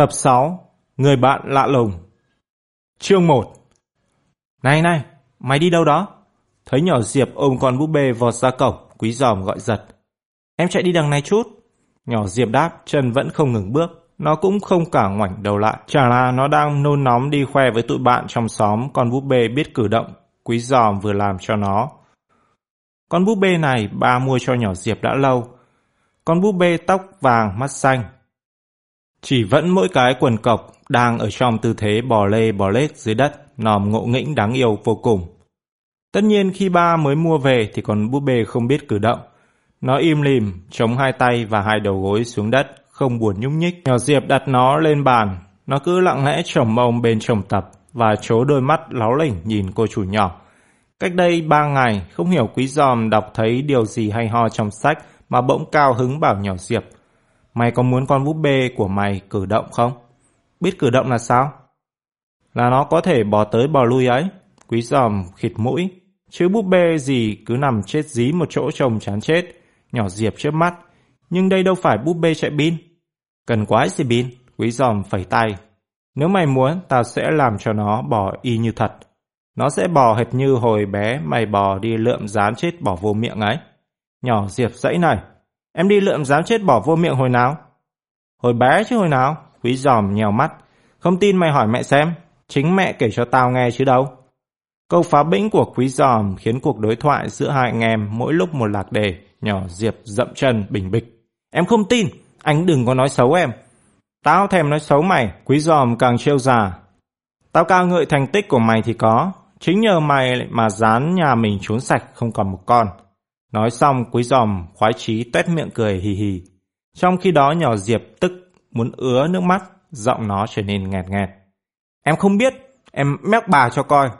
Tập 6 Người bạn lạ lùng Chương 1 Này này, mày đi đâu đó? Thấy nhỏ Diệp ôm con búp bê vọt ra cổng, quý giòm gọi giật. Em chạy đi đằng này chút. Nhỏ Diệp đáp, chân vẫn không ngừng bước. Nó cũng không cả ngoảnh đầu lại. Chả là nó đang nôn nóng đi khoe với tụi bạn trong xóm con búp bê biết cử động. Quý giòm vừa làm cho nó. Con búp bê này ba mua cho nhỏ Diệp đã lâu. Con búp bê tóc vàng mắt xanh, chỉ vẫn mỗi cái quần cọc đang ở trong tư thế bò lê bò lết dưới đất, nòm ngộ nghĩnh đáng yêu vô cùng. Tất nhiên khi ba mới mua về thì còn búp bê không biết cử động. Nó im lìm, chống hai tay và hai đầu gối xuống đất, không buồn nhúc nhích. Nhỏ Diệp đặt nó lên bàn, nó cứ lặng lẽ trồng mông bên chồng tập và chố đôi mắt láo lỉnh nhìn cô chủ nhỏ. Cách đây ba ngày, không hiểu quý giòm đọc thấy điều gì hay ho trong sách mà bỗng cao hứng bảo nhỏ Diệp – Mày có muốn con búp bê của mày cử động không? Biết cử động là sao? Là nó có thể bò tới bò lui ấy. Quý giòm khịt mũi. Chứ búp bê gì cứ nằm chết dí một chỗ trông chán chết. Nhỏ diệp trước mắt. Nhưng đây đâu phải búp bê chạy pin. Cần quái gì pin? Quý giòm phẩy tay. Nếu mày muốn, tao sẽ làm cho nó bò y như thật. Nó sẽ bò hệt như hồi bé mày bò đi lượm dán chết bỏ vô miệng ấy. Nhỏ diệp dãy này. Em đi lượm dám chết bỏ vô miệng hồi nào? Hồi bé chứ hồi nào? Quý giòm nhèo mắt. Không tin mày hỏi mẹ xem. Chính mẹ kể cho tao nghe chứ đâu. Câu phá bĩnh của quý giòm khiến cuộc đối thoại giữa hai anh em mỗi lúc một lạc đề. Nhỏ Diệp dậm chân bình bịch. Em không tin. Anh đừng có nói xấu em. Tao thèm nói xấu mày. Quý giòm càng trêu già. Tao ca ngợi thành tích của mày thì có. Chính nhờ mày mà dán nhà mình trốn sạch không còn một con. Nói xong quý giòm khoái chí tuét miệng cười hì hì. Trong khi đó nhỏ Diệp tức muốn ứa nước mắt, giọng nó trở nên nghẹt nghẹt. Em không biết, em mép bà cho coi.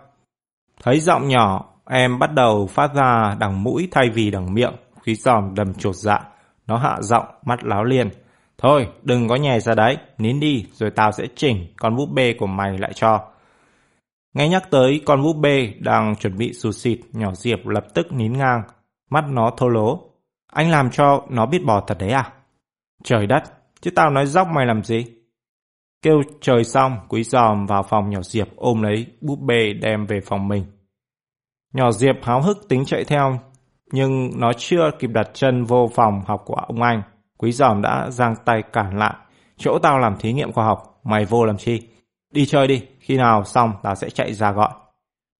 Thấy giọng nhỏ, em bắt đầu phát ra đằng mũi thay vì đằng miệng. Quý giòm đầm chột dạ, nó hạ giọng, mắt láo liền. Thôi, đừng có nhè ra đấy, nín đi, rồi tao sẽ chỉnh con búp bê của mày lại cho. Nghe nhắc tới con búp bê đang chuẩn bị sụt xịt, nhỏ Diệp lập tức nín ngang, Mắt nó thô lố. Anh làm cho nó biết bò thật đấy à? Trời đất, chứ tao nói dốc mày làm gì? Kêu trời xong, quý giòm vào phòng nhỏ Diệp ôm lấy búp bê đem về phòng mình. Nhỏ Diệp háo hức tính chạy theo, nhưng nó chưa kịp đặt chân vô phòng học của ông anh. Quý giòm đã giang tay cản lại. Chỗ tao làm thí nghiệm khoa học, mày vô làm chi? Đi chơi đi, khi nào xong tao sẽ chạy ra gọi.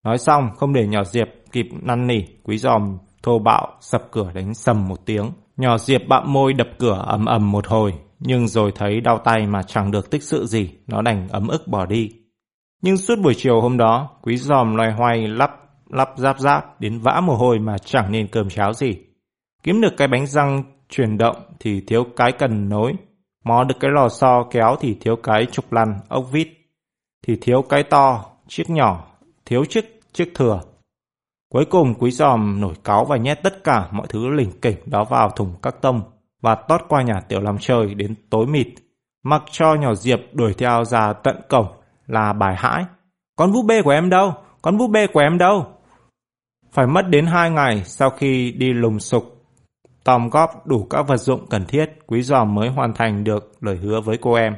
Nói xong, không để nhỏ Diệp kịp năn nỉ, quý giòm thô bạo sập cửa đánh sầm một tiếng. Nhỏ Diệp bạm môi đập cửa ầm ầm một hồi, nhưng rồi thấy đau tay mà chẳng được tích sự gì, nó đành ấm ức bỏ đi. Nhưng suốt buổi chiều hôm đó, quý giòm loay hoay lắp lắp giáp giáp đến vã mồ hôi mà chẳng nên cơm cháo gì. Kiếm được cái bánh răng chuyển động thì thiếu cái cần nối, mò được cái lò xo kéo thì thiếu cái trục lăn, ốc vít, thì thiếu cái to, chiếc nhỏ, thiếu chiếc chiếc thừa. Cuối cùng quý giòm nổi cáo và nhét tất cả mọi thứ lỉnh kỉnh đó vào thùng các tông và tót qua nhà tiểu làm chơi đến tối mịt. Mặc cho nhỏ Diệp đuổi theo ra tận cổng là bài hãi. Con búp bê của em đâu? Con búp bê của em đâu? Phải mất đến hai ngày sau khi đi lùng sục tòm góp đủ các vật dụng cần thiết, quý giòm mới hoàn thành được lời hứa với cô em.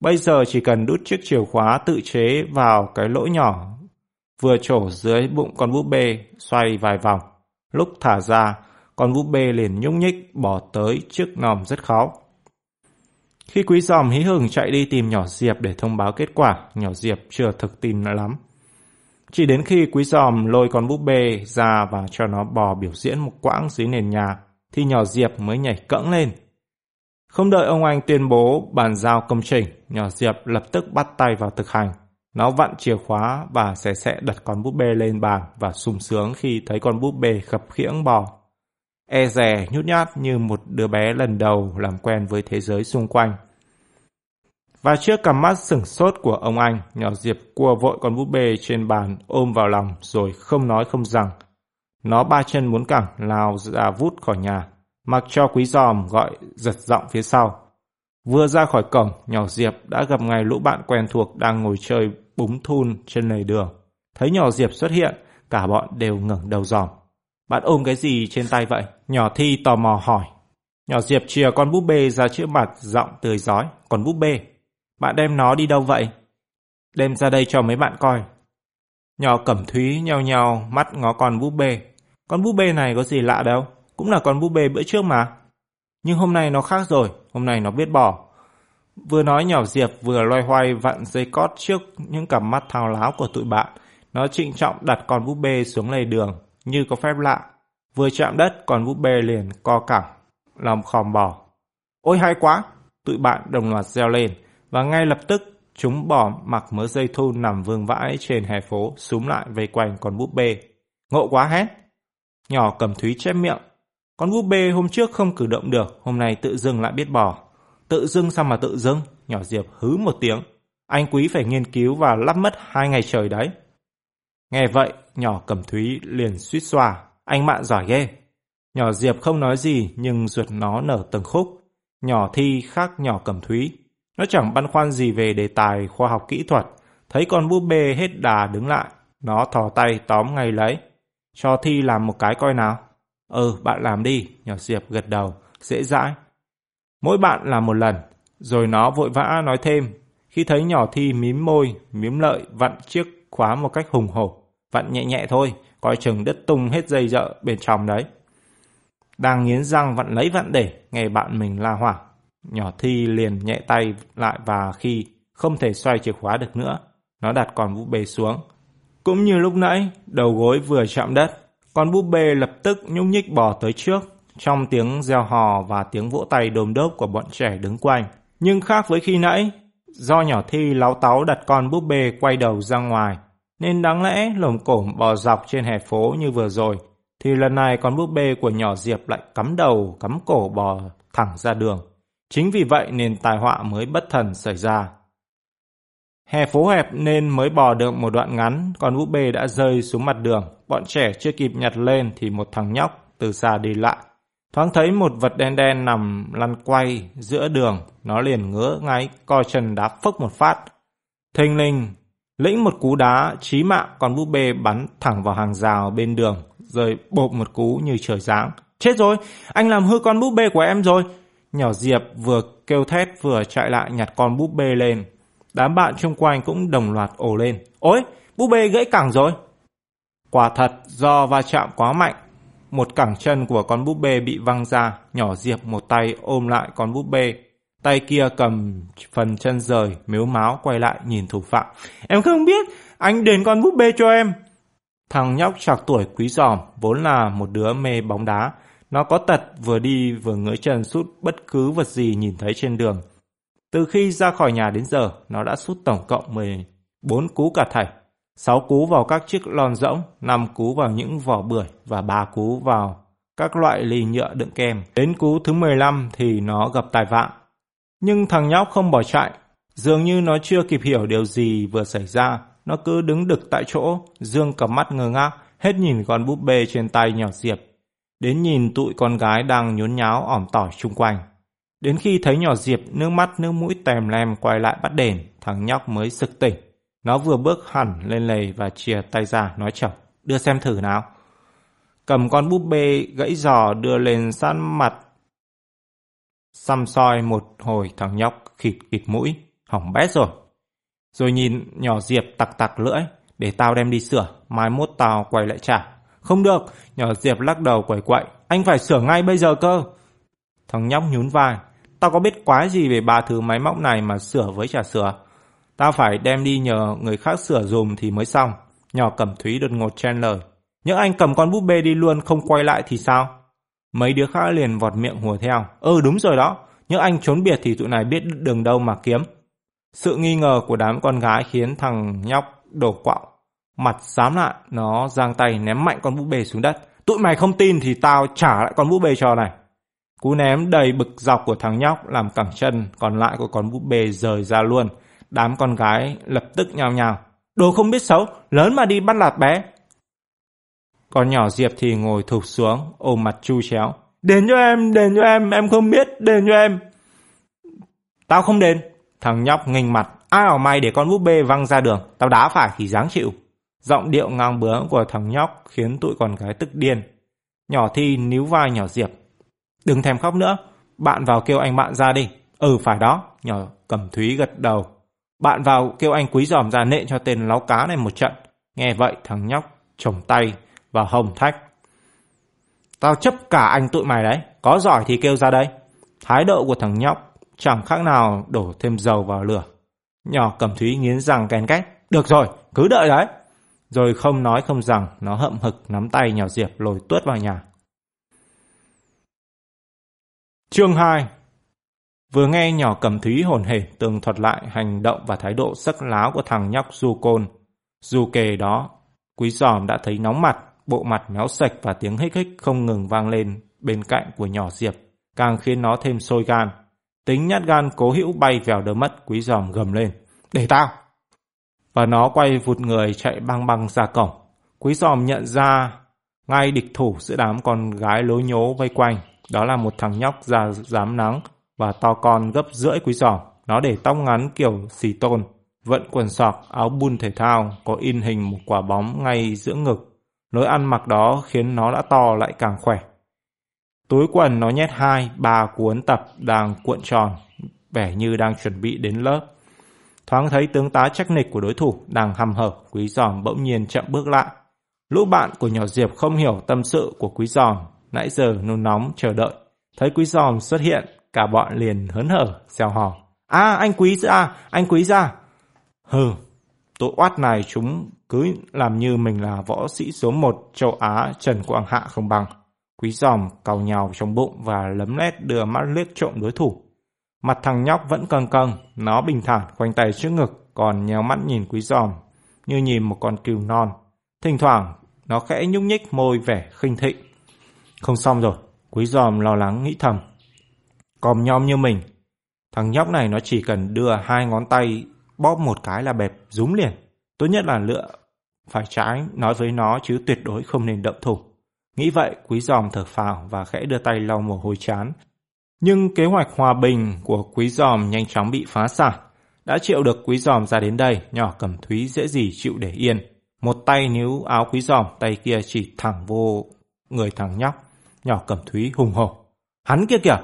Bây giờ chỉ cần đút chiếc chìa khóa tự chế vào cái lỗ nhỏ vừa trổ dưới bụng con búp bê xoay vài vòng. Lúc thả ra, con búp bê liền nhúc nhích bỏ tới trước nòm rất khó. Khi quý giòm hí hửng chạy đi tìm nhỏ Diệp để thông báo kết quả, nhỏ Diệp chưa thực tin lắm. Chỉ đến khi quý giòm lôi con búp bê ra và cho nó bò biểu diễn một quãng dưới nền nhà, thì nhỏ Diệp mới nhảy cẫng lên. Không đợi ông anh tuyên bố bàn giao công trình, nhỏ Diệp lập tức bắt tay vào thực hành. Nó vặn chìa khóa và xé xẻ đặt con búp bê lên bàn và sung sướng khi thấy con búp bê khập khiễng bò. E rè nhút nhát như một đứa bé lần đầu làm quen với thế giới xung quanh. Và trước cặp mắt sửng sốt của ông anh, nhỏ Diệp cua vội con búp bê trên bàn ôm vào lòng rồi không nói không rằng. Nó ba chân muốn cẳng lao ra vút khỏi nhà, mặc cho quý giòm gọi giật giọng phía sau. Vừa ra khỏi cổng, nhỏ Diệp đã gặp ngay lũ bạn quen thuộc đang ngồi chơi búng thun trên lề đường. Thấy nhỏ Diệp xuất hiện, cả bọn đều ngẩng đầu dòm. Bạn ôm cái gì trên tay vậy? Nhỏ Thi tò mò hỏi. Nhỏ Diệp chìa con búp bê ra trước mặt, giọng tươi giói. Còn búp bê? Bạn đem nó đi đâu vậy? Đem ra đây cho mấy bạn coi. Nhỏ cẩm thúy nheo nheo mắt ngó con búp bê. Con búp bê này có gì lạ đâu, cũng là con búp bê bữa trước mà. Nhưng hôm nay nó khác rồi, hôm nay nó biết bỏ. Vừa nói nhỏ Diệp vừa loay hoay vặn dây cót trước những cặp mắt thao láo của tụi bạn. Nó trịnh trọng đặt con búp bê xuống lề đường, như có phép lạ. Vừa chạm đất, con búp bê liền co cẳng, lòng khòm bỏ Ôi hay quá! Tụi bạn đồng loạt reo lên, và ngay lập tức chúng bỏ mặc mớ dây thun nằm vương vãi trên hè phố, súm lại vây quanh con búp bê. Ngộ quá hét! Nhỏ cầm thúy chép miệng. Con búp bê hôm trước không cử động được, hôm nay tự dưng lại biết bỏ. Tự dưng sao mà tự dưng? Nhỏ Diệp hứ một tiếng. Anh Quý phải nghiên cứu và lắp mất hai ngày trời đấy. Nghe vậy, nhỏ cầm thúy liền suýt xòa. Anh bạn giỏi ghê. Nhỏ Diệp không nói gì nhưng ruột nó nở từng khúc. Nhỏ Thi khác nhỏ cầm thúy. Nó chẳng băn khoăn gì về đề tài khoa học kỹ thuật. Thấy con búp bê hết đà đứng lại. Nó thò tay tóm ngay lấy. Cho Thi làm một cái coi nào. Ừ, bạn làm đi. Nhỏ Diệp gật đầu. Dễ dãi. Mỗi bạn làm một lần. Rồi nó vội vã nói thêm. Khi thấy nhỏ Thi mím môi, mím lợi, vặn chiếc khóa một cách hùng hổ. Vặn nhẹ nhẹ thôi, coi chừng đứt tung hết dây dợ bên trong đấy. Đang nghiến răng vặn lấy vặn để, nghe bạn mình la hoảng. Nhỏ Thi liền nhẹ tay lại và khi không thể xoay chìa khóa được nữa, nó đặt con vũ bê xuống. Cũng như lúc nãy, đầu gối vừa chạm đất, con búp bê lập tức nhúc nhích bò tới trước, trong tiếng reo hò và tiếng vỗ tay đồm đốp của bọn trẻ đứng quanh. Nhưng khác với khi nãy, do nhỏ Thi láo táo đặt con búp bê quay đầu ra ngoài, nên đáng lẽ lồng cổm bò dọc trên hè phố như vừa rồi, thì lần này con búp bê của nhỏ Diệp lại cắm đầu, cắm cổ bò thẳng ra đường. Chính vì vậy nên tai họa mới bất thần xảy ra. Hè phố hẹp nên mới bò được một đoạn ngắn, con búp bê đã rơi xuống mặt đường. Bọn trẻ chưa kịp nhặt lên thì một thằng nhóc từ xa đi lại. Thoáng thấy một vật đen đen nằm lăn quay giữa đường, nó liền ngứa ngáy co chân đá phốc một phát. Thình linh, lĩnh một cú đá chí mạng con búp bê bắn thẳng vào hàng rào bên đường, rồi bộp một cú như trời giáng. Chết rồi, anh làm hư con búp bê của em rồi. Nhỏ Diệp vừa kêu thét vừa chạy lại nhặt con búp bê lên. Đám bạn xung quanh cũng đồng loạt ồ lên. Ôi, búp bê gãy cẳng rồi. Quả thật, do va chạm quá mạnh, một cẳng chân của con búp bê bị văng ra, nhỏ Diệp một tay ôm lại con búp bê. Tay kia cầm phần chân rời, miếu máu quay lại nhìn thủ phạm. Em không biết, anh đền con búp bê cho em. Thằng nhóc chạc tuổi quý giòm, vốn là một đứa mê bóng đá. Nó có tật vừa đi vừa ngỡ chân sút bất cứ vật gì nhìn thấy trên đường. Từ khi ra khỏi nhà đến giờ, nó đã sút tổng cộng 14 cú cả thảy. 6 cú vào các chiếc lon rỗng, 5 cú vào những vỏ bưởi và 3 cú vào các loại ly nhựa đựng kem. Đến cú thứ 15 thì nó gặp tai vạ. Nhưng thằng nhóc không bỏ chạy, dường như nó chưa kịp hiểu điều gì vừa xảy ra. Nó cứ đứng đực tại chỗ, dương cầm mắt ngơ ngác, hết nhìn con búp bê trên tay nhỏ Diệp. Đến nhìn tụi con gái đang nhốn nháo ỏm tỏi chung quanh. Đến khi thấy nhỏ Diệp nước mắt nước mũi tèm lem quay lại bắt đền, thằng nhóc mới sực tỉnh. Nó vừa bước hẳn lên lề và chìa tay ra nói chậm, đưa xem thử nào. Cầm con búp bê gãy giò đưa lên sát mặt. Xăm soi một hồi thằng nhóc khịt khịt mũi, hỏng bét rồi. Rồi nhìn nhỏ Diệp tặc tặc lưỡi, để tao đem đi sửa, mai mốt tao quay lại trả. Không được, nhỏ Diệp lắc đầu quẩy quậy, anh phải sửa ngay bây giờ cơ. Thằng nhóc nhún vai, tao có biết quái gì về ba thứ máy móc này mà sửa với trả sửa ta phải đem đi nhờ người khác sửa dùm thì mới xong. Nhỏ cẩm thúy đột ngột chen lời. những anh cầm con búp bê đi luôn không quay lại thì sao? Mấy đứa khác liền vọt miệng hùa theo. Ừ đúng rồi đó. những anh trốn biệt thì tụi này biết đường đâu mà kiếm. Sự nghi ngờ của đám con gái khiến thằng nhóc đổ quạo. Mặt dám lại, nó giang tay ném mạnh con búp bê xuống đất. Tụi mày không tin thì tao trả lại con búp bê cho này. Cú ném đầy bực dọc của thằng nhóc làm cẳng chân còn lại của con búp bê rời ra luôn. Đám con gái lập tức nhào nhào. Đồ không biết xấu, lớn mà đi bắt lạt bé. Con nhỏ Diệp thì ngồi thụp xuống, ôm mặt chu chéo. Đền cho em, đền cho em, em không biết, đền cho em. Tao không đền. Thằng nhóc nghênh mặt. Ai bảo mày để con búp bê văng ra đường, tao đá phải thì dáng chịu. Giọng điệu ngang bướng của thằng nhóc khiến tụi con gái tức điên. Nhỏ Thi níu vai nhỏ Diệp. Đừng thèm khóc nữa, bạn vào kêu anh bạn ra đi. Ừ phải đó, nhỏ cầm thúy gật đầu. Bạn vào kêu anh quý giòm ra nện cho tên láo cá này một trận. Nghe vậy thằng nhóc chồng tay và hồng thách. Tao chấp cả anh tụi mày đấy, có giỏi thì kêu ra đây. Thái độ của thằng nhóc chẳng khác nào đổ thêm dầu vào lửa. Nhỏ cầm thúy nghiến răng ken két. Được rồi, cứ đợi đấy. Rồi không nói không rằng, nó hậm hực nắm tay nhỏ Diệp lồi tuốt vào nhà. Chương 2 Vừa nghe nhỏ cầm thúy hồn hề tường thuật lại hành động và thái độ sắc láo của thằng nhóc du côn. Dù kề đó, quý giòm đã thấy nóng mặt, bộ mặt méo sạch và tiếng hích hích không ngừng vang lên bên cạnh của nhỏ Diệp, càng khiến nó thêm sôi gan. Tính nhát gan cố hữu bay vèo đỡ mất quý giòm gầm lên. Để tao! Và nó quay vụt người chạy băng băng ra cổng. Quý giòm nhận ra ngay địch thủ giữa đám con gái lối nhố vây quanh. Đó là một thằng nhóc da dám nắng và to con gấp rưỡi quý giòm. Nó để tóc ngắn kiểu xì tôn, vận quần sọc, áo bun thể thao, có in hình một quả bóng ngay giữa ngực. Lối ăn mặc đó khiến nó đã to lại càng khỏe. Túi quần nó nhét hai, ba cuốn tập đang cuộn tròn, vẻ như đang chuẩn bị đến lớp. Thoáng thấy tướng tá chắc nịch của đối thủ đang hầm hở, quý giòm bỗng nhiên chậm bước lại. Lũ bạn của nhỏ Diệp không hiểu tâm sự của quý giòm, nãy giờ nôn nóng chờ đợi. Thấy quý giòm xuất hiện, cả bọn liền hớn hở, xèo hò. À, anh quý ra, anh quý ra. Hừ, tội oát này chúng cứ làm như mình là võ sĩ số một châu Á Trần Quang Hạ không bằng. Quý giòm cào nhào trong bụng và lấm lét đưa mắt liếc trộm đối thủ. Mặt thằng nhóc vẫn căng căng, nó bình thản khoanh tay trước ngực, còn nhéo mắt nhìn quý giòm, như nhìn một con cừu non. Thỉnh thoảng, nó khẽ nhúc nhích môi vẻ khinh thịnh. Không xong rồi, quý giòm lo lắng nghĩ thầm. Còm nhom như mình, thằng nhóc này nó chỉ cần đưa hai ngón tay bóp một cái là bẹp rúm liền. Tốt nhất là lựa phải trái nói với nó chứ tuyệt đối không nên động thủ. Nghĩ vậy, quý giòm thở phào và khẽ đưa tay lau mồ hôi chán, nhưng kế hoạch hòa bình của quý giòm nhanh chóng bị phá sản. Đã chịu được quý giòm ra đến đây, nhỏ cẩm thúy dễ gì chịu để yên. Một tay níu áo quý giòm, tay kia chỉ thẳng vô người thằng nhóc. Nhỏ cẩm thúy hùng hổ. Hắn kia kìa!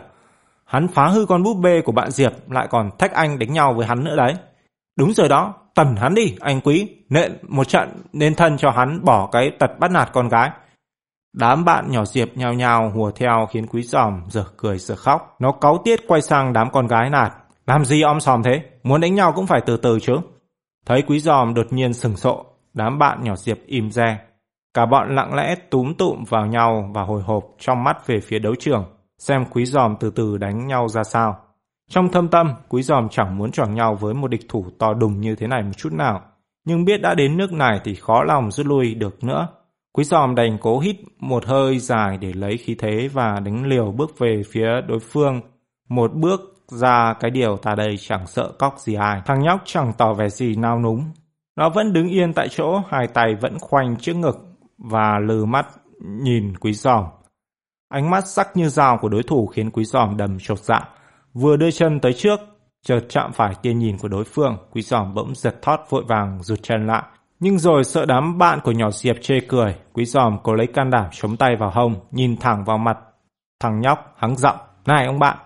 Hắn phá hư con búp bê của bạn Diệp, lại còn thách anh đánh nhau với hắn nữa đấy. Đúng rồi đó, tần hắn đi, anh quý. Nện một trận nên thân cho hắn bỏ cái tật bắt nạt con gái. Đám bạn nhỏ Diệp nhao nhao hùa theo khiến quý giòm giờ cười giờ khóc. Nó cáu tiết quay sang đám con gái nạt. Làm gì om sòm thế? Muốn đánh nhau cũng phải từ từ chứ. Thấy quý giòm đột nhiên sừng sộ, đám bạn nhỏ Diệp im re. Cả bọn lặng lẽ túm tụm vào nhau và hồi hộp trong mắt về phía đấu trường, xem quý giòm từ từ đánh nhau ra sao. Trong thâm tâm, quý giòm chẳng muốn choảng nhau với một địch thủ to đùng như thế này một chút nào. Nhưng biết đã đến nước này thì khó lòng rút lui được nữa. Quý giòm đành cố hít một hơi dài để lấy khí thế và đánh liều bước về phía đối phương. Một bước ra cái điều ta đây chẳng sợ cóc gì ai. Thằng nhóc chẳng tỏ vẻ gì nao núng. Nó vẫn đứng yên tại chỗ, hai tay vẫn khoanh trước ngực và lừ mắt nhìn quý giòm. Ánh mắt sắc như dao của đối thủ khiến quý giòm đầm chột dạ. Vừa đưa chân tới trước, chợt chạm phải tia nhìn của đối phương, quý giòm bỗng giật thót vội vàng rụt chân lại. Nhưng rồi sợ đám bạn của nhỏ Diệp chê cười, quý giòm cố lấy can đảm chống tay vào hông, nhìn thẳng vào mặt. Thằng nhóc hắng giọng, này ông bạn.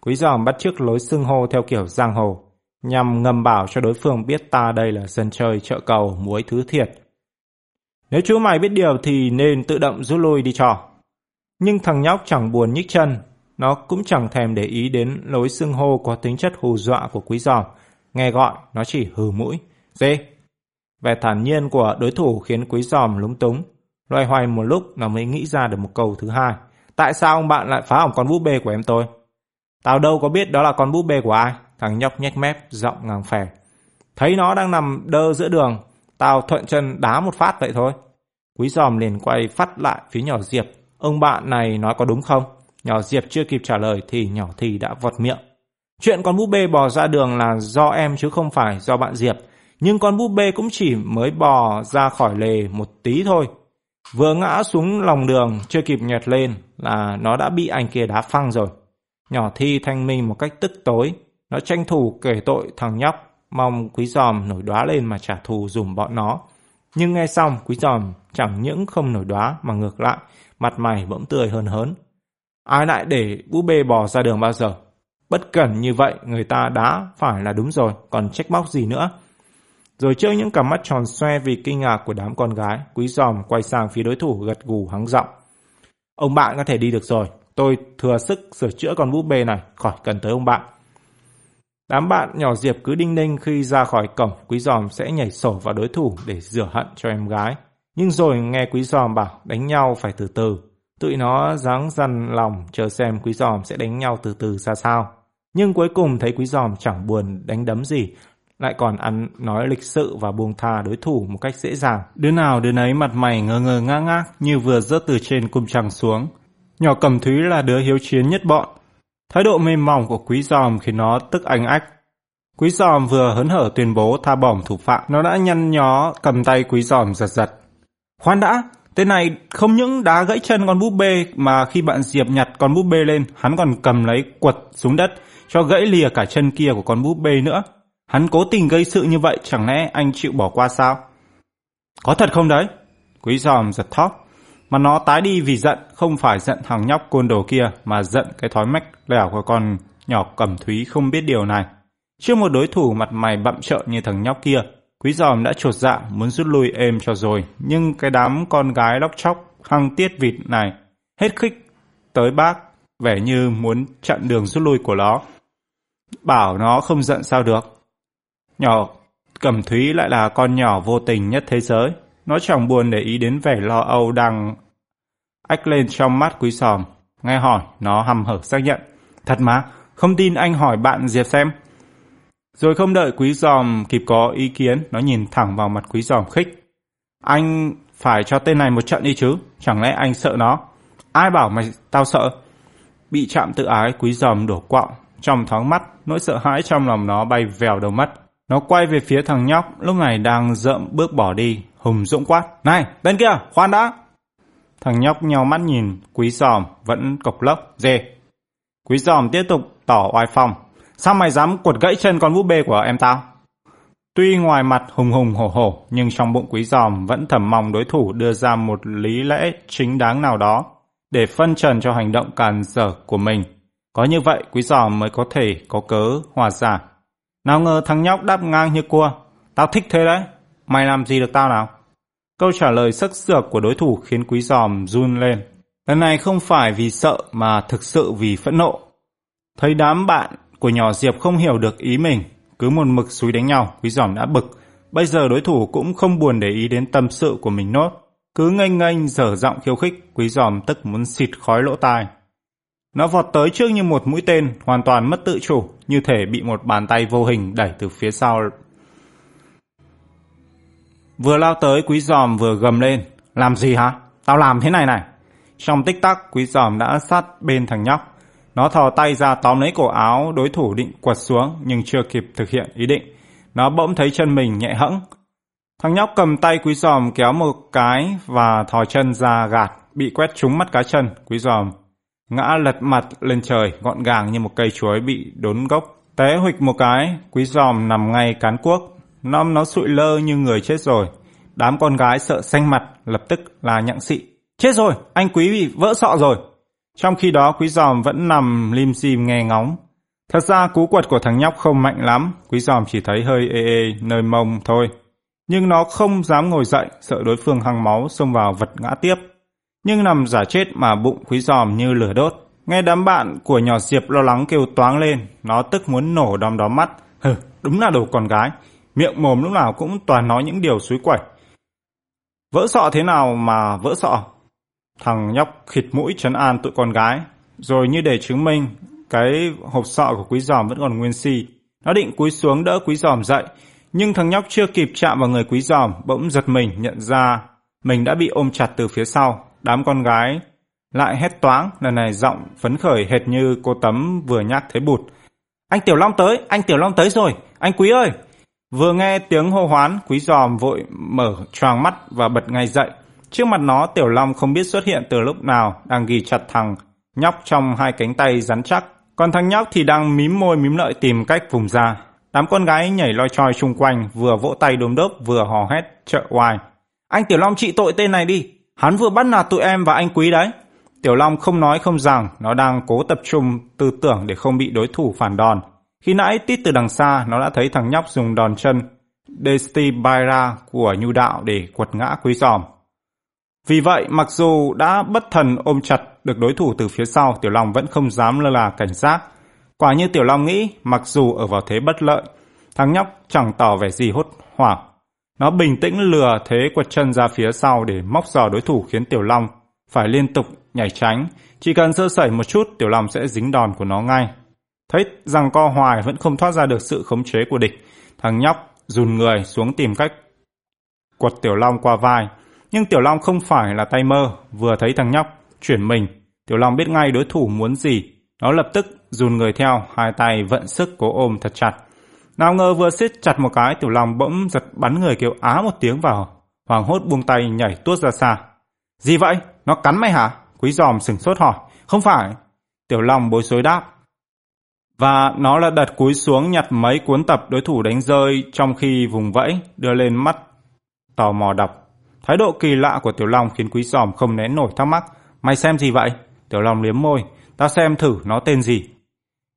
Quý giòm bắt chước lối xưng hô theo kiểu giang hồ, nhằm ngầm bảo cho đối phương biết ta đây là dân chơi chợ cầu muối thứ thiệt. Nếu chú mày biết điều thì nên tự động rút lui đi trò. Nhưng thằng nhóc chẳng buồn nhích chân, nó cũng chẳng thèm để ý đến lối xưng hô có tính chất hù dọa của quý giòm. Nghe gọi, nó chỉ hừ mũi. Dê, Vẻ thản nhiên của đối thủ khiến quý giòm lúng túng. Loay hoay một lúc nó mới nghĩ ra được một câu thứ hai. Tại sao ông bạn lại phá hỏng con búp bê của em tôi? Tao đâu có biết đó là con búp bê của ai. Thằng nhóc nhếch mép, giọng ngang phè. Thấy nó đang nằm đơ giữa đường, tao thuận chân đá một phát vậy thôi. Quý giòm liền quay phát lại phía nhỏ Diệp. Ông bạn này nói có đúng không? Nhỏ Diệp chưa kịp trả lời thì nhỏ Thì đã vọt miệng. Chuyện con búp bê bò ra đường là do em chứ không phải do bạn Diệp nhưng con búp bê cũng chỉ mới bò ra khỏi lề một tí thôi. Vừa ngã xuống lòng đường, chưa kịp nhặt lên là nó đã bị anh kia đá phăng rồi. Nhỏ thi thanh minh một cách tức tối, nó tranh thủ kể tội thằng nhóc, mong quý giòm nổi đoá lên mà trả thù dùm bọn nó. Nhưng nghe xong, quý giòm chẳng những không nổi đoá mà ngược lại, mặt mày bỗng tươi hơn hớn. Ai lại để búp bê bò ra đường bao giờ? Bất cẩn như vậy người ta đã phải là đúng rồi, còn trách móc gì nữa. Rồi trước những cặp mắt tròn xoe vì kinh ngạc của đám con gái, quý giòm quay sang phía đối thủ gật gù hắng giọng. Ông bạn có thể đi được rồi, tôi thừa sức sửa chữa con búp bê này, khỏi cần tới ông bạn. Đám bạn nhỏ Diệp cứ đinh ninh khi ra khỏi cổng, quý giòm sẽ nhảy sổ vào đối thủ để rửa hận cho em gái. Nhưng rồi nghe quý giòm bảo đánh nhau phải từ từ. Tụi nó dáng dằn lòng chờ xem quý giòm sẽ đánh nhau từ từ ra sao. Nhưng cuối cùng thấy quý giòm chẳng buồn đánh đấm gì, lại còn ăn nói lịch sự và buông tha đối thủ một cách dễ dàng. Đứa nào đứa nấy mặt mày ngơ ngơ ngác ngác như vừa rớt từ trên cung trăng xuống. Nhỏ cầm thúy là đứa hiếu chiến nhất bọn. Thái độ mềm mỏng của quý giòm khiến nó tức anh ách. Quý giòm vừa hớn hở tuyên bố tha bỏng thủ phạm, nó đã nhăn nhó cầm tay quý giòm giật giật. Khoan đã, tên này không những đá gãy chân con búp bê mà khi bạn Diệp nhặt con búp bê lên, hắn còn cầm lấy quật xuống đất cho gãy lìa cả chân kia của con búp bê nữa. Hắn cố tình gây sự như vậy chẳng lẽ anh chịu bỏ qua sao? Có thật không đấy? Quý giòm giật thóp. Mà nó tái đi vì giận, không phải giận thằng nhóc côn đồ kia, mà giận cái thói mách lẻo của con nhỏ cẩm thúy không biết điều này. Trước một đối thủ mặt mày bậm trợn như thằng nhóc kia, quý giòm đã trột dạ muốn rút lui êm cho rồi. Nhưng cái đám con gái lóc chóc, hăng tiết vịt này, hết khích tới bác, vẻ như muốn chặn đường rút lui của nó. Bảo nó không giận sao được, Nhỏ Cẩm Thúy lại là con nhỏ vô tình nhất thế giới. Nó chẳng buồn để ý đến vẻ lo âu đang ách lên trong mắt quý sòm. Nghe hỏi, nó hầm hở xác nhận. Thật mà, không tin anh hỏi bạn Diệp xem. Rồi không đợi quý giòm kịp có ý kiến, nó nhìn thẳng vào mặt quý giòm khích. Anh phải cho tên này một trận đi chứ, chẳng lẽ anh sợ nó? Ai bảo mày tao sợ? Bị chạm tự ái, quý giòm đổ quọng. Trong thoáng mắt, nỗi sợ hãi trong lòng nó bay vèo đầu mắt. Nó quay về phía thằng nhóc lúc này đang rậm bước bỏ đi, hùng dũng quát. Này, bên kia, khoan đã! Thằng nhóc nhau mắt nhìn, quý giòm vẫn cộc lốc, dê. Quý giòm tiếp tục tỏ oai phong. Sao mày dám quật gãy chân con búp bê của em tao? Tuy ngoài mặt hùng hùng hổ hổ, nhưng trong bụng quý giòm vẫn thầm mong đối thủ đưa ra một lý lẽ chính đáng nào đó để phân trần cho hành động càn dở của mình. Có như vậy, quý giòm mới có thể có cớ hòa giải nào ngờ thằng nhóc đáp ngang như cua. Tao thích thế đấy. Mày làm gì được tao nào? Câu trả lời sắc sược của đối thủ khiến quý giòm run lên. Lần này không phải vì sợ mà thực sự vì phẫn nộ. Thấy đám bạn của nhỏ Diệp không hiểu được ý mình, cứ một mực xúi đánh nhau, quý giỏm đã bực. Bây giờ đối thủ cũng không buồn để ý đến tâm sự của mình nốt. Cứ nghênh nghênh dở giọng khiêu khích, quý giòm tức muốn xịt khói lỗ tai. Nó vọt tới trước như một mũi tên, hoàn toàn mất tự chủ, như thể bị một bàn tay vô hình đẩy từ phía sau. Vừa lao tới, quý giòm vừa gầm lên. Làm gì hả? Tao làm thế này này. Trong tích tắc, quý giòm đã sát bên thằng nhóc. Nó thò tay ra tóm lấy cổ áo đối thủ định quật xuống, nhưng chưa kịp thực hiện ý định. Nó bỗng thấy chân mình nhẹ hẫng. Thằng nhóc cầm tay quý giòm kéo một cái và thò chân ra gạt, bị quét trúng mắt cá chân. Quý giòm ngã lật mặt lên trời gọn gàng như một cây chuối bị đốn gốc. Té huịch một cái, quý giòm nằm ngay cán cuốc. nom nó sụi lơ như người chết rồi. Đám con gái sợ xanh mặt, lập tức là nhặng xị. Chết rồi, anh quý bị vỡ sọ rồi. Trong khi đó quý giòm vẫn nằm lim dim nghe ngóng. Thật ra cú quật của thằng nhóc không mạnh lắm, quý giòm chỉ thấy hơi ê ê nơi mông thôi. Nhưng nó không dám ngồi dậy, sợ đối phương hăng máu xông vào vật ngã tiếp nhưng nằm giả chết mà bụng quý giòm như lửa đốt. Nghe đám bạn của nhỏ Diệp lo lắng kêu toáng lên, nó tức muốn nổ đom đóm mắt. Hừ, đúng là đồ con gái, miệng mồm lúc nào cũng toàn nói những điều suối quẩy. Vỡ sọ thế nào mà vỡ sọ? Thằng nhóc khịt mũi trấn an tụi con gái, rồi như để chứng minh cái hộp sọ của quý giòm vẫn còn nguyên si. Nó định cúi xuống đỡ quý giòm dậy, nhưng thằng nhóc chưa kịp chạm vào người quý giòm, bỗng giật mình nhận ra mình đã bị ôm chặt từ phía sau đám con gái lại hét toáng, lần này giọng phấn khởi hệt như cô Tấm vừa nhắc thấy bụt. Anh Tiểu Long tới, anh Tiểu Long tới rồi, anh Quý ơi! Vừa nghe tiếng hô hoán, Quý giòm vội mở choàng mắt và bật ngay dậy. Trước mặt nó, Tiểu Long không biết xuất hiện từ lúc nào, đang ghi chặt thằng nhóc trong hai cánh tay rắn chắc. Còn thằng nhóc thì đang mím môi mím lợi tìm cách vùng ra. Đám con gái nhảy loi choi xung quanh, vừa vỗ tay đốm đốp vừa hò hét trợ oai. Anh Tiểu Long trị tội tên này đi, Hắn vừa bắt nạt tụi em và anh Quý đấy. Tiểu Long không nói không rằng nó đang cố tập trung tư tưởng để không bị đối thủ phản đòn. Khi nãy tít từ đằng xa nó đã thấy thằng nhóc dùng đòn chân Desti Baira của nhu đạo để quật ngã quý giòm. Vì vậy, mặc dù đã bất thần ôm chặt được đối thủ từ phía sau, Tiểu Long vẫn không dám lơ là cảnh giác. Quả như Tiểu Long nghĩ, mặc dù ở vào thế bất lợi, thằng nhóc chẳng tỏ vẻ gì hốt hoảng. Nó bình tĩnh lừa thế quật chân ra phía sau để móc giò đối thủ khiến Tiểu Long phải liên tục nhảy tránh. Chỉ cần sơ sẩy một chút, Tiểu Long sẽ dính đòn của nó ngay. Thấy rằng co hoài vẫn không thoát ra được sự khống chế của địch, thằng nhóc rùn người xuống tìm cách quật Tiểu Long qua vai. Nhưng Tiểu Long không phải là tay mơ, vừa thấy thằng nhóc chuyển mình, Tiểu Long biết ngay đối thủ muốn gì. Nó lập tức dùn người theo, hai tay vận sức cố ôm thật chặt. Nào ngờ vừa siết chặt một cái, Tiểu Long bỗng giật bắn người kêu á một tiếng vào, hoàng hốt buông tay nhảy tuốt ra xa. Gì vậy? Nó cắn mày hả? Quý giòm sừng sốt hỏi. Không phải. Tiểu Long bối rối đáp. Và nó là đặt cúi xuống nhặt mấy cuốn tập đối thủ đánh rơi trong khi vùng vẫy đưa lên mắt tò mò đọc. Thái độ kỳ lạ của Tiểu Long khiến Quý Giòm không nén nổi thắc mắc. Mày xem gì vậy? Tiểu Long liếm môi. Tao xem thử nó tên gì.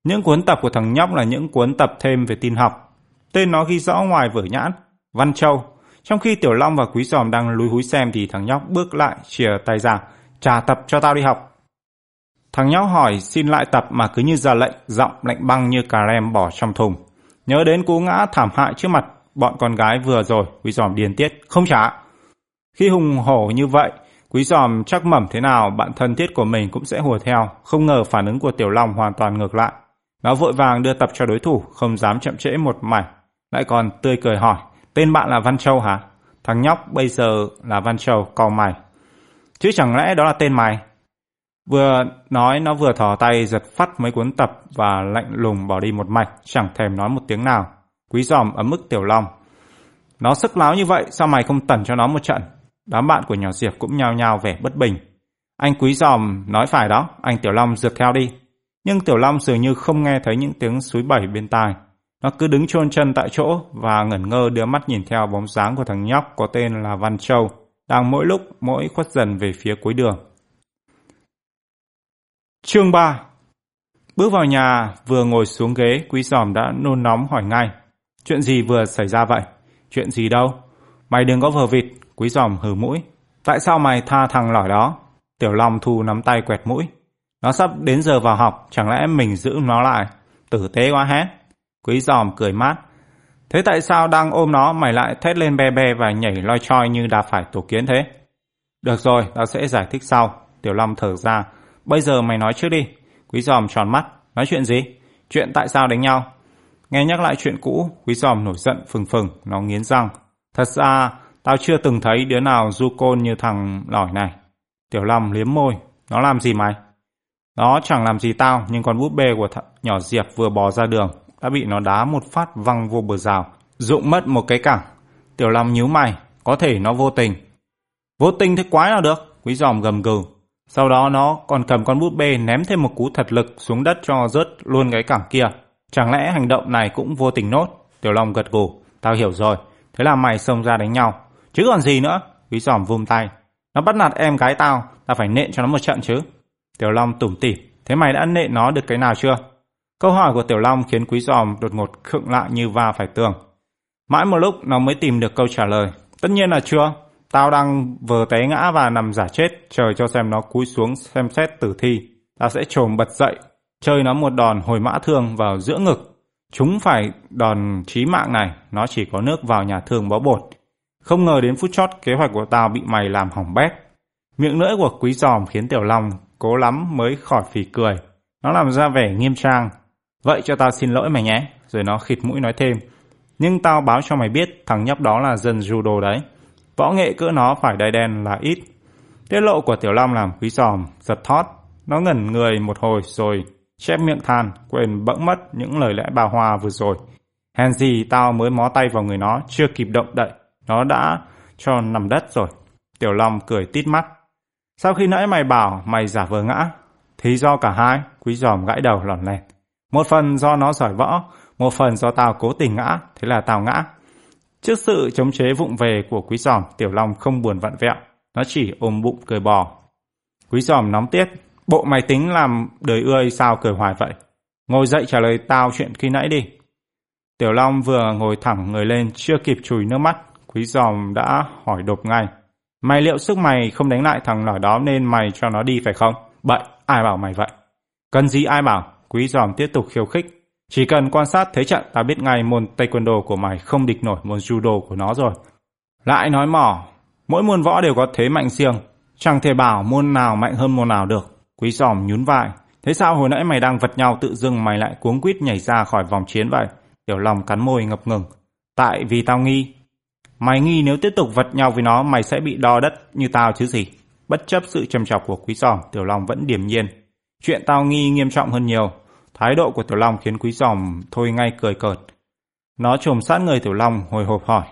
Những cuốn tập của thằng nhóc là những cuốn tập thêm về tin học. Tên nó ghi rõ ngoài vở nhãn. Văn Châu. Trong khi Tiểu Long và Quý Giòm đang lúi húi xem thì thằng nhóc bước lại chìa tay ra. Trả tập cho tao đi học. Thằng nhóc hỏi xin lại tập mà cứ như ra lệnh, giọng lạnh băng như cà rem bỏ trong thùng. Nhớ đến cú ngã thảm hại trước mặt bọn con gái vừa rồi, quý giòm điên tiết, không trả. Khi hùng hổ như vậy, quý giòm chắc mẩm thế nào bạn thân thiết của mình cũng sẽ hùa theo, không ngờ phản ứng của Tiểu Long hoàn toàn ngược lại. Nó vội vàng đưa tập cho đối thủ, không dám chậm trễ một mảnh, lại còn tươi cười hỏi, tên bạn là Văn Châu hả? Thằng nhóc bây giờ là Văn Châu, cò mày. Chứ chẳng lẽ đó là tên mày? Vừa nói nó vừa thò tay giật phát mấy cuốn tập và lạnh lùng bỏ đi một mạch, chẳng thèm nói một tiếng nào. Quý giòm ấm ức tiểu long. Nó sức láo như vậy, sao mày không tẩn cho nó một trận? Đám bạn của nhỏ Diệp cũng nhao nhao vẻ bất bình. Anh quý giòm nói phải đó, anh Tiểu Long rượt theo đi. Nhưng Tiểu Long dường như không nghe thấy những tiếng suối bảy bên tai. Nó cứ đứng chôn chân tại chỗ và ngẩn ngơ đưa mắt nhìn theo bóng dáng của thằng nhóc có tên là Văn Châu, đang mỗi lúc mỗi khuất dần về phía cuối đường. Chương 3 Bước vào nhà, vừa ngồi xuống ghế, quý giòm đã nôn nóng hỏi ngay. Chuyện gì vừa xảy ra vậy? Chuyện gì đâu? Mày đừng có vờ vịt, quý giòm hừ mũi. Tại sao mày tha thằng lỏi đó? Tiểu Long thu nắm tay quẹt mũi. Nó sắp đến giờ vào học, chẳng lẽ mình giữ nó lại? Tử tế quá hét. Quý giòm cười mát. Thế tại sao đang ôm nó mày lại thét lên be be và nhảy loi choi như đã phải tổ kiến thế? Được rồi, tao sẽ giải thích sau. Tiểu Long thở ra. Bây giờ mày nói trước đi. Quý giòm tròn mắt. Nói chuyện gì? Chuyện tại sao đánh nhau? Nghe nhắc lại chuyện cũ, quý giòm nổi giận phừng phừng, nó nghiến răng. Thật ra, tao chưa từng thấy đứa nào du côn như thằng lỏi này. Tiểu Long liếm môi. Nó làm gì mày? Nó chẳng làm gì tao, nhưng con búp bê của th- nhỏ Diệp vừa bò ra đường, đã bị nó đá một phát văng vô bờ rào, rụng mất một cái cẳng. Tiểu Long nhíu mày, có thể nó vô tình. Vô tình thế quái nào được? Quý giòm gầm gừ. Sau đó nó còn cầm con búp bê ném thêm một cú thật lực xuống đất cho rớt luôn cái cẳng kia. Chẳng lẽ hành động này cũng vô tình nốt? Tiểu Long gật gù. Tao hiểu rồi. Thế là mày xông ra đánh nhau. Chứ còn gì nữa? Quý giòm vung tay. Nó bắt nạt em gái tao. Tao phải nện cho nó một trận chứ. Tiểu Long tủm tỉm. Thế mày đã nện nó được cái nào chưa? Câu hỏi của Tiểu Long khiến Quý giòm đột ngột khựng lại như va phải tường. Mãi một lúc nó mới tìm được câu trả lời. Tất nhiên là chưa. Tao đang vờ té ngã và nằm giả chết, chờ cho xem nó cúi xuống xem xét tử thi. Tao sẽ trồm bật dậy, chơi nó một đòn hồi mã thương vào giữa ngực. Chúng phải đòn chí mạng này, nó chỉ có nước vào nhà thương bó bột. Không ngờ đến phút chót kế hoạch của tao bị mày làm hỏng bét. Miệng lưỡi của quý giòm khiến Tiểu Long cố lắm mới khỏi phì cười. Nó làm ra vẻ nghiêm trang. Vậy cho tao xin lỗi mày nhé. Rồi nó khịt mũi nói thêm. Nhưng tao báo cho mày biết thằng nhóc đó là dân judo đấy. Võ nghệ cỡ nó phải đai đen là ít. Tiết lộ của Tiểu Long làm quý giòm, giật thót. Nó ngẩn người một hồi rồi chép miệng than, quên bỗng mất những lời lẽ bà Hoa vừa rồi. Hèn gì tao mới mó tay vào người nó, chưa kịp động đậy. Nó đã cho nằm đất rồi. Tiểu Long cười tít mắt. Sau khi nãy mày bảo mày giả vờ ngã, thì do cả hai, quý giòm gãi đầu lòn lẹt. Một phần do nó giỏi võ, một phần do tao cố tình ngã, thế là tao ngã. Trước sự chống chế vụng về của quý giòm, Tiểu Long không buồn vặn vẹo, nó chỉ ôm bụng cười bò. Quý giòm nóng tiết. Bộ mày tính làm đời ươi sao cười hoài vậy? Ngồi dậy trả lời tao chuyện khi nãy đi. Tiểu Long vừa ngồi thẳng người lên chưa kịp chùi nước mắt. Quý giòm đã hỏi đột ngay. Mày liệu sức mày không đánh lại thằng lỏi đó nên mày cho nó đi phải không? Bậy, ai bảo mày vậy? Cần gì ai bảo? Quý giòm tiếp tục khiêu khích. Chỉ cần quan sát thế trận ta biết ngay môn taekwondo của mày không địch nổi môn judo của nó rồi. Lại nói mỏ, mỗi môn võ đều có thế mạnh riêng. Chẳng thể bảo môn nào mạnh hơn môn nào được. Quý giòm nhún vai. Thế sao hồi nãy mày đang vật nhau tự dưng mày lại cuống quýt nhảy ra khỏi vòng chiến vậy? Tiểu Long cắn môi ngập ngừng. Tại vì tao nghi. Mày nghi nếu tiếp tục vật nhau với nó mày sẽ bị đo đất như tao chứ gì. Bất chấp sự trầm trọng của quý giòm, Tiểu Long vẫn điềm nhiên. Chuyện tao nghi nghiêm trọng hơn nhiều. Thái độ của Tiểu Long khiến quý giòm thôi ngay cười cợt. Nó trồm sát người Tiểu Long hồi hộp hỏi.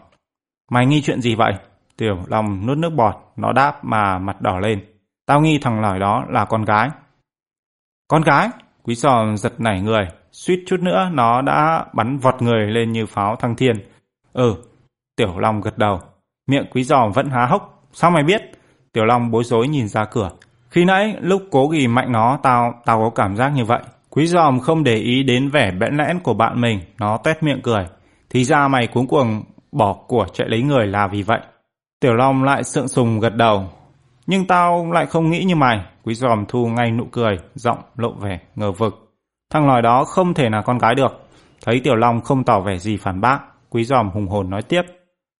Mày nghi chuyện gì vậy? Tiểu Long nuốt nước bọt, nó đáp mà mặt đỏ lên. Tao nghi thằng lỏi đó là con gái. Con gái? Quý giòm giật nảy người, suýt chút nữa nó đã bắn vọt người lên như pháo thăng thiên. Ừ, Tiểu Long gật đầu. Miệng quý giòm vẫn há hốc. Sao mày biết? Tiểu Long bối rối nhìn ra cửa. Khi nãy lúc cố ghi mạnh nó tao tao có cảm giác như vậy. Quý giòm không để ý đến vẻ bẽn lẽn của bạn mình, nó tét miệng cười. Thì ra mày cuống cuồng bỏ của chạy lấy người là vì vậy. Tiểu Long lại sượng sùng gật đầu. Nhưng tao lại không nghĩ như mày. Quý giòm thu ngay nụ cười, giọng lộ vẻ ngờ vực. Thằng lòi đó không thể là con gái được. Thấy Tiểu Long không tỏ vẻ gì phản bác, Quý giòm hùng hồn nói tiếp.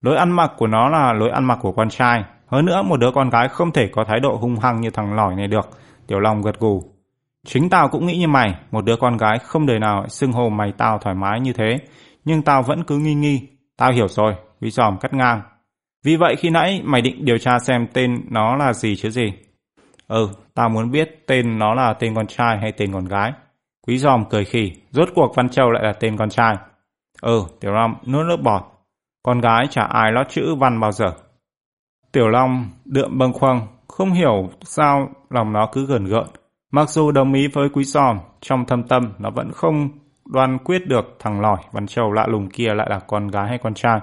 Lối ăn mặc của nó là lối ăn mặc của con trai. Hơn nữa một đứa con gái không thể có thái độ hung hăng như thằng lỏi này được. Tiểu Long gật gù. Chính tao cũng nghĩ như mày, một đứa con gái không đời nào xưng hô mày tao thoải mái như thế. Nhưng tao vẫn cứ nghi nghi. Tao hiểu rồi, quý giòm cắt ngang. Vì vậy khi nãy mày định điều tra xem tên nó là gì chứ gì? Ừ, tao muốn biết tên nó là tên con trai hay tên con gái. Quý giòm cười khỉ, rốt cuộc Văn Châu lại là tên con trai. Ừ, Tiểu Long nuốt nước bọt. Con gái chả ai lót chữ Văn bao giờ. Tiểu Long đượm bâng khuâng, không hiểu sao lòng nó cứ gần gợn. Mặc dù đồng ý với Quý Giòm, trong thâm tâm nó vẫn không đoan quyết được thằng lỏi Văn Châu lạ lùng kia lại là con gái hay con trai.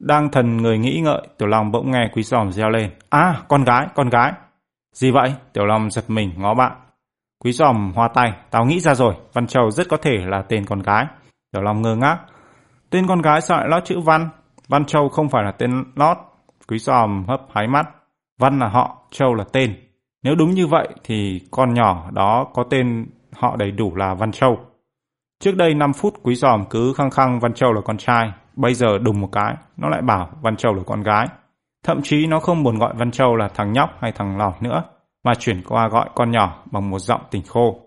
Đang thần người nghĩ ngợi, Tiểu Long bỗng nghe Quý Giòm reo lên. À, con gái, con gái. Gì vậy? Tiểu Long giật mình ngó bạn. Quý Giòm hoa tay, tao nghĩ ra rồi, Văn Châu rất có thể là tên con gái. Tiểu Long ngơ ngác. Tên con gái sao lại lót chữ Văn? Văn Châu không phải là tên lót. Quý Giòm hấp hái mắt. Văn là họ, Châu là tên. Nếu đúng như vậy thì con nhỏ đó có tên họ đầy đủ là Văn Châu. Trước đây 5 phút Quý Giòm cứ khăng khăng Văn Châu là con trai, bây giờ đùng một cái, nó lại bảo Văn Châu là con gái. Thậm chí nó không buồn gọi Văn Châu là thằng nhóc hay thằng lọt nữa, mà chuyển qua gọi con nhỏ bằng một giọng tình khô.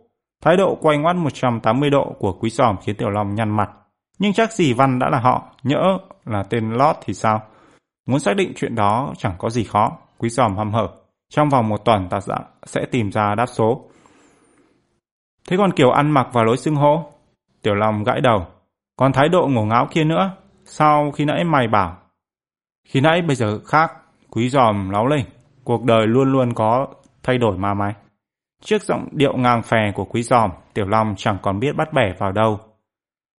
Thái độ quay ngoắt 180 độ của Quý Giòm khiến Tiểu Long nhăn mặt. Nhưng chắc gì Văn đã là họ, nhỡ là tên Lót thì sao? Muốn xác định chuyện đó chẳng có gì khó, Quý Giòm hăm hở. Trong vòng một tuần ta sẽ tìm ra đáp số. Thế còn kiểu ăn mặc và lối xưng hô? Tiểu Long gãi đầu. Còn thái độ ngổ ngáo kia nữa? Sao khi nãy mày bảo? Khi nãy bây giờ khác. Quý giòm láo lên. Cuộc đời luôn luôn có thay đổi mà mày. Trước giọng điệu ngang phè của quý giòm, Tiểu Long chẳng còn biết bắt bẻ vào đâu.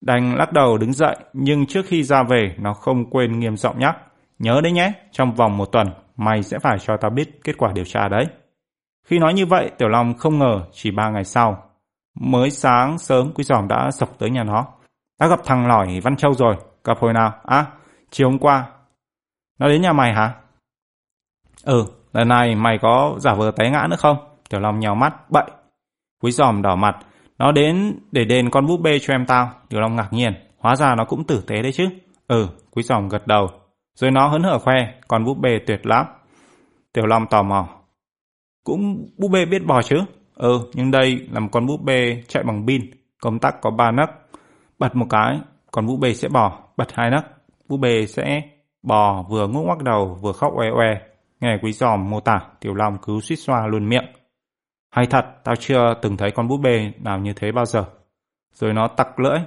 Đành lắc đầu đứng dậy, nhưng trước khi ra về, nó không quên nghiêm giọng nhắc. Nhớ đấy nhé, trong vòng một tuần, mày sẽ phải cho tao biết kết quả điều tra đấy. Khi nói như vậy, Tiểu Long không ngờ chỉ ba ngày sau. Mới sáng sớm Quý Giòm đã sọc tới nhà nó. Đã gặp thằng lỏi Văn Châu rồi, gặp hồi nào? À, chiều hôm qua. Nó đến nhà mày hả? Ừ, lần này mày có giả vờ té ngã nữa không? Tiểu Long nhào mắt, bậy. Quý Giòm đỏ mặt, nó đến để đền con búp bê cho em tao. Tiểu Long ngạc nhiên, hóa ra nó cũng tử tế đấy chứ. Ừ, Quý Giòm gật đầu. Rồi nó hớn hở khoe, con búp bê tuyệt lắm. Tiểu Long tò mò. Cũng búp bê biết bò chứ? Ừ, nhưng đây là một con búp bê chạy bằng pin, công tắc có ba nấc. Bật một cái, con búp bê sẽ bò, bật hai nấc. Búp bê sẽ bò vừa ngúc ngoắc đầu vừa khóc oe oe. Nghe quý giòm mô tả, Tiểu Long cứ suýt xoa luôn miệng. Hay thật, tao chưa từng thấy con búp bê nào như thế bao giờ. Rồi nó tặc lưỡi.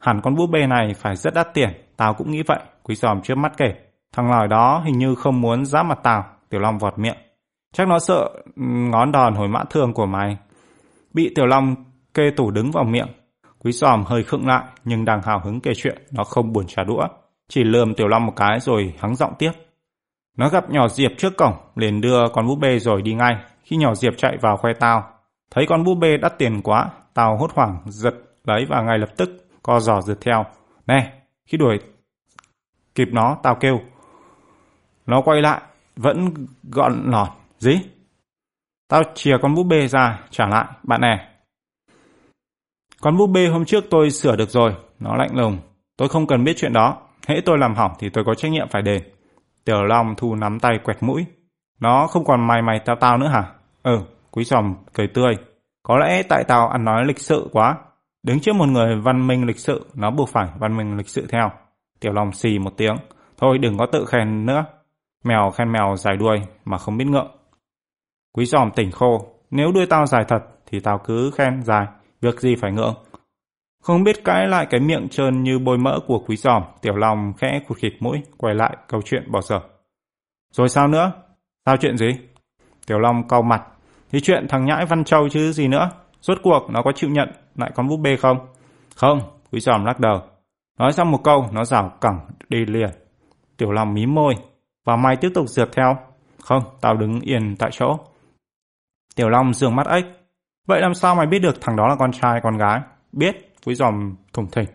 Hẳn con búp bê này phải rất đắt tiền, tao cũng nghĩ vậy. Quý giòm trước mắt kể. Thằng lòi đó hình như không muốn giáp mặt tao. Tiểu Long vọt miệng. Chắc nó sợ ngón đòn hồi mã thương của mày. Bị Tiểu Long kê tủ đứng vào miệng. Quý giòm hơi khựng lại nhưng đang hào hứng kể chuyện, nó không buồn trả đũa. Chỉ lườm Tiểu Long một cái rồi hắng giọng tiếp. Nó gặp nhỏ Diệp trước cổng, liền đưa con búp bê rồi đi ngay. Khi nhỏ Diệp chạy vào khoe tao, thấy con búp bê đắt tiền quá, tao hốt hoảng giật lấy và ngay lập tức co giò rượt theo. Nè, khi đuổi kịp nó, tao kêu. Nó quay lại, vẫn gọn lọt. Gì? Tao chìa con búp bê ra, trả lại, bạn nè. Con búp bê hôm trước tôi sửa được rồi, nó lạnh lùng. Tôi không cần biết chuyện đó, hễ tôi làm hỏng thì tôi có trách nhiệm phải đền. Tiểu Long thu nắm tay quẹt mũi. Nó không còn mày mày tao tao nữa hả? Ừ, quý giòm cười tươi. Có lẽ tại tao ăn nói lịch sự quá. Đứng trước một người văn minh lịch sự, nó buộc phải văn minh lịch sự theo. Tiểu Long xì một tiếng. Thôi đừng có tự khen nữa. Mèo khen mèo dài đuôi mà không biết ngượng. Quý giòm tỉnh khô. Nếu đuôi tao dài thật thì tao cứ khen dài. Việc gì phải ngượng. Không biết cãi lại cái miệng trơn như bôi mỡ của quý giòm, Tiểu Long khẽ khụt khịt mũi, quay lại câu chuyện bỏ dở. Rồi sao nữa? Sao chuyện gì? Tiểu Long cau mặt. Thì chuyện thằng nhãi Văn Châu chứ gì nữa. Rốt cuộc nó có chịu nhận lại con búp bê không? Không, quý giòm lắc đầu. Nói xong một câu, nó rảo cẳng đi liền. Tiểu Long mím môi. Và mày tiếp tục rượt theo. Không, tao đứng yên tại chỗ. Tiểu Long dường mắt ếch. Vậy làm sao mày biết được thằng đó là con trai con gái? Biết, quý giòm thủng thỉnh.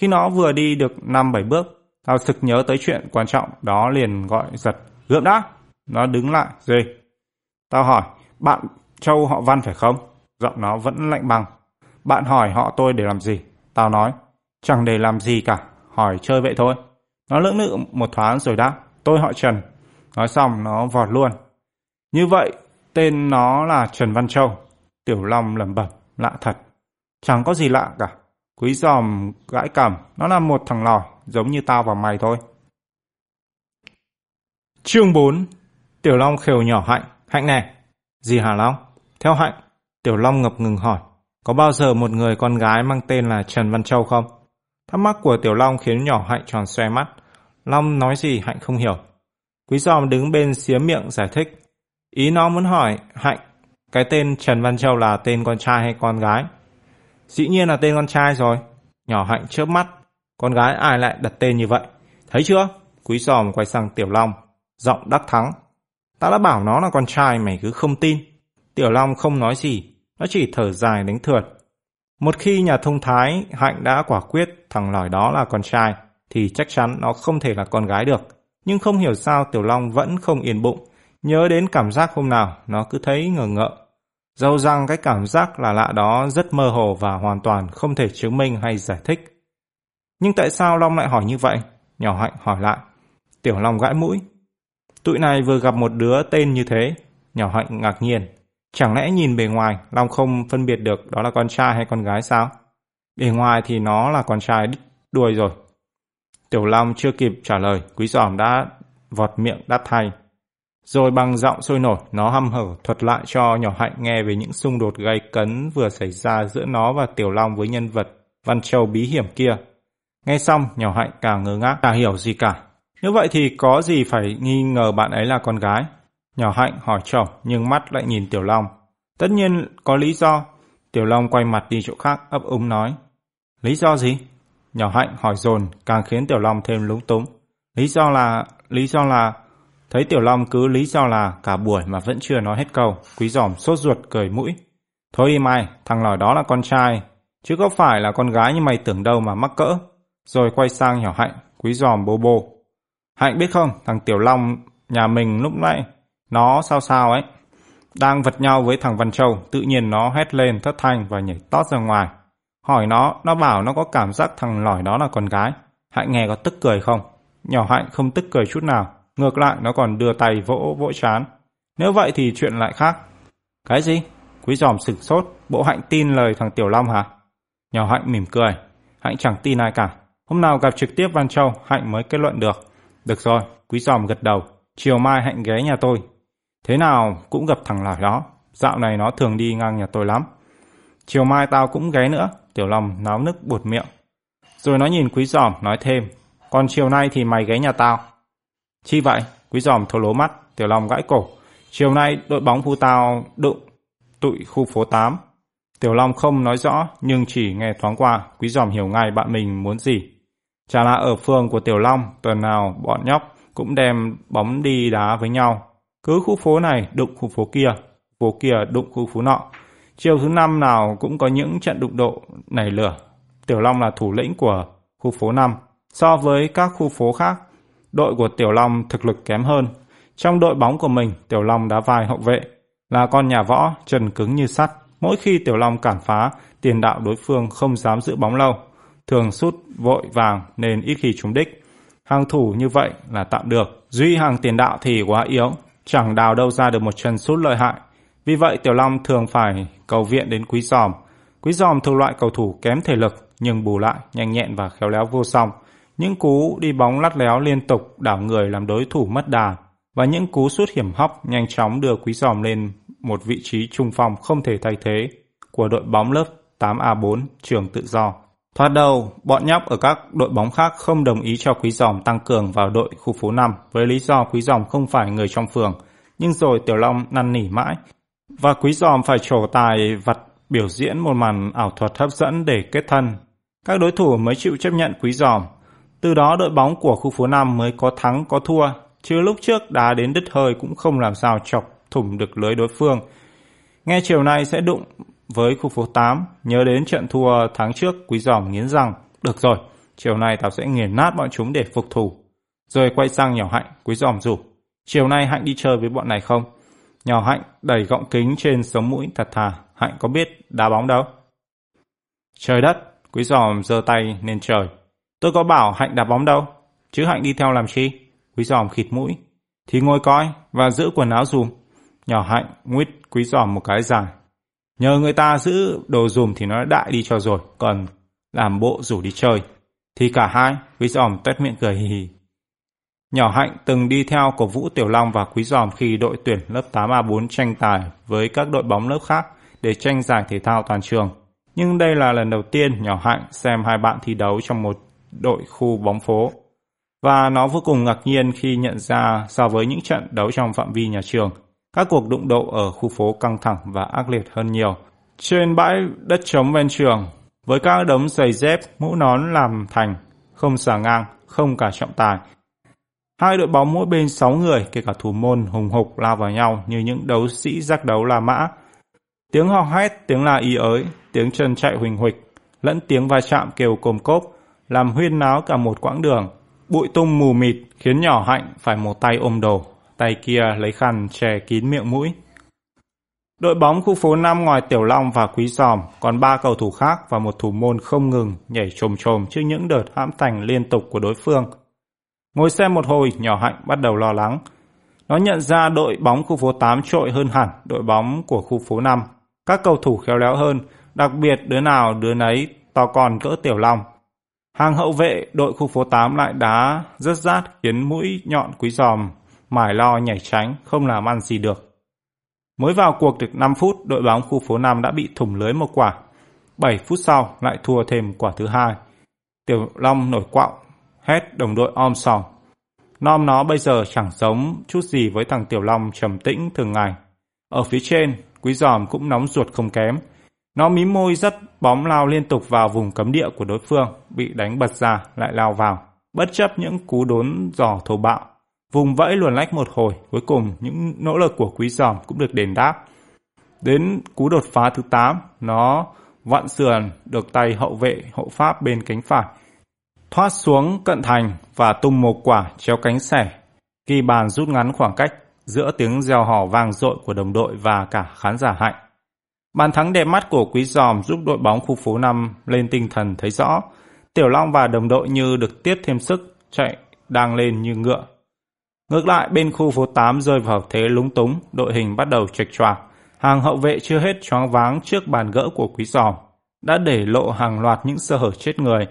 Khi nó vừa đi được năm bảy bước, tao sực nhớ tới chuyện quan trọng đó liền gọi giật. Gượm đã! Nó đứng lại. Gì? Tao hỏi, bạn Châu họ Văn phải không? Giọng nó vẫn lạnh bằng. Bạn hỏi họ tôi để làm gì? Tao nói, chẳng để làm gì cả, hỏi chơi vậy thôi. Nó lưỡng lự một thoáng rồi đáp, tôi họ Trần. Nói xong nó vọt luôn. Như vậy, tên nó là Trần Văn Châu. Tiểu Long lẩm bẩm, lạ thật. Chẳng có gì lạ cả. Quý giòm gãi cầm, nó là một thằng lò, giống như tao và mày thôi. Chương 4 Tiểu Long khều nhỏ Hạnh. Hạnh nè. Gì hả Long? Theo Hạnh, Tiểu Long ngập ngừng hỏi. Có bao giờ một người con gái mang tên là Trần Văn Châu không? Thắc mắc của Tiểu Long khiến nhỏ Hạnh tròn xoe mắt. Long nói gì Hạnh không hiểu. Quý giòm đứng bên xía miệng giải thích. Ý nó muốn hỏi Hạnh, cái tên Trần Văn Châu là tên con trai hay con gái? Dĩ nhiên là tên con trai rồi. Nhỏ Hạnh chớp mắt. Con gái ai lại đặt tên như vậy? Thấy chưa? Quý giòm quay sang Tiểu Long. Giọng đắc thắng. Ta đã bảo nó là con trai mày cứ không tin. Tiểu Long không nói gì. Nó chỉ thở dài đánh thượt. Một khi nhà thông thái Hạnh đã quả quyết thằng lòi đó là con trai, thì chắc chắn nó không thể là con gái được. Nhưng không hiểu sao Tiểu Long vẫn không yên bụng. Nhớ đến cảm giác hôm nào, nó cứ thấy ngờ ngợ. Dẫu rằng cái cảm giác là lạ đó rất mơ hồ và hoàn toàn không thể chứng minh hay giải thích. Nhưng tại sao Long lại hỏi như vậy? Nhỏ Hạnh hỏi lại. Tiểu Long gãi mũi. Tụi này vừa gặp một đứa tên như thế. Nhỏ Hạnh ngạc nhiên. Chẳng lẽ nhìn bề ngoài, Long không phân biệt được đó là con trai hay con gái sao? Bề ngoài thì nó là con trai đứt đuôi rồi. Tiểu Long chưa kịp trả lời, quý giòm đã vọt miệng đáp thay. Rồi bằng giọng sôi nổi, nó hăm hở thuật lại cho nhỏ hạnh nghe về những xung đột gay cấn vừa xảy ra giữa nó và Tiểu Long với nhân vật Văn Châu bí hiểm kia. Nghe xong, nhỏ hạnh càng ngơ ngác, càng hiểu gì cả. Nếu vậy thì có gì phải nghi ngờ bạn ấy là con gái? Nhỏ hạnh hỏi chồng nhưng mắt lại nhìn Tiểu Long. Tất nhiên có lý do. Tiểu Long quay mặt đi chỗ khác ấp úng nói. Lý do gì? Nhỏ hạnh hỏi dồn càng khiến Tiểu Long thêm lúng túng. Lý do là... Lý do là... Thấy Tiểu Long cứ lý do là cả buổi mà vẫn chưa nói hết câu. Quý giòm sốt ruột cười mũi. Thôi đi mày, thằng lòi đó là con trai. Chứ có phải là con gái như mày tưởng đâu mà mắc cỡ. Rồi quay sang nhỏ hạnh, quý giòm bô bô. Hạnh biết không, thằng Tiểu Long nhà mình lúc nãy nó sao sao ấy. Đang vật nhau với thằng Văn Châu, tự nhiên nó hét lên thất thanh và nhảy tót ra ngoài. Hỏi nó, nó bảo nó có cảm giác thằng lỏi đó là con gái. Hạnh nghe có tức cười không? Nhỏ Hạnh không tức cười chút nào. Ngược lại nó còn đưa tay vỗ vỗ chán. Nếu vậy thì chuyện lại khác. Cái gì? Quý giòm sực sốt. Bộ Hạnh tin lời thằng Tiểu Long hả? Nhỏ Hạnh mỉm cười. Hạnh chẳng tin ai cả. Hôm nào gặp trực tiếp Văn Châu, Hạnh mới kết luận được. Được rồi, quý giòm gật đầu. Chiều mai Hạnh ghé nhà tôi. Thế nào cũng gặp thằng lỏi đó. Dạo này nó thường đi ngang nhà tôi lắm. Chiều mai tao cũng ghé nữa. Tiểu Long náo nức buột miệng. Rồi nó nhìn quý giòm nói thêm. Còn chiều nay thì mày ghé nhà tao. Chi vậy? Quý giòm thô lố mắt. Tiểu Long gãi cổ. Chiều nay đội bóng phu tao đụng tụi khu phố 8. Tiểu Long không nói rõ nhưng chỉ nghe thoáng qua. Quý giòm hiểu ngay bạn mình muốn gì. Chả là ở phường của Tiểu Long tuần nào bọn nhóc cũng đem bóng đi đá với nhau. Cứ khu phố này đụng khu phố kia, phố kia đụng khu phố nọ. Chiều thứ năm nào cũng có những trận đụng độ nảy lửa. Tiểu Long là thủ lĩnh của khu phố 5. So với các khu phố khác, đội của Tiểu Long thực lực kém hơn. Trong đội bóng của mình, Tiểu Long đá vai hậu vệ, là con nhà võ, trần cứng như sắt. Mỗi khi Tiểu Long cản phá, tiền đạo đối phương không dám giữ bóng lâu, thường sút vội vàng nên ít khi trúng đích. Hàng thủ như vậy là tạm được. Duy hàng tiền đạo thì quá yếu, chẳng đào đâu ra được một chân sút lợi hại. Vì vậy Tiểu Long thường phải cầu viện đến Quý Giòm. Quý Giòm thuộc loại cầu thủ kém thể lực nhưng bù lại nhanh nhẹn và khéo léo vô song. Những cú đi bóng lắt léo liên tục đảo người làm đối thủ mất đà và những cú sút hiểm hóc nhanh chóng đưa Quý Giòm lên một vị trí trung phong không thể thay thế của đội bóng lớp 8A4 trường tự do. Thoát đầu, bọn nhóc ở các đội bóng khác không đồng ý cho Quý Dòng tăng cường vào đội khu phố 5 với lý do Quý Dòng không phải người trong phường. Nhưng rồi Tiểu Long năn nỉ mãi và Quý Dòng phải trổ tài vặt biểu diễn một màn ảo thuật hấp dẫn để kết thân. Các đối thủ mới chịu chấp nhận Quý Dòng. Từ đó đội bóng của khu phố 5 mới có thắng có thua, chứ lúc trước đá đến đứt hơi cũng không làm sao chọc thủng được lưới đối phương. Nghe chiều nay sẽ đụng với khu phố 8, nhớ đến trận thua tháng trước Quý Giòm nghiến rằng, được rồi, chiều nay tao sẽ nghiền nát bọn chúng để phục thù Rồi quay sang nhỏ hạnh, Quý Giòm rủ, chiều nay Hạnh đi chơi với bọn này không? Nhỏ Hạnh đẩy gọng kính trên sống mũi thật thà, Hạnh có biết đá bóng đâu. Trời đất, Quý Giòm giơ tay lên trời. Tôi có bảo Hạnh đá bóng đâu, chứ Hạnh đi theo làm chi? Quý Giòm khịt mũi. Thì ngồi coi và giữ quần áo dùm. Nhỏ Hạnh nguyết Quý Giòm một cái dài. Nhờ người ta giữ đồ dùm thì nó đại đi cho rồi, còn làm bộ rủ đi chơi. Thì cả hai, Quý Giòm tuét miệng cười hì hì. Nhỏ Hạnh từng đi theo cổ vũ Tiểu Long và Quý Giòm khi đội tuyển lớp 8A4 tranh tài với các đội bóng lớp khác để tranh giải thể thao toàn trường. Nhưng đây là lần đầu tiên Nhỏ Hạnh xem hai bạn thi đấu trong một đội khu bóng phố. Và nó vô cùng ngạc nhiên khi nhận ra so với những trận đấu trong phạm vi nhà trường, các cuộc đụng độ ở khu phố căng thẳng và ác liệt hơn nhiều. Trên bãi đất trống ven trường, với các đống giày dép, mũ nón làm thành, không xả ngang, không cả trọng tài. Hai đội bóng mỗi bên 6 người, kể cả thủ môn hùng hục lao vào nhau như những đấu sĩ giác đấu La Mã. Tiếng hò hét, tiếng la y ới, tiếng chân chạy huỳnh huỳnh, lẫn tiếng va chạm kêu cồm cốp, làm huyên náo cả một quãng đường. Bụi tung mù mịt khiến nhỏ hạnh phải một tay ôm đồ, tay kia lấy khăn che kín miệng mũi. Đội bóng khu phố 5 ngoài Tiểu Long và Quý Giòm còn ba cầu thủ khác và một thủ môn không ngừng nhảy trồm trồm trước những đợt hãm thành liên tục của đối phương. Ngồi xem một hồi, nhỏ hạnh bắt đầu lo lắng. Nó nhận ra đội bóng khu phố 8 trội hơn hẳn đội bóng của khu phố 5. Các cầu thủ khéo léo hơn, đặc biệt đứa nào đứa nấy to con cỡ Tiểu Long. Hàng hậu vệ đội khu phố 8 lại đá rất rát khiến mũi nhọn quý giòm mải lo nhảy tránh, không làm ăn gì được. Mới vào cuộc được 5 phút, đội bóng khu phố 5 đã bị thủng lưới một quả. 7 phút sau lại thua thêm quả thứ hai. Tiểu Long nổi quạo, hét đồng đội om sòm. Nom nó bây giờ chẳng giống chút gì với thằng Tiểu Long trầm tĩnh thường ngày. Ở phía trên, quý giòm cũng nóng ruột không kém. Nó mím môi rất bóng lao liên tục vào vùng cấm địa của đối phương, bị đánh bật ra lại lao vào, bất chấp những cú đốn giò thô bạo. Vùng vẫy luồn lách một hồi, cuối cùng những nỗ lực của quý giòm cũng được đền đáp. Đến cú đột phá thứ 8, nó vặn sườn được tay hậu vệ hậu pháp bên cánh phải. Thoát xuống cận thành và tung một quả treo cánh sẻ. Ghi bàn rút ngắn khoảng cách giữa tiếng reo hò vang dội của đồng đội và cả khán giả hạnh. Bàn thắng đẹp mắt của Quý Giòm giúp đội bóng khu phố 5 lên tinh thần thấy rõ. Tiểu Long và đồng đội như được tiếp thêm sức, chạy đang lên như ngựa. Ngược lại bên khu phố 8 rơi vào thế lúng túng, đội hình bắt đầu chệch choạc. Hàng hậu vệ chưa hết choáng váng trước bàn gỡ của Quý Giòm, đã để lộ hàng loạt những sơ hở chết người.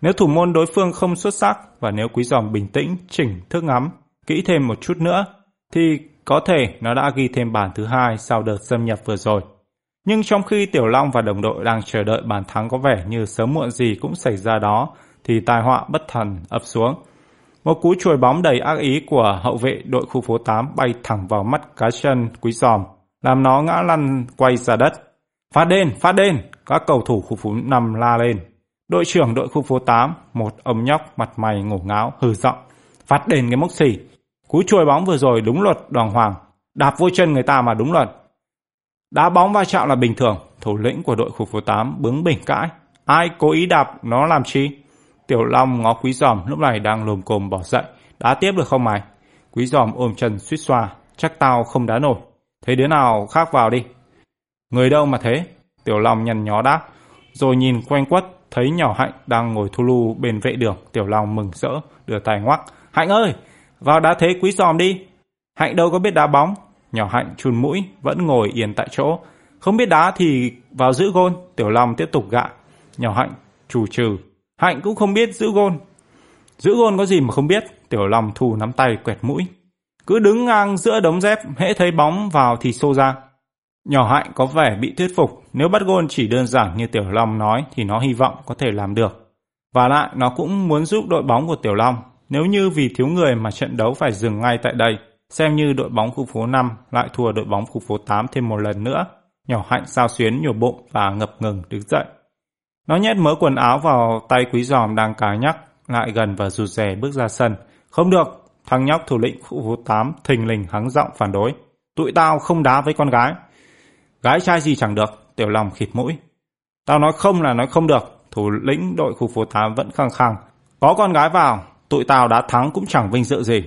Nếu thủ môn đối phương không xuất sắc và nếu Quý Giòm bình tĩnh, chỉnh thức ngắm, kỹ thêm một chút nữa, thì có thể nó đã ghi thêm bàn thứ hai sau đợt xâm nhập vừa rồi. Nhưng trong khi Tiểu Long và đồng đội đang chờ đợi bàn thắng có vẻ như sớm muộn gì cũng xảy ra đó, thì tai họa bất thần ập xuống. Một cú chùi bóng đầy ác ý của hậu vệ đội khu phố 8 bay thẳng vào mắt cá chân quý giòm, làm nó ngã lăn quay ra đất. Phát đen phát đen các cầu thủ khu phố 5 la lên. Đội trưởng đội khu phố 8, một ông nhóc mặt mày ngổ ngáo, hừ giọng. phát đền cái mốc xỉ. Cú chuồi bóng vừa rồi đúng luật đoàn hoàng, đạp vô chân người ta mà đúng luật. Đá bóng va chạm là bình thường, thủ lĩnh của đội khu phố 8 bướng bỉnh cãi. Ai cố ý đạp nó làm chi? Tiểu Long ngó quý giòm lúc này đang lồm cồm bỏ dậy. Đá tiếp được không mày? Quý giòm ôm chân suýt xoa. Chắc tao không đá nổi. Thấy đứa nào khác vào đi. Người đâu mà thế? Tiểu Long nhăn nhó đáp. Rồi nhìn quanh quất, thấy nhỏ Hạnh đang ngồi thu lưu bên vệ đường. Tiểu Long mừng rỡ, đưa tay ngoắc. Hạnh ơi, vào đá thế quý giòm đi. Hạnh đâu có biết đá bóng. Nhỏ Hạnh chun mũi, vẫn ngồi yên tại chỗ. Không biết đá thì vào giữ gôn. Tiểu Long tiếp tục gạ. Nhỏ Hạnh chủ trừ. Hạnh cũng không biết giữ gôn. Giữ gôn có gì mà không biết. Tiểu Long thù nắm tay quẹt mũi. Cứ đứng ngang giữa đống dép, hễ thấy bóng vào thì xô ra. Nhỏ Hạnh có vẻ bị thuyết phục, nếu bắt gôn chỉ đơn giản như Tiểu Long nói thì nó hy vọng có thể làm được. Và lại nó cũng muốn giúp đội bóng của Tiểu Long, nếu như vì thiếu người mà trận đấu phải dừng ngay tại đây, xem như đội bóng khu phố 5 lại thua đội bóng khu phố 8 thêm một lần nữa. Nhỏ Hạnh sao xuyến nhổ bụng và ngập ngừng đứng dậy. Nó nhét mớ quần áo vào tay quý giòm đang cá nhắc, lại gần và rụt rè bước ra sân. Không được, thằng nhóc thủ lĩnh khu phố 8 thình lình hắng giọng phản đối. Tụi tao không đá với con gái. Gái trai gì chẳng được, tiểu lòng khịt mũi. Tao nói không là nói không được, thủ lĩnh đội khu phố 8 vẫn khăng khăng. Có con gái vào, tụi tao đã thắng cũng chẳng vinh dự gì.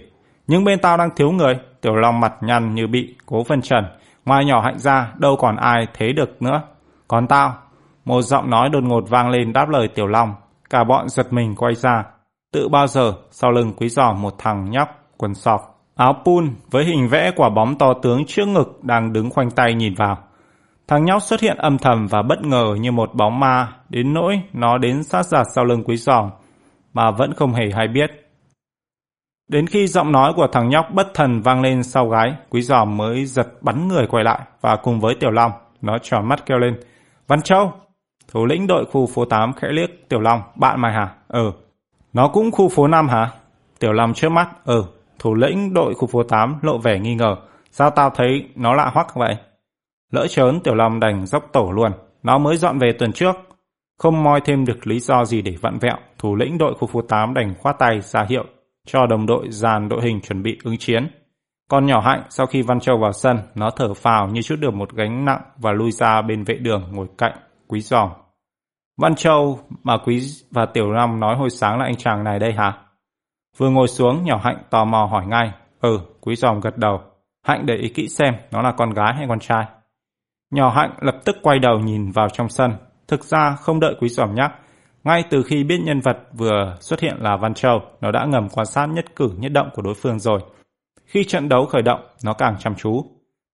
Nhưng bên tao đang thiếu người, tiểu long mặt nhăn như bị cố phân trần. Ngoài nhỏ hạnh ra, đâu còn ai thế được nữa. Còn tao, một giọng nói đột ngột vang lên đáp lời tiểu long. Cả bọn giật mình quay ra. Tự bao giờ, sau lưng quý giỏ một thằng nhóc, quần sọc, áo pun với hình vẽ quả bóng to tướng trước ngực đang đứng khoanh tay nhìn vào. Thằng nhóc xuất hiện âm thầm và bất ngờ như một bóng ma, đến nỗi nó đến sát giặt sau lưng quý giòm, mà vẫn không hề hay biết. Đến khi giọng nói của thằng nhóc bất thần vang lên sau gái, quý giòm mới giật bắn người quay lại và cùng với Tiểu Long, nó tròn mắt kêu lên. Văn Châu! Thủ lĩnh đội khu phố 8 khẽ liếc Tiểu Long, bạn mày hả? Ừ. Nó cũng khu phố 5 hả? Tiểu Long trước mắt, ừ. Thủ lĩnh đội khu phố 8 lộ vẻ nghi ngờ. Sao tao thấy nó lạ hoắc vậy? Lỡ chớn Tiểu Long đành dốc tổ luôn. Nó mới dọn về tuần trước. Không moi thêm được lý do gì để vặn vẹo, thủ lĩnh đội khu phố 8 đành khoát tay ra hiệu cho đồng đội dàn đội hình chuẩn bị ứng chiến. con nhỏ hạnh sau khi Văn Châu vào sân, nó thở phào như chút được một gánh nặng và lui ra bên vệ đường ngồi cạnh Quý Giòm. Văn Châu mà Quý và Tiểu Long nói hồi sáng là anh chàng này đây hả? Vừa ngồi xuống, nhỏ Hạnh tò mò hỏi ngay. Ừ, Quý Giòm gật đầu. Hạnh để ý kỹ xem nó là con gái hay con trai. Nhỏ Hạnh lập tức quay đầu nhìn vào trong sân. Thực ra không đợi Quý Giòm nhắc. Ngay từ khi biết nhân vật vừa xuất hiện là Văn Châu, nó đã ngầm quan sát nhất cử nhất động của đối phương rồi. Khi trận đấu khởi động, nó càng chăm chú.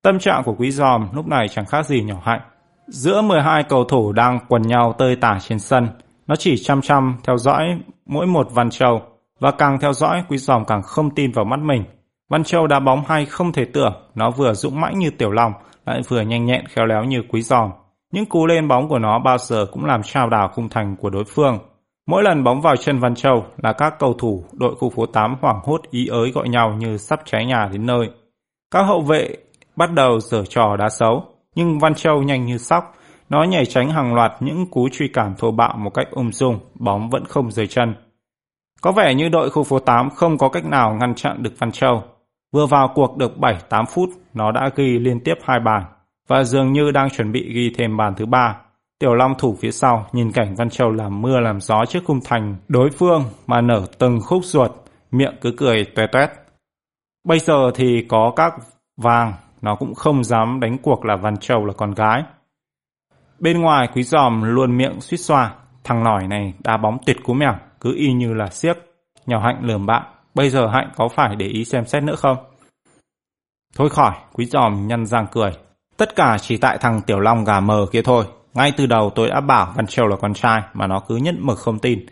Tâm trạng của Quý Giòm lúc này chẳng khác gì nhỏ Hạnh. Giữa 12 cầu thủ đang quần nhau tơi tả trên sân, nó chỉ chăm chăm theo dõi mỗi một Văn Châu và càng theo dõi Quý Giòm càng không tin vào mắt mình. Văn Châu đá bóng hay không thể tưởng, nó vừa dũng mãnh như Tiểu Long, lại vừa nhanh nhẹn khéo léo như Quý Giòm. Những cú lên bóng của nó bao giờ cũng làm trao đảo khung thành của đối phương. Mỗi lần bóng vào chân Văn Châu là các cầu thủ đội khu phố 8 hoảng hốt ý ới gọi nhau như sắp cháy nhà đến nơi. Các hậu vệ bắt đầu giở trò đá xấu, nhưng Văn Châu nhanh như sóc, nó nhảy tránh hàng loạt những cú truy cản thô bạo một cách ung dung, bóng vẫn không rời chân. Có vẻ như đội khu phố 8 không có cách nào ngăn chặn được Văn Châu. Vừa vào cuộc được 7-8 phút, nó đã ghi liên tiếp hai bàn và dường như đang chuẩn bị ghi thêm bàn thứ ba. Tiểu Long thủ phía sau nhìn cảnh Văn Châu làm mưa làm gió trước khung thành đối phương mà nở từng khúc ruột, miệng cứ cười toe toét. Bây giờ thì có các vàng, nó cũng không dám đánh cuộc là Văn Châu là con gái. Bên ngoài quý giòm luôn miệng suýt xoa, thằng nỏi này đá bóng tuyệt cú mèo, cứ y như là siếc. Nhỏ Hạnh lườm bạn, bây giờ Hạnh có phải để ý xem xét nữa không? Thôi khỏi, quý giòm nhăn răng cười. Tất cả chỉ tại thằng Tiểu Long gà mờ kia thôi. Ngay từ đầu tôi đã bảo Văn Châu là con trai mà nó cứ nhất mực không tin.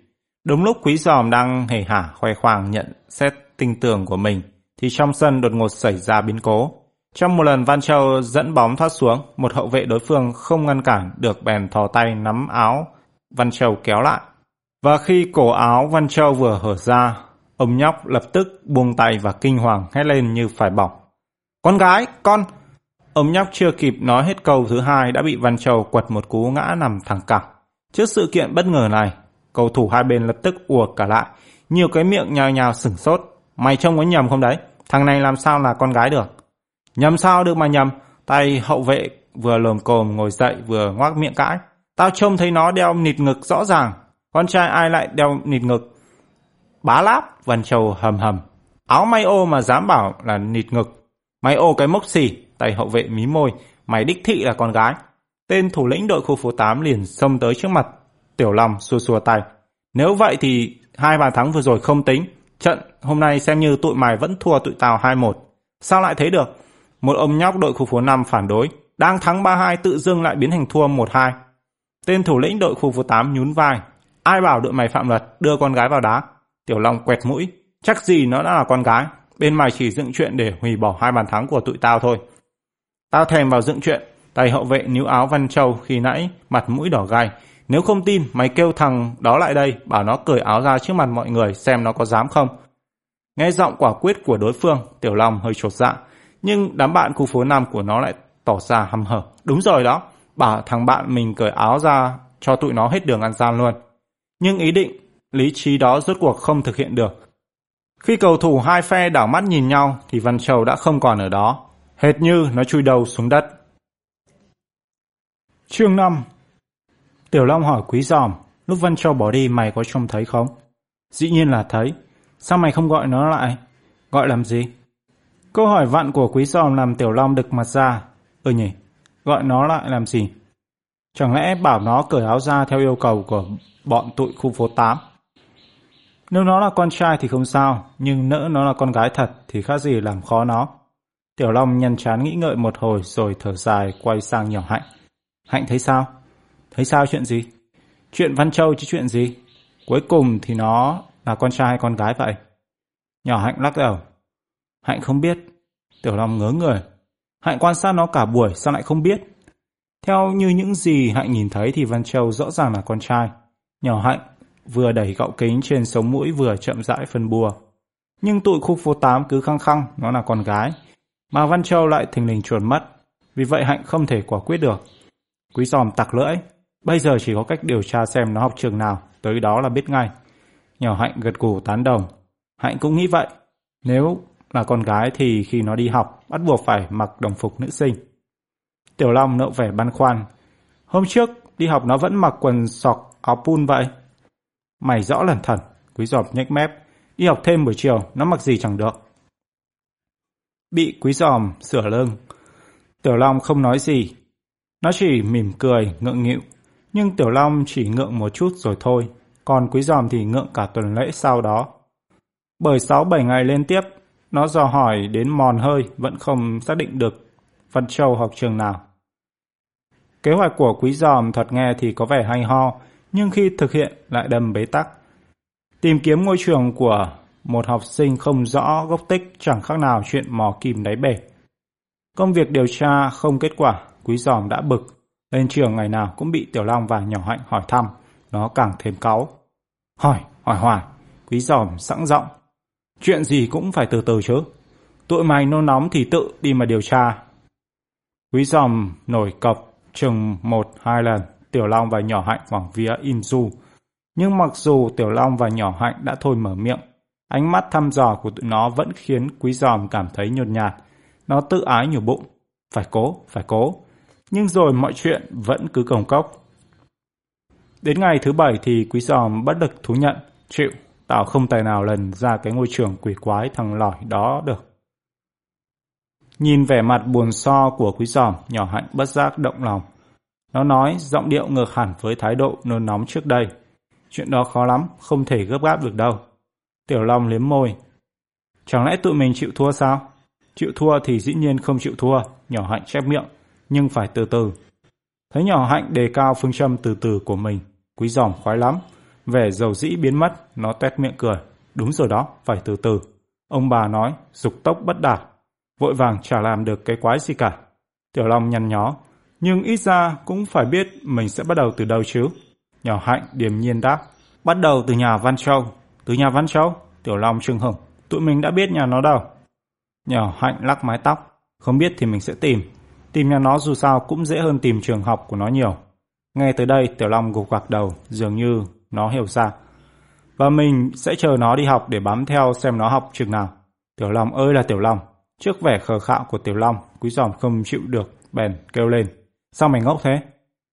Đúng lúc quý giòm đang hề hả khoe khoang nhận xét tinh tường của mình thì trong sân đột ngột xảy ra biến cố. Trong một lần Văn Châu dẫn bóng thoát xuống, một hậu vệ đối phương không ngăn cản được bèn thò tay nắm áo Văn Châu kéo lại. Và khi cổ áo Văn Châu vừa hở ra, ông nhóc lập tức buông tay và kinh hoàng hét lên như phải bỏng. Con gái, con! Ông nhóc chưa kịp nói hết câu thứ hai đã bị Văn Châu quật một cú ngã nằm thẳng cẳng. Trước sự kiện bất ngờ này, cầu thủ hai bên lập tức ùa cả lại, nhiều cái miệng nhào nhào sửng sốt. Mày trông có nhầm không đấy? Thằng này làm sao là con gái được? Nhầm sao được mà nhầm? Tay hậu vệ vừa lồm cồm ngồi dậy vừa ngoác miệng cãi. Tao trông thấy nó đeo nịt ngực rõ ràng. Con trai ai lại đeo nịt ngực? Bá láp, Văn Châu hầm hầm. Áo may ô mà dám bảo là nịt ngực. may ô cái mốc xì, tay hậu vệ mí môi. Mày đích thị là con gái. Tên thủ lĩnh đội khu phố 8 liền xông tới trước mặt. Tiểu Long xua xua tay. Nếu vậy thì hai bàn thắng vừa rồi không tính. Trận hôm nay xem như tụi mày vẫn thua tụi tao 2-1. Sao lại thế được? Một ông nhóc đội khu phố 5 phản đối. Đang thắng 3-2 tự dưng lại biến thành thua 1-2. Tên thủ lĩnh đội khu phố 8 nhún vai. Ai bảo đội mày phạm luật đưa con gái vào đá? Tiểu Long quẹt mũi. Chắc gì nó đã là con gái. Bên mày chỉ dựng chuyện để hủy bỏ hai bàn thắng của tụi tao thôi. Tao thèm vào dựng chuyện. Tay hậu vệ níu áo Văn Châu khi nãy mặt mũi đỏ gai. Nếu không tin, mày kêu thằng đó lại đây, bảo nó cởi áo ra trước mặt mọi người xem nó có dám không. Nghe giọng quả quyết của đối phương, Tiểu Long hơi chột dạ. Nhưng đám bạn khu phố nam của nó lại tỏ ra hăm hở. Đúng rồi đó, bảo thằng bạn mình cởi áo ra cho tụi nó hết đường ăn gian luôn. Nhưng ý định, lý trí đó rốt cuộc không thực hiện được. Khi cầu thủ hai phe đảo mắt nhìn nhau thì Văn Châu đã không còn ở đó. Hệt như nó chui đầu xuống đất. Chương 5 Tiểu Long hỏi Quý Giòm, lúc Văn Châu bỏ đi mày có trông thấy không? Dĩ nhiên là thấy. Sao mày không gọi nó lại? Gọi làm gì? Câu hỏi vặn của Quý Giòm làm Tiểu Long đực mặt ra. Ừ nhỉ, gọi nó lại làm gì? Chẳng lẽ bảo nó cởi áo ra theo yêu cầu của bọn tụi khu phố 8? Nếu nó là con trai thì không sao, nhưng nỡ nó là con gái thật thì khác gì làm khó nó. Tiểu Long nhăn chán nghĩ ngợi một hồi rồi thở dài quay sang nhỏ Hạnh. Hạnh thấy sao? Thấy sao chuyện gì? Chuyện Văn Châu chứ chuyện gì? Cuối cùng thì nó là con trai hay con gái vậy? Nhỏ Hạnh lắc đầu. Hạnh không biết. Tiểu Long ngớ người. Hạnh quan sát nó cả buổi sao lại không biết? Theo như những gì Hạnh nhìn thấy thì Văn Châu rõ ràng là con trai. Nhỏ Hạnh vừa đẩy gọng kính trên sống mũi vừa chậm rãi phân bùa. Nhưng tụi khu phố 8 cứ khăng khăng nó là con gái. Mà Văn Châu lại thình lình chuồn mất. Vì vậy Hạnh không thể quả quyết được. Quý giòm tặc lưỡi. Bây giờ chỉ có cách điều tra xem nó học trường nào, tới đó là biết ngay. Nhỏ Hạnh gật gù tán đồng. Hạnh cũng nghĩ vậy. Nếu là con gái thì khi nó đi học, bắt buộc phải mặc đồng phục nữ sinh. Tiểu Long nợ vẻ băn khoăn. Hôm trước, đi học nó vẫn mặc quần sọc áo pun vậy. Mày rõ lần thần, quý giọt nhếch mép. Đi học thêm buổi chiều, nó mặc gì chẳng được. Bị quý giòm sửa lưng. Tiểu Long không nói gì. Nó chỉ mỉm cười, ngượng nghịu. Nhưng Tiểu Long chỉ ngượng một chút rồi thôi. Còn quý giòm thì ngượng cả tuần lễ sau đó. Bởi 6-7 ngày liên tiếp, nó dò hỏi đến mòn hơi vẫn không xác định được Văn Châu học trường nào. Kế hoạch của quý giòm thật nghe thì có vẻ hay ho, nhưng khi thực hiện lại đầm bế tắc. Tìm kiếm ngôi trường của một học sinh không rõ gốc tích chẳng khác nào chuyện mò kìm đáy bể. Công việc điều tra không kết quả, quý giòm đã bực. Lên trường ngày nào cũng bị Tiểu Long và Nhỏ Hạnh hỏi thăm, nó càng thêm cáu. Hỏi, hỏi hoài, quý giòm sẵn giọng. Chuyện gì cũng phải từ từ chứ. Tụi mày nôn nóng thì tự đi mà điều tra. Quý dòng nổi cọc chừng một hai lần Tiểu Long và Nhỏ Hạnh vòng vía in du. Nhưng mặc dù Tiểu Long và Nhỏ Hạnh đã thôi mở miệng, ánh mắt thăm dò của tụi nó vẫn khiến Quý Giòm cảm thấy nhột nhạt. Nó tự ái nhiều bụng. Phải cố, phải cố. Nhưng rồi mọi chuyện vẫn cứ cồng cốc. Đến ngày thứ bảy thì Quý Giòm bất lực thú nhận. Chịu, tao không tài nào lần ra cái ngôi trường quỷ quái thằng lỏi đó được. Nhìn vẻ mặt buồn so của Quý Giòm, Nhỏ Hạnh bất giác động lòng. Nó nói giọng điệu ngược hẳn với thái độ nôn nóng trước đây. Chuyện đó khó lắm, không thể gấp gáp được đâu. Tiểu Long liếm môi. Chẳng lẽ tụi mình chịu thua sao? Chịu thua thì dĩ nhiên không chịu thua, nhỏ hạnh chép miệng, nhưng phải từ từ. Thấy nhỏ hạnh đề cao phương châm từ từ của mình, quý giòm khoái lắm. Vẻ dầu dĩ biến mất, nó tét miệng cười. Đúng rồi đó, phải từ từ. Ông bà nói, dục tốc bất đạt. Vội vàng chả làm được cái quái gì cả. Tiểu Long nhăn nhó, nhưng ít ra cũng phải biết mình sẽ bắt đầu từ đâu chứ. Nhỏ Hạnh điềm nhiên đáp. Bắt đầu từ nhà Văn Châu. Từ nhà Văn Châu? Tiểu Long trưng hửng. Tụi mình đã biết nhà nó đâu. Nhỏ Hạnh lắc mái tóc. Không biết thì mình sẽ tìm. Tìm nhà nó dù sao cũng dễ hơn tìm trường học của nó nhiều. Nghe tới đây Tiểu Long gục gạc đầu, dường như nó hiểu ra. Và mình sẽ chờ nó đi học để bám theo xem nó học chừng nào. Tiểu Long ơi là Tiểu Long. Trước vẻ khờ khạo của Tiểu Long, Quý Giòm không chịu được, bèn kêu lên. Sao mày ngốc thế?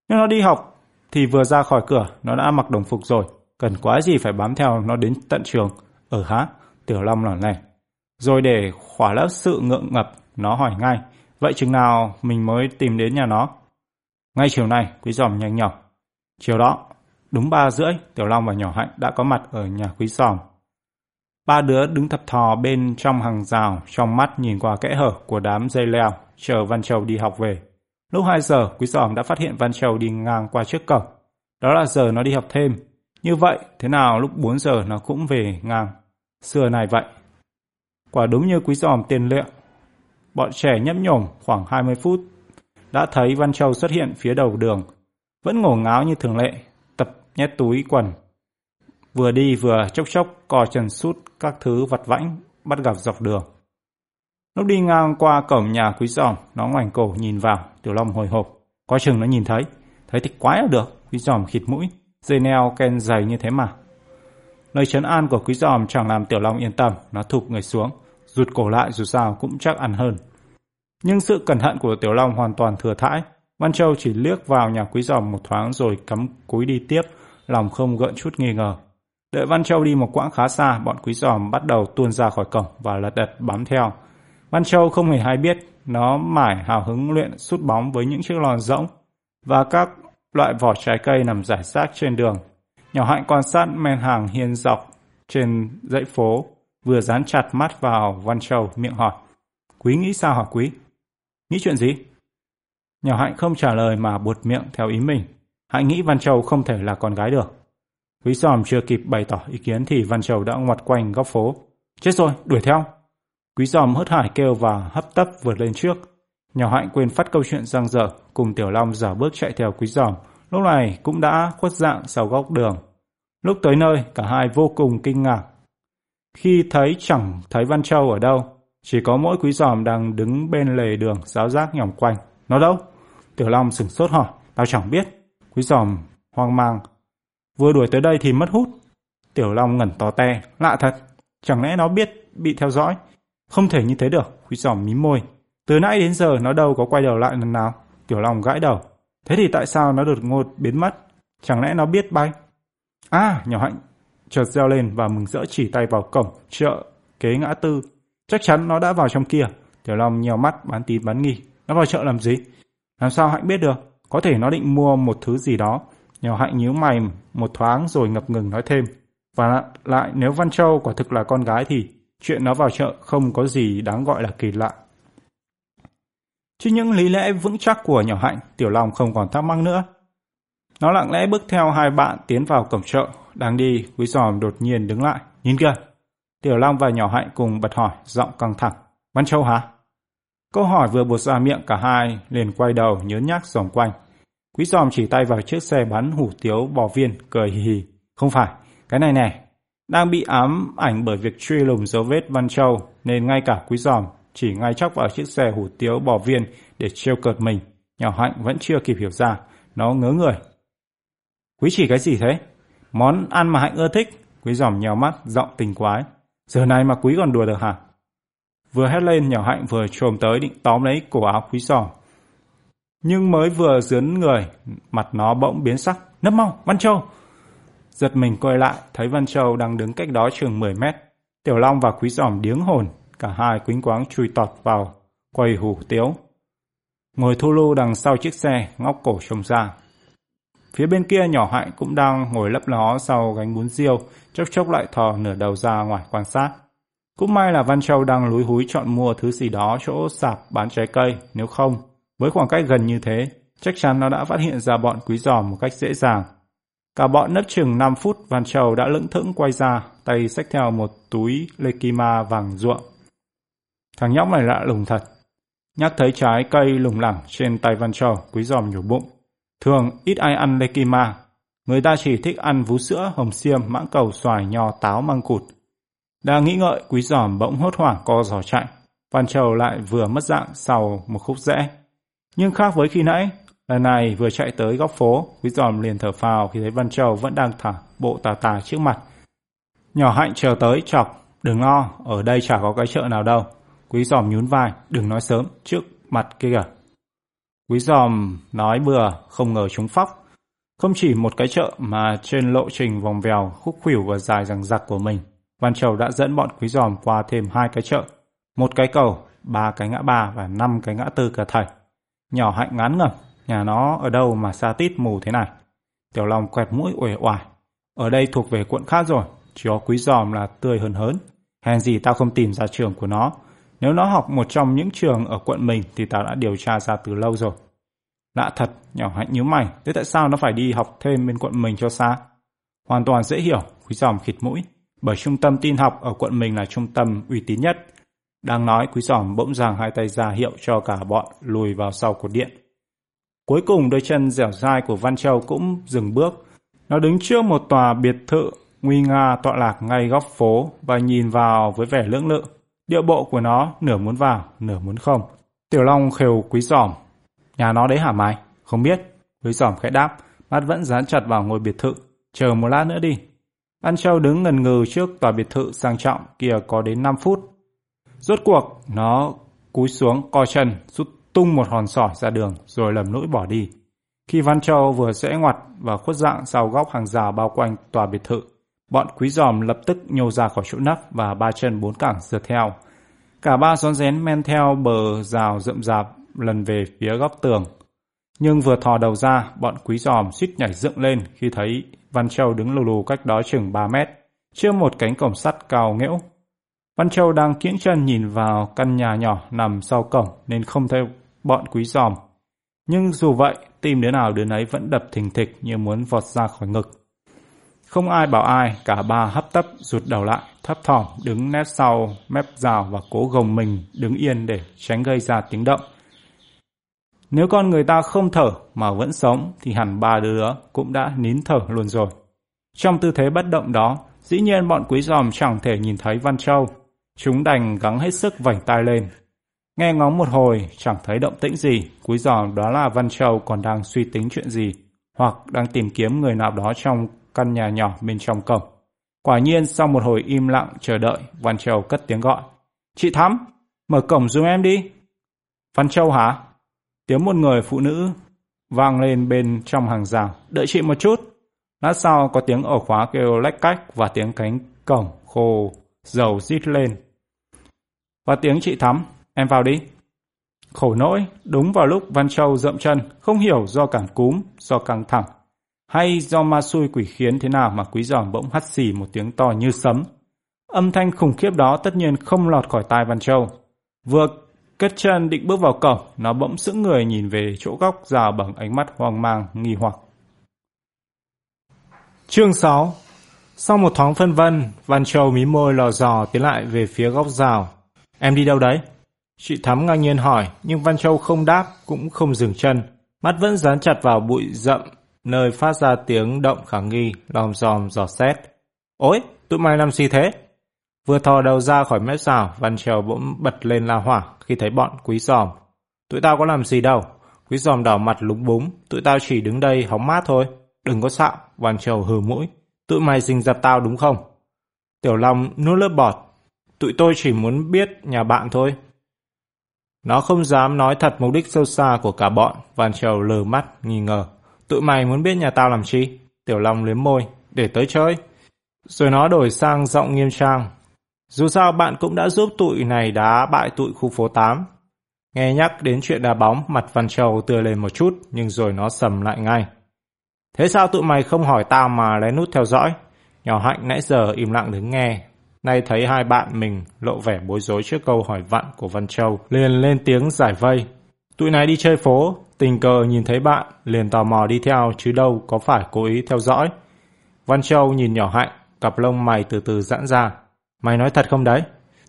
Nhưng nó đi học thì vừa ra khỏi cửa, nó đã mặc đồng phục rồi. Cần quá gì phải bám theo nó đến tận trường. Ở hả há, Tiểu Long là này. Rồi để khỏa lấp sự ngượng ngập, nó hỏi ngay. Vậy chừng nào mình mới tìm đến nhà nó? Ngay chiều nay, Quý Giòm nhanh nhỏ. Chiều đó, đúng ba rưỡi, Tiểu Long và Nhỏ Hạnh đã có mặt ở nhà Quý Sòm. Ba đứa đứng thập thò bên trong hàng rào, trong mắt nhìn qua kẽ hở của đám dây leo, chờ Văn Châu đi học về. Lúc 2 giờ, Quý Sòm đã phát hiện Văn Châu đi ngang qua trước cổng. Đó là giờ nó đi học thêm. Như vậy, thế nào lúc 4 giờ nó cũng về ngang. Xưa này vậy. Quả đúng như Quý Giòm tiền liệu. Bọn trẻ nhấp nhổm khoảng 20 phút đã thấy Văn Châu xuất hiện phía đầu đường. Vẫn ngổ ngáo như thường lệ, nhét túi quần. Vừa đi vừa chốc chốc cò chân sút các thứ vặt vãnh bắt gặp dọc đường. Lúc đi ngang qua cổng nhà quý giòm, nó ngoảnh cổ nhìn vào, Tiểu Long hồi hộp. Có chừng nó nhìn thấy, thấy thì quái là được, quý giòm khịt mũi, dây neo ken dày như thế mà. Lời trấn an của quý giòm chẳng làm Tiểu Long yên tâm, nó thụp người xuống, rụt cổ lại dù sao cũng chắc ăn hơn. Nhưng sự cẩn thận của Tiểu Long hoàn toàn thừa thãi. Văn Châu chỉ liếc vào nhà quý giòm một thoáng rồi cắm cúi đi tiếp, lòng không gợn chút nghi ngờ. Đợi Văn Châu đi một quãng khá xa, bọn quý giòm bắt đầu tuôn ra khỏi cổng và lật đật bám theo. Văn Châu không hề hay biết, nó mải hào hứng luyện sút bóng với những chiếc lòn rỗng và các loại vỏ trái cây nằm rải rác trên đường. Nhỏ hạnh quan sát men hàng hiên dọc trên dãy phố, vừa dán chặt mắt vào Văn Châu miệng hỏi. Quý nghĩ sao hả quý? Nghĩ chuyện gì? Nhỏ hạnh không trả lời mà buột miệng theo ý mình hãy nghĩ Văn Châu không thể là con gái được. Quý giòm chưa kịp bày tỏ ý kiến thì Văn Châu đã ngoặt quanh góc phố. Chết rồi, đuổi theo. Quý giòm hớt hải kêu và hấp tấp vượt lên trước. Nhỏ hạnh quên phát câu chuyện răng dở, cùng Tiểu Long giả bước chạy theo quý giòm. Lúc này cũng đã khuất dạng sau góc đường. Lúc tới nơi, cả hai vô cùng kinh ngạc. Khi thấy chẳng thấy Văn Châu ở đâu, chỉ có mỗi quý giòm đang đứng bên lề đường giáo giác nhỏng quanh. Nó đâu? Tiểu Long sửng sốt hỏi. Tao chẳng biết. Quý giòm hoang mang. Vừa đuổi tới đây thì mất hút. Tiểu Long ngẩn to te. Lạ thật. Chẳng lẽ nó biết bị theo dõi? Không thể như thế được. Quý giòm mím môi. Từ nãy đến giờ nó đâu có quay đầu lại lần nào. Tiểu Long gãi đầu. Thế thì tại sao nó đột ngột biến mất? Chẳng lẽ nó biết bay? À, nhỏ hạnh chợt reo lên và mừng rỡ chỉ tay vào cổng chợ kế ngã tư Chắc chắn nó đã vào trong kia. Tiểu Long nhèo mắt bán tín bán nghi. Nó vào chợ làm gì? Làm sao Hạnh biết được? Có thể nó định mua một thứ gì đó. Nhỏ Hạnh nhíu mày một thoáng rồi ngập ngừng nói thêm. Và lại nếu Văn Châu quả thực là con gái thì chuyện nó vào chợ không có gì đáng gọi là kỳ lạ. Trước những lý lẽ vững chắc của nhỏ Hạnh, Tiểu Long không còn thắc mắc nữa. Nó lặng lẽ bước theo hai bạn tiến vào cổng chợ. Đang đi, Quý Giòm đột nhiên đứng lại. Nhìn kìa, Tiểu Long và nhỏ hạnh cùng bật hỏi, giọng căng thẳng. Văn Châu hả? Câu hỏi vừa buột ra miệng cả hai, liền quay đầu nhớ nhác dòng quanh. Quý giòm chỉ tay vào chiếc xe bắn hủ tiếu bò viên, cười hì hì. Không phải, cái này nè, đang bị ám ảnh bởi việc truy lùng dấu vết Văn Châu, nên ngay cả quý giòm chỉ ngay chóc vào chiếc xe hủ tiếu bò viên để trêu cợt mình. Nhỏ hạnh vẫn chưa kịp hiểu ra, nó ngớ người. Quý chỉ cái gì thế? Món ăn mà hạnh ưa thích. Quý giòm nhèo mắt, giọng tình quái. Giờ này mà quý còn đùa được hả? Vừa hét lên nhỏ hạnh vừa trồm tới định tóm lấy cổ áo quý giòm. Nhưng mới vừa dướn người, mặt nó bỗng biến sắc. Nấp mau, Văn Châu! Giật mình quay lại, thấy Văn Châu đang đứng cách đó chừng 10 mét. Tiểu Long và quý giòm điếng hồn, cả hai quýnh quáng chui tọt vào, quầy hủ tiếu. Ngồi thu lưu đằng sau chiếc xe, ngóc cổ trông ra. Phía bên kia nhỏ hạnh cũng đang ngồi lấp ló sau gánh bún riêu, chốc chốc lại thò nửa đầu ra ngoài quan sát. Cũng may là Văn Châu đang lúi húi chọn mua thứ gì đó chỗ sạp bán trái cây, nếu không, với khoảng cách gần như thế, chắc chắn nó đã phát hiện ra bọn quý giòm một cách dễ dàng. Cả bọn nấp chừng 5 phút, Văn Châu đã lững thững quay ra, tay xách theo một túi Lekima vàng ruộng. Thằng nhóc này lạ lùng thật. Nhắc thấy trái cây lủng lẳng trên tay Văn Châu, quý giòm nhổ bụng. Thường ít ai ăn Lekima, Người ta chỉ thích ăn vú sữa, hồng xiêm, mãng cầu, xoài, nho, táo, măng cụt. Đang nghĩ ngợi, quý giòm bỗng hốt hoảng co giò chạy. Văn Châu lại vừa mất dạng sau một khúc rẽ. Nhưng khác với khi nãy, lần này vừa chạy tới góc phố, quý giòm liền thở phào khi thấy Văn Châu vẫn đang thả bộ tà tà trước mặt. Nhỏ Hạnh chờ tới chọc, đừng lo, ở đây chả có cái chợ nào đâu. Quý giòm nhún vai, đừng nói sớm, trước mặt kia kìa. Quý giòm nói bừa, không ngờ chúng phóc. Không chỉ một cái chợ mà trên lộ trình vòng vèo, khúc khỉu và dài rằng giặc của mình, Văn Châu đã dẫn bọn quý giòm qua thêm hai cái chợ, một cái cầu, ba cái ngã ba và năm cái ngã tư cả thầy. Nhỏ hạnh ngán ngẩm, nhà nó ở đâu mà xa tít mù thế này. Tiểu Long quẹt mũi uể oải. Ở đây thuộc về quận khác rồi, chỉ có quý giòm là tươi hơn hớn. Hèn gì tao không tìm ra trường của nó. Nếu nó học một trong những trường ở quận mình thì tao đã điều tra ra từ lâu rồi. Lạ thật, nhỏ hạnh nhíu mày, thế tại sao nó phải đi học thêm bên quận mình cho xa? Hoàn toàn dễ hiểu, quý giòm khịt mũi, bởi trung tâm tin học ở quận mình là trung tâm uy tín nhất. Đang nói, quý giòm bỗng dàng hai tay ra hiệu cho cả bọn lùi vào sau cột điện. Cuối cùng đôi chân dẻo dai của Văn Châu cũng dừng bước. Nó đứng trước một tòa biệt thự nguy nga tọa lạc ngay góc phố và nhìn vào với vẻ lưỡng lự. Điệu bộ của nó nửa muốn vào, nửa muốn không. Tiểu Long khều quý giòm. Nhà nó đấy hả mày? Không biết. Quý giòm khẽ đáp, mắt vẫn dán chặt vào ngôi biệt thự. Chờ một lát nữa đi. Văn Châu đứng ngần ngừ trước tòa biệt thự sang trọng kia có đến 5 phút. Rốt cuộc, nó cúi xuống co chân, rút tung một hòn sỏi ra đường rồi lầm lũi bỏ đi. Khi Văn Châu vừa rẽ ngoặt và khuất dạng sau góc hàng rào bao quanh tòa biệt thự, bọn quý giòm lập tức nhô ra khỏi chỗ nắp và ba chân bốn cẳng rượt theo. Cả ba rón rén men theo bờ rào rậm rạp lần về phía góc tường. Nhưng vừa thò đầu ra, bọn quý giòm suýt nhảy dựng lên khi thấy Văn Châu đứng lù lù cách đó chừng 3 mét, trước một cánh cổng sắt cao nghẽo. Văn Châu đang kiễng chân nhìn vào căn nhà nhỏ nằm sau cổng nên không thấy bọn quý giòm. Nhưng dù vậy, tim đứa nào đứa nấy vẫn đập thình thịch như muốn vọt ra khỏi ngực. Không ai bảo ai, cả ba hấp tấp rụt đầu lại, thấp thỏm đứng nép sau mép rào và cố gồng mình đứng yên để tránh gây ra tiếng động. Nếu con người ta không thở mà vẫn sống thì hẳn ba đứa cũng đã nín thở luôn rồi. Trong tư thế bất động đó, dĩ nhiên bọn quý giòm chẳng thể nhìn thấy Văn Châu. Chúng đành gắng hết sức vảnh tai lên, Nghe ngóng một hồi, chẳng thấy động tĩnh gì, quý giòm đó là Văn Châu còn đang suy tính chuyện gì, hoặc đang tìm kiếm người nào đó trong căn nhà nhỏ bên trong cổng. Quả nhiên sau một hồi im lặng chờ đợi, Văn Châu cất tiếng gọi. Chị Thắm, mở cổng giúp em đi. Văn Châu hả? Tiếng một người phụ nữ vang lên bên trong hàng rào. Đợi chị một chút. Lát sau có tiếng ổ khóa kêu lách cách và tiếng cánh cổng khô dầu rít lên. Và tiếng chị Thắm, Em vào đi. Khổ nỗi, đúng vào lúc Văn Châu dậm chân, không hiểu do cảm cúm, do căng thẳng, hay do ma xui quỷ khiến thế nào mà quý giòm bỗng hắt xì một tiếng to như sấm. Âm thanh khủng khiếp đó tất nhiên không lọt khỏi tai Văn Châu. Vừa cất chân định bước vào cổng, nó bỗng sững người nhìn về chỗ góc rào bằng ánh mắt hoang mang, nghi hoặc. Chương 6 Sau một thoáng phân vân, Văn Châu mí môi lò dò tiến lại về phía góc rào. Em đi đâu đấy? Chị Thắm ngang nhiên hỏi, nhưng Văn Châu không đáp, cũng không dừng chân. Mắt vẫn dán chặt vào bụi rậm, nơi phát ra tiếng động khả nghi, lòm dòm dò xét. Ôi, tụi mày làm gì thế? Vừa thò đầu ra khỏi mép rào, Văn trèo bỗng bật lên la hỏa khi thấy bọn quý giòm. Tụi tao có làm gì đâu. Quý giòm đỏ mặt lúng búng, tụi tao chỉ đứng đây hóng mát thôi. Đừng có xạo, Văn trèo hừ mũi. Tụi mày rình dập tao đúng không? Tiểu Long nuốt lớp bọt. Tụi tôi chỉ muốn biết nhà bạn thôi. Nó không dám nói thật mục đích sâu xa của cả bọn, văn trèo lờ mắt, nghi ngờ. Tụi mày muốn biết nhà tao làm chi? Tiểu Long liếm môi, để tới chơi. Rồi nó đổi sang giọng nghiêm trang. Dù sao bạn cũng đã giúp tụi này đá bại tụi khu phố 8. Nghe nhắc đến chuyện đá bóng, mặt Văn Châu tươi lên một chút, nhưng rồi nó sầm lại ngay. Thế sao tụi mày không hỏi tao mà lén nút theo dõi? Nhỏ Hạnh nãy giờ im lặng đứng nghe, Nay thấy hai bạn mình lộ vẻ bối rối trước câu hỏi vặn của Văn Châu, liền lên tiếng giải vây. Tụi này đi chơi phố, tình cờ nhìn thấy bạn, liền tò mò đi theo chứ đâu có phải cố ý theo dõi. Văn Châu nhìn nhỏ hạnh, cặp lông mày từ từ giãn ra. Mày nói thật không đấy?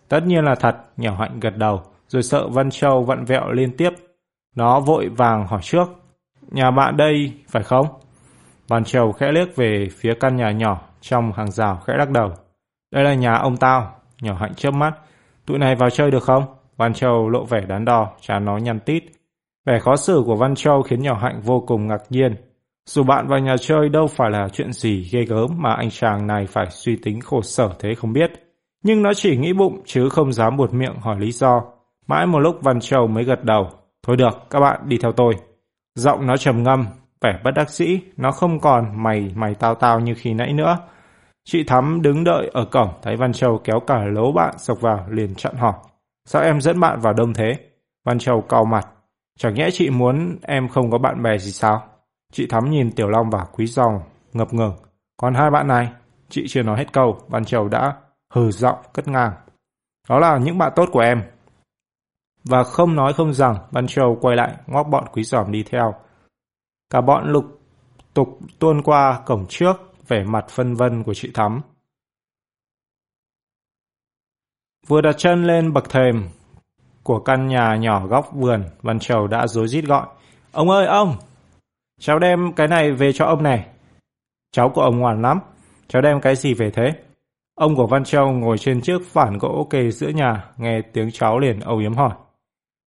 Tất nhiên là thật, nhỏ hạnh gật đầu, rồi sợ Văn Châu vặn vẹo liên tiếp. Nó vội vàng hỏi trước. Nhà bạn đây, phải không? Văn Châu khẽ liếc về phía căn nhà nhỏ trong hàng rào khẽ lắc đầu. Đây là nhà ông tao. Nhỏ hạnh chớp mắt. Tụi này vào chơi được không? Văn Châu lộ vẻ đắn đo, chán nó nhăn tít. Vẻ khó xử của Văn Châu khiến nhỏ hạnh vô cùng ngạc nhiên. Dù bạn vào nhà chơi đâu phải là chuyện gì ghê gớm mà anh chàng này phải suy tính khổ sở thế không biết. Nhưng nó chỉ nghĩ bụng chứ không dám buột miệng hỏi lý do. Mãi một lúc Văn Châu mới gật đầu. Thôi được, các bạn đi theo tôi. Giọng nó trầm ngâm, vẻ bất đắc dĩ, nó không còn mày mày tao tao như khi nãy nữa. Chị Thắm đứng đợi ở cổng, thấy Văn Châu kéo cả lố bạn sộc vào, liền chặn hỏi. Sao em dẫn bạn vào đông thế? Văn Châu cau mặt. Chẳng nhẽ chị muốn em không có bạn bè gì sao? Chị Thắm nhìn Tiểu Long và Quý Dòng, ngập ngừng. Còn hai bạn này, chị chưa nói hết câu, Văn Châu đã hừ giọng cất ngang. Đó là những bạn tốt của em. Và không nói không rằng, Văn Châu quay lại ngóc bọn Quý giòm đi theo. Cả bọn lục tục tuôn qua cổng trước, vẻ mặt phân vân của chị Thắm. Vừa đặt chân lên bậc thềm của căn nhà nhỏ góc vườn, Văn Châu đã rối rít gọi. Ông ơi ông! Cháu đem cái này về cho ông này. Cháu của ông ngoan lắm. Cháu đem cái gì về thế? Ông của Văn Châu ngồi trên chiếc phản gỗ kề giữa nhà, nghe tiếng cháu liền âu yếm hỏi.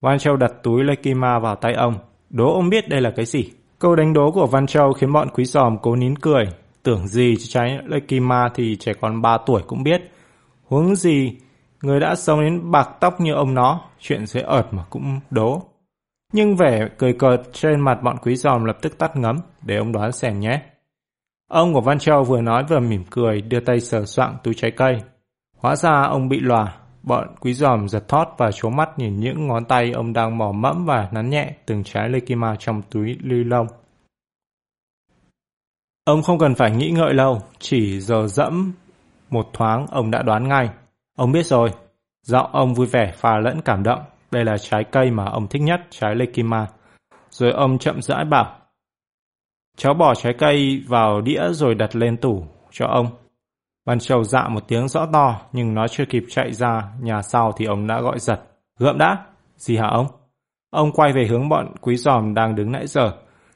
Văn Châu đặt túi Lekima vào tay ông. Đố ông biết đây là cái gì? Câu đánh đố của Văn Châu khiến bọn quý giòm cố nín cười. Tưởng gì chứ trái Lekima thì trẻ con 3 tuổi cũng biết. Huống gì, người đã sống đến bạc tóc như ông nó, chuyện dễ ợt mà cũng đố. Nhưng vẻ cười cợt trên mặt bọn quý giòm lập tức tắt ngấm, để ông đoán xem nhé. Ông của Văn Châu vừa nói vừa mỉm cười, đưa tay sờ soạng túi trái cây. Hóa ra ông bị lòa, bọn quý giòm giật thót và trố mắt nhìn những ngón tay ông đang mò mẫm và nắn nhẹ từng trái lê kima trong túi lư lông. Ông không cần phải nghĩ ngợi lâu, chỉ giờ dẫm một thoáng ông đã đoán ngay. Ông biết rồi, giọng ông vui vẻ pha lẫn cảm động, đây là trái cây mà ông thích nhất, trái lê kima. Rồi ông chậm rãi bảo, cháu bỏ trái cây vào đĩa rồi đặt lên tủ cho ông. Văn Châu dạ một tiếng rõ to, nhưng nó chưa kịp chạy ra nhà sau thì ông đã gọi giật. Gượm đã! Gì hả ông? Ông quay về hướng bọn quý giòm đang đứng nãy giờ.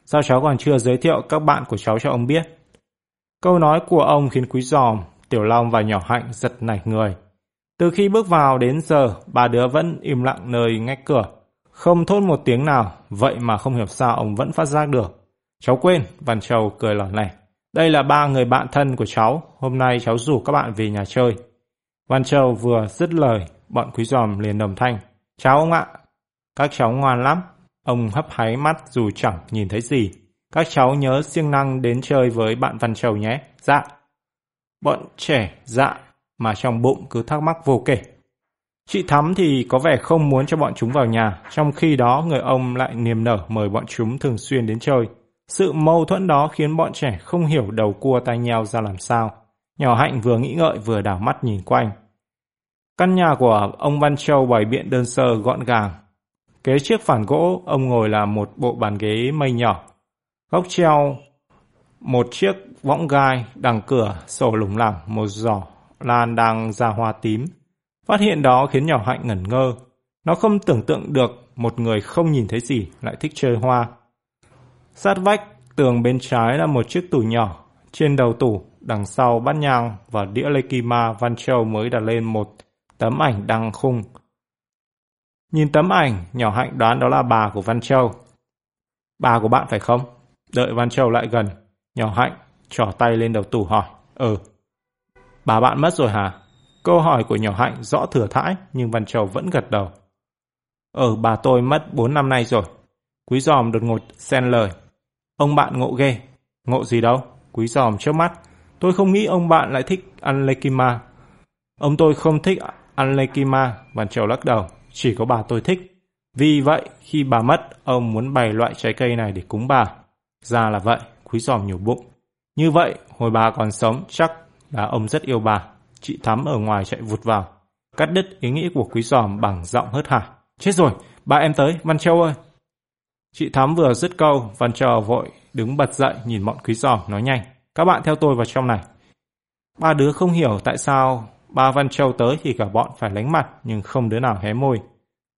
Sao cháu còn chưa giới thiệu các bạn của cháu cho ông biết? Câu nói của ông khiến quý giòm, Tiểu Long và Nhỏ Hạnh giật nảy người. Từ khi bước vào đến giờ, ba đứa vẫn im lặng nơi ngách cửa. Không thốt một tiếng nào, vậy mà không hiểu sao ông vẫn phát giác được. Cháu quên, Văn Châu cười lỏ lẻ. Đây là ba người bạn thân của cháu, hôm nay cháu rủ các bạn về nhà chơi. Văn Châu vừa dứt lời, bọn quý giòm liền đồng thanh. cháu ông ạ, các cháu ngoan lắm. Ông hấp háy mắt dù chẳng nhìn thấy gì. Các cháu nhớ siêng năng đến chơi với bạn Văn Châu nhé. Dạ. Bọn trẻ, dạ, mà trong bụng cứ thắc mắc vô kể. Chị Thắm thì có vẻ không muốn cho bọn chúng vào nhà, trong khi đó người ông lại niềm nở mời bọn chúng thường xuyên đến chơi. Sự mâu thuẫn đó khiến bọn trẻ không hiểu đầu cua tai nheo ra làm sao. Nhỏ Hạnh vừa nghĩ ngợi vừa đảo mắt nhìn quanh. Căn nhà của ông Văn Châu bày biện đơn sơ gọn gàng. Kế chiếc phản gỗ, ông ngồi là một bộ bàn ghế mây nhỏ. Góc treo một chiếc võng gai, đằng cửa, sổ lủng lẳng, một giỏ lan đang ra hoa tím. Phát hiện đó khiến nhỏ hạnh ngẩn ngơ. Nó không tưởng tượng được một người không nhìn thấy gì lại thích chơi hoa. Sát vách, tường bên trái là một chiếc tủ nhỏ. Trên đầu tủ, đằng sau bát nhang và đĩa lê Lekima Văn Châu mới đặt lên một tấm ảnh đăng khung. Nhìn tấm ảnh, nhỏ hạnh đoán đó là bà của Văn Châu. Bà của bạn phải không? Đợi Văn Châu lại gần, nhỏ hạnh trỏ tay lên đầu tủ hỏi. Ừ. Bà bạn mất rồi hả? Câu hỏi của nhỏ hạnh rõ thừa thãi nhưng Văn Châu vẫn gật đầu. Ừ, bà tôi mất 4 năm nay rồi. Quý giòm đột ngột xen lời. Ông bạn ngộ ghê. Ngộ gì đâu? Quý giòm trước mắt. Tôi không nghĩ ông bạn lại thích ăn lekima. Ông tôi không thích ăn lekima. bàn trèo lắc đầu. Chỉ có bà tôi thích. Vì vậy, khi bà mất, ông muốn bày loại trái cây này để cúng bà. Ra là vậy, quý giòm nhiều bụng. Như vậy, hồi bà còn sống, chắc là ông rất yêu bà. Chị Thắm ở ngoài chạy vụt vào. Cắt đứt ý nghĩ của quý giòm bằng giọng hớt hải. Chết rồi, ba em tới, Văn Châu ơi. Chị Thắm vừa dứt câu, Văn Châu vội đứng bật dậy nhìn bọn quý giòm nói nhanh. Các bạn theo tôi vào trong này. Ba đứa không hiểu tại sao ba Văn Châu tới thì cả bọn phải lánh mặt nhưng không đứa nào hé môi.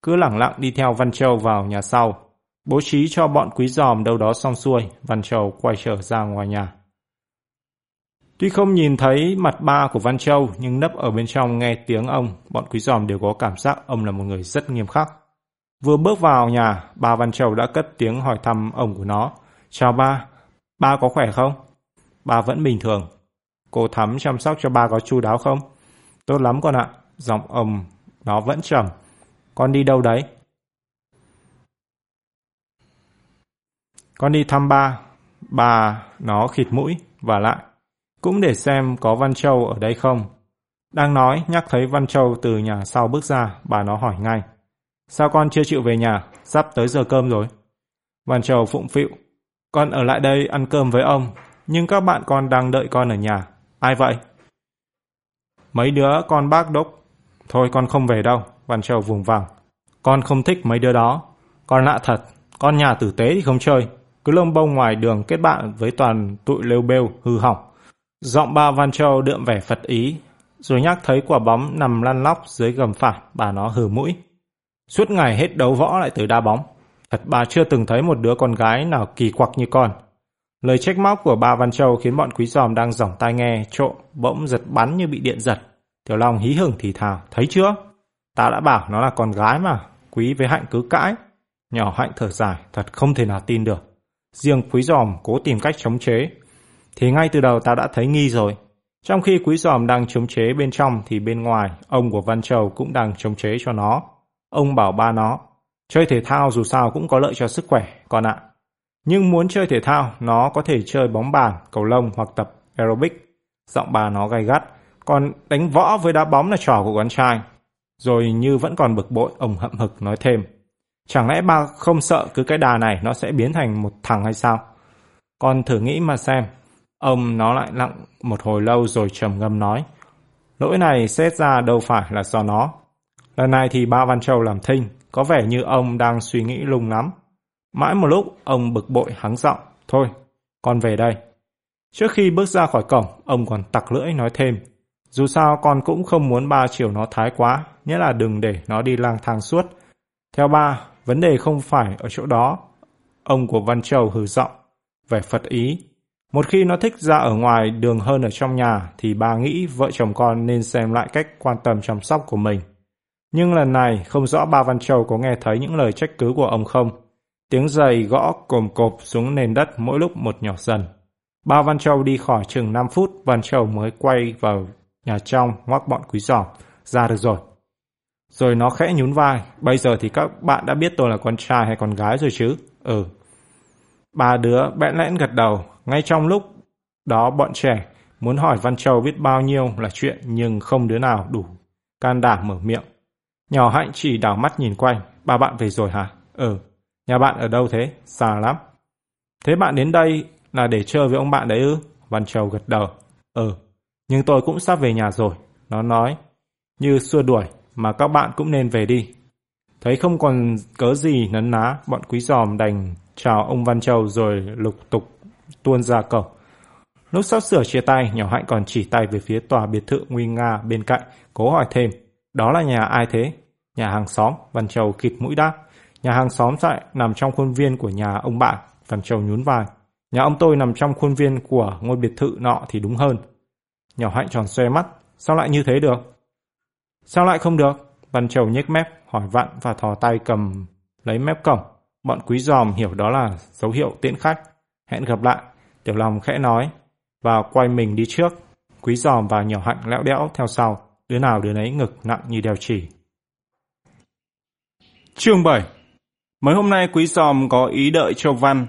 Cứ lẳng lặng đi theo Văn Châu vào nhà sau. Bố trí cho bọn quý giòm đâu đó xong xuôi, Văn Châu quay trở ra ngoài nhà. Tuy không nhìn thấy mặt ba của Văn Châu, nhưng nấp ở bên trong nghe tiếng ông, bọn quý giòm đều có cảm giác ông là một người rất nghiêm khắc. Vừa bước vào nhà, bà Văn Châu đã cất tiếng hỏi thăm ông của nó. Chào ba, Ba có khỏe không? Ba vẫn bình thường. Cô Thắm chăm sóc cho ba có chu đáo không? Tốt lắm con ạ. Giọng ông nó vẫn trầm. Con đi đâu đấy? Con đi thăm ba. Ba nó khịt mũi và lại. Cũng để xem có Văn Châu ở đây không. Đang nói, nhắc thấy Văn Châu từ nhà sau bước ra, bà nó hỏi ngay. Sao con chưa chịu về nhà? Sắp tới giờ cơm rồi. Văn Châu phụng phịu. Con ở lại đây ăn cơm với ông, nhưng các bạn con đang đợi con ở nhà. Ai vậy? Mấy đứa con bác đốc. Thôi con không về đâu, Văn Châu vùng vàng. Con không thích mấy đứa đó. Con lạ thật, con nhà tử tế thì không chơi. Cứ lông bông ngoài đường kết bạn với toàn tụi lêu bêu hư hỏng. Giọng ba Văn Châu đượm vẻ Phật ý, rồi nhắc thấy quả bóng nằm lăn lóc dưới gầm phản, bà nó hừ mũi. Suốt ngày hết đấu võ lại tới đá bóng. Thật bà chưa từng thấy một đứa con gái nào kỳ quặc như con. Lời trách móc của bà Văn Châu khiến bọn quý giòm đang giỏng tai nghe, trộm, bỗng giật bắn như bị điện giật. Tiểu Long hí hửng thì thào, thấy chưa? Ta đã bảo nó là con gái mà, quý với hạnh cứ cãi. Nhỏ hạnh thở dài, thật không thể nào tin được. Riêng quý giòm cố tìm cách chống chế. Thì ngay từ đầu ta đã thấy nghi rồi. Trong khi quý giòm đang chống chế bên trong thì bên ngoài, ông của Văn Châu cũng đang chống chế cho nó. Ông bảo ba nó, chơi thể thao dù sao cũng có lợi cho sức khỏe, con ạ. Nhưng muốn chơi thể thao, nó có thể chơi bóng bàn, cầu lông hoặc tập aerobic. Giọng bà nó gay gắt, còn đánh võ với đá bóng là trò của con trai. Rồi như vẫn còn bực bội, ông hậm hực nói thêm. Chẳng lẽ ba không sợ cứ cái đà này nó sẽ biến thành một thằng hay sao? Con thử nghĩ mà xem. Ông nó lại lặng một hồi lâu rồi trầm ngâm nói. Lỗi này xét ra đâu phải là do nó. Lần này thì ba Văn Châu làm thinh, có vẻ như ông đang suy nghĩ lung lắm. Mãi một lúc, ông bực bội hắng giọng. Thôi, con về đây. Trước khi bước ra khỏi cổng, ông còn tặc lưỡi nói thêm. Dù sao con cũng không muốn ba chiều nó thái quá, nghĩa là đừng để nó đi lang thang suốt. Theo ba, vấn đề không phải ở chỗ đó. Ông của Văn Châu hừ giọng, vẻ Phật ý. Một khi nó thích ra ở ngoài đường hơn ở trong nhà thì ba nghĩ vợ chồng con nên xem lại cách quan tâm chăm sóc của mình. Nhưng lần này không rõ ba Văn Châu có nghe thấy những lời trách cứ của ông không. Tiếng giày gõ cồm cộp xuống nền đất mỗi lúc một nhỏ dần. Ba Văn Châu đi khỏi chừng 5 phút, Văn Châu mới quay vào nhà trong ngoắc bọn quý giỏ. Ra được rồi. Rồi nó khẽ nhún vai. Bây giờ thì các bạn đã biết tôi là con trai hay con gái rồi chứ? Ừ. Ba đứa bẽn lẽn gật đầu. Ngay trong lúc đó bọn trẻ muốn hỏi Văn Châu biết bao nhiêu là chuyện nhưng không đứa nào đủ can đảm mở miệng. Nhỏ hạnh chỉ đảo mắt nhìn quanh. Ba bạn về rồi hả? Ừ. Nhà bạn ở đâu thế? Xa lắm. Thế bạn đến đây là để chơi với ông bạn đấy ư? Văn Châu gật đầu. Ừ. Nhưng tôi cũng sắp về nhà rồi. Nó nói. Như xua đuổi mà các bạn cũng nên về đi. Thấy không còn cớ gì nấn ná, bọn quý giòm đành chào ông Văn Châu rồi lục tục tuôn ra cổng. Lúc sắp sửa chia tay, nhỏ hạnh còn chỉ tay về phía tòa biệt thự nguy nga bên cạnh, cố hỏi thêm. Đó là nhà ai thế? Nhà hàng xóm, Văn Châu kịt mũi đáp. Nhà hàng xóm tại nằm trong khuôn viên của nhà ông bạn, Văn Châu nhún vai. Nhà ông tôi nằm trong khuôn viên của ngôi biệt thự nọ thì đúng hơn. Nhỏ hạnh tròn xoe mắt, sao lại như thế được? Sao lại không được? Văn Châu nhếch mép, hỏi vặn và thò tay cầm lấy mép cổng. Bọn quý giòm hiểu đó là dấu hiệu tiễn khách. Hẹn gặp lại. Tiểu Long khẽ nói và quay mình đi trước. Quý giòm và nhỏ hạnh lẽo đẽo theo sau. Đứa nào đứa nấy ngực nặng như đeo chỉ. Chương 7 Mấy hôm nay quý giòm có ý đợi Châu Văn.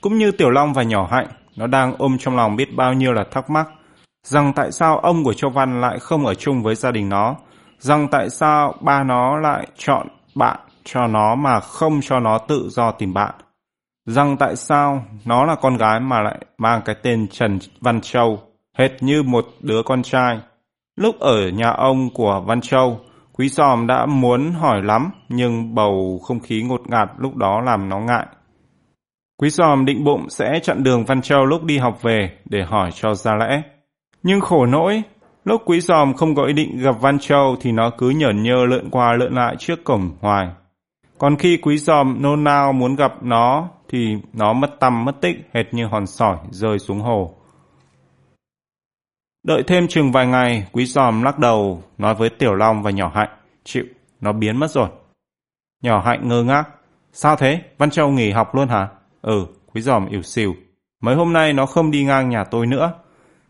Cũng như Tiểu Long và nhỏ hạnh, nó đang ôm trong lòng biết bao nhiêu là thắc mắc. Rằng tại sao ông của Châu Văn lại không ở chung với gia đình nó rằng tại sao ba nó lại chọn bạn cho nó mà không cho nó tự do tìm bạn. Rằng tại sao nó là con gái mà lại mang cái tên Trần Văn Châu, hệt như một đứa con trai. Lúc ở nhà ông của Văn Châu, Quý Giòm đã muốn hỏi lắm, nhưng bầu không khí ngột ngạt lúc đó làm nó ngại. Quý Giòm định bụng sẽ chặn đường Văn Châu lúc đi học về để hỏi cho ra lẽ. Nhưng khổ nỗi, Lúc quý giòm không có ý định gặp Văn Châu thì nó cứ nhởn nhơ lượn qua lượn lại trước cổng hoài. Còn khi quý giòm nôn nao muốn gặp nó thì nó mất tâm mất tích hệt như hòn sỏi rơi xuống hồ. Đợi thêm chừng vài ngày, quý giòm lắc đầu nói với Tiểu Long và nhỏ hạnh. Chịu, nó biến mất rồi. Nhỏ hạnh ngơ ngác. Sao thế? Văn Châu nghỉ học luôn hả? Ừ, quý giòm ỉu xìu. Mấy hôm nay nó không đi ngang nhà tôi nữa.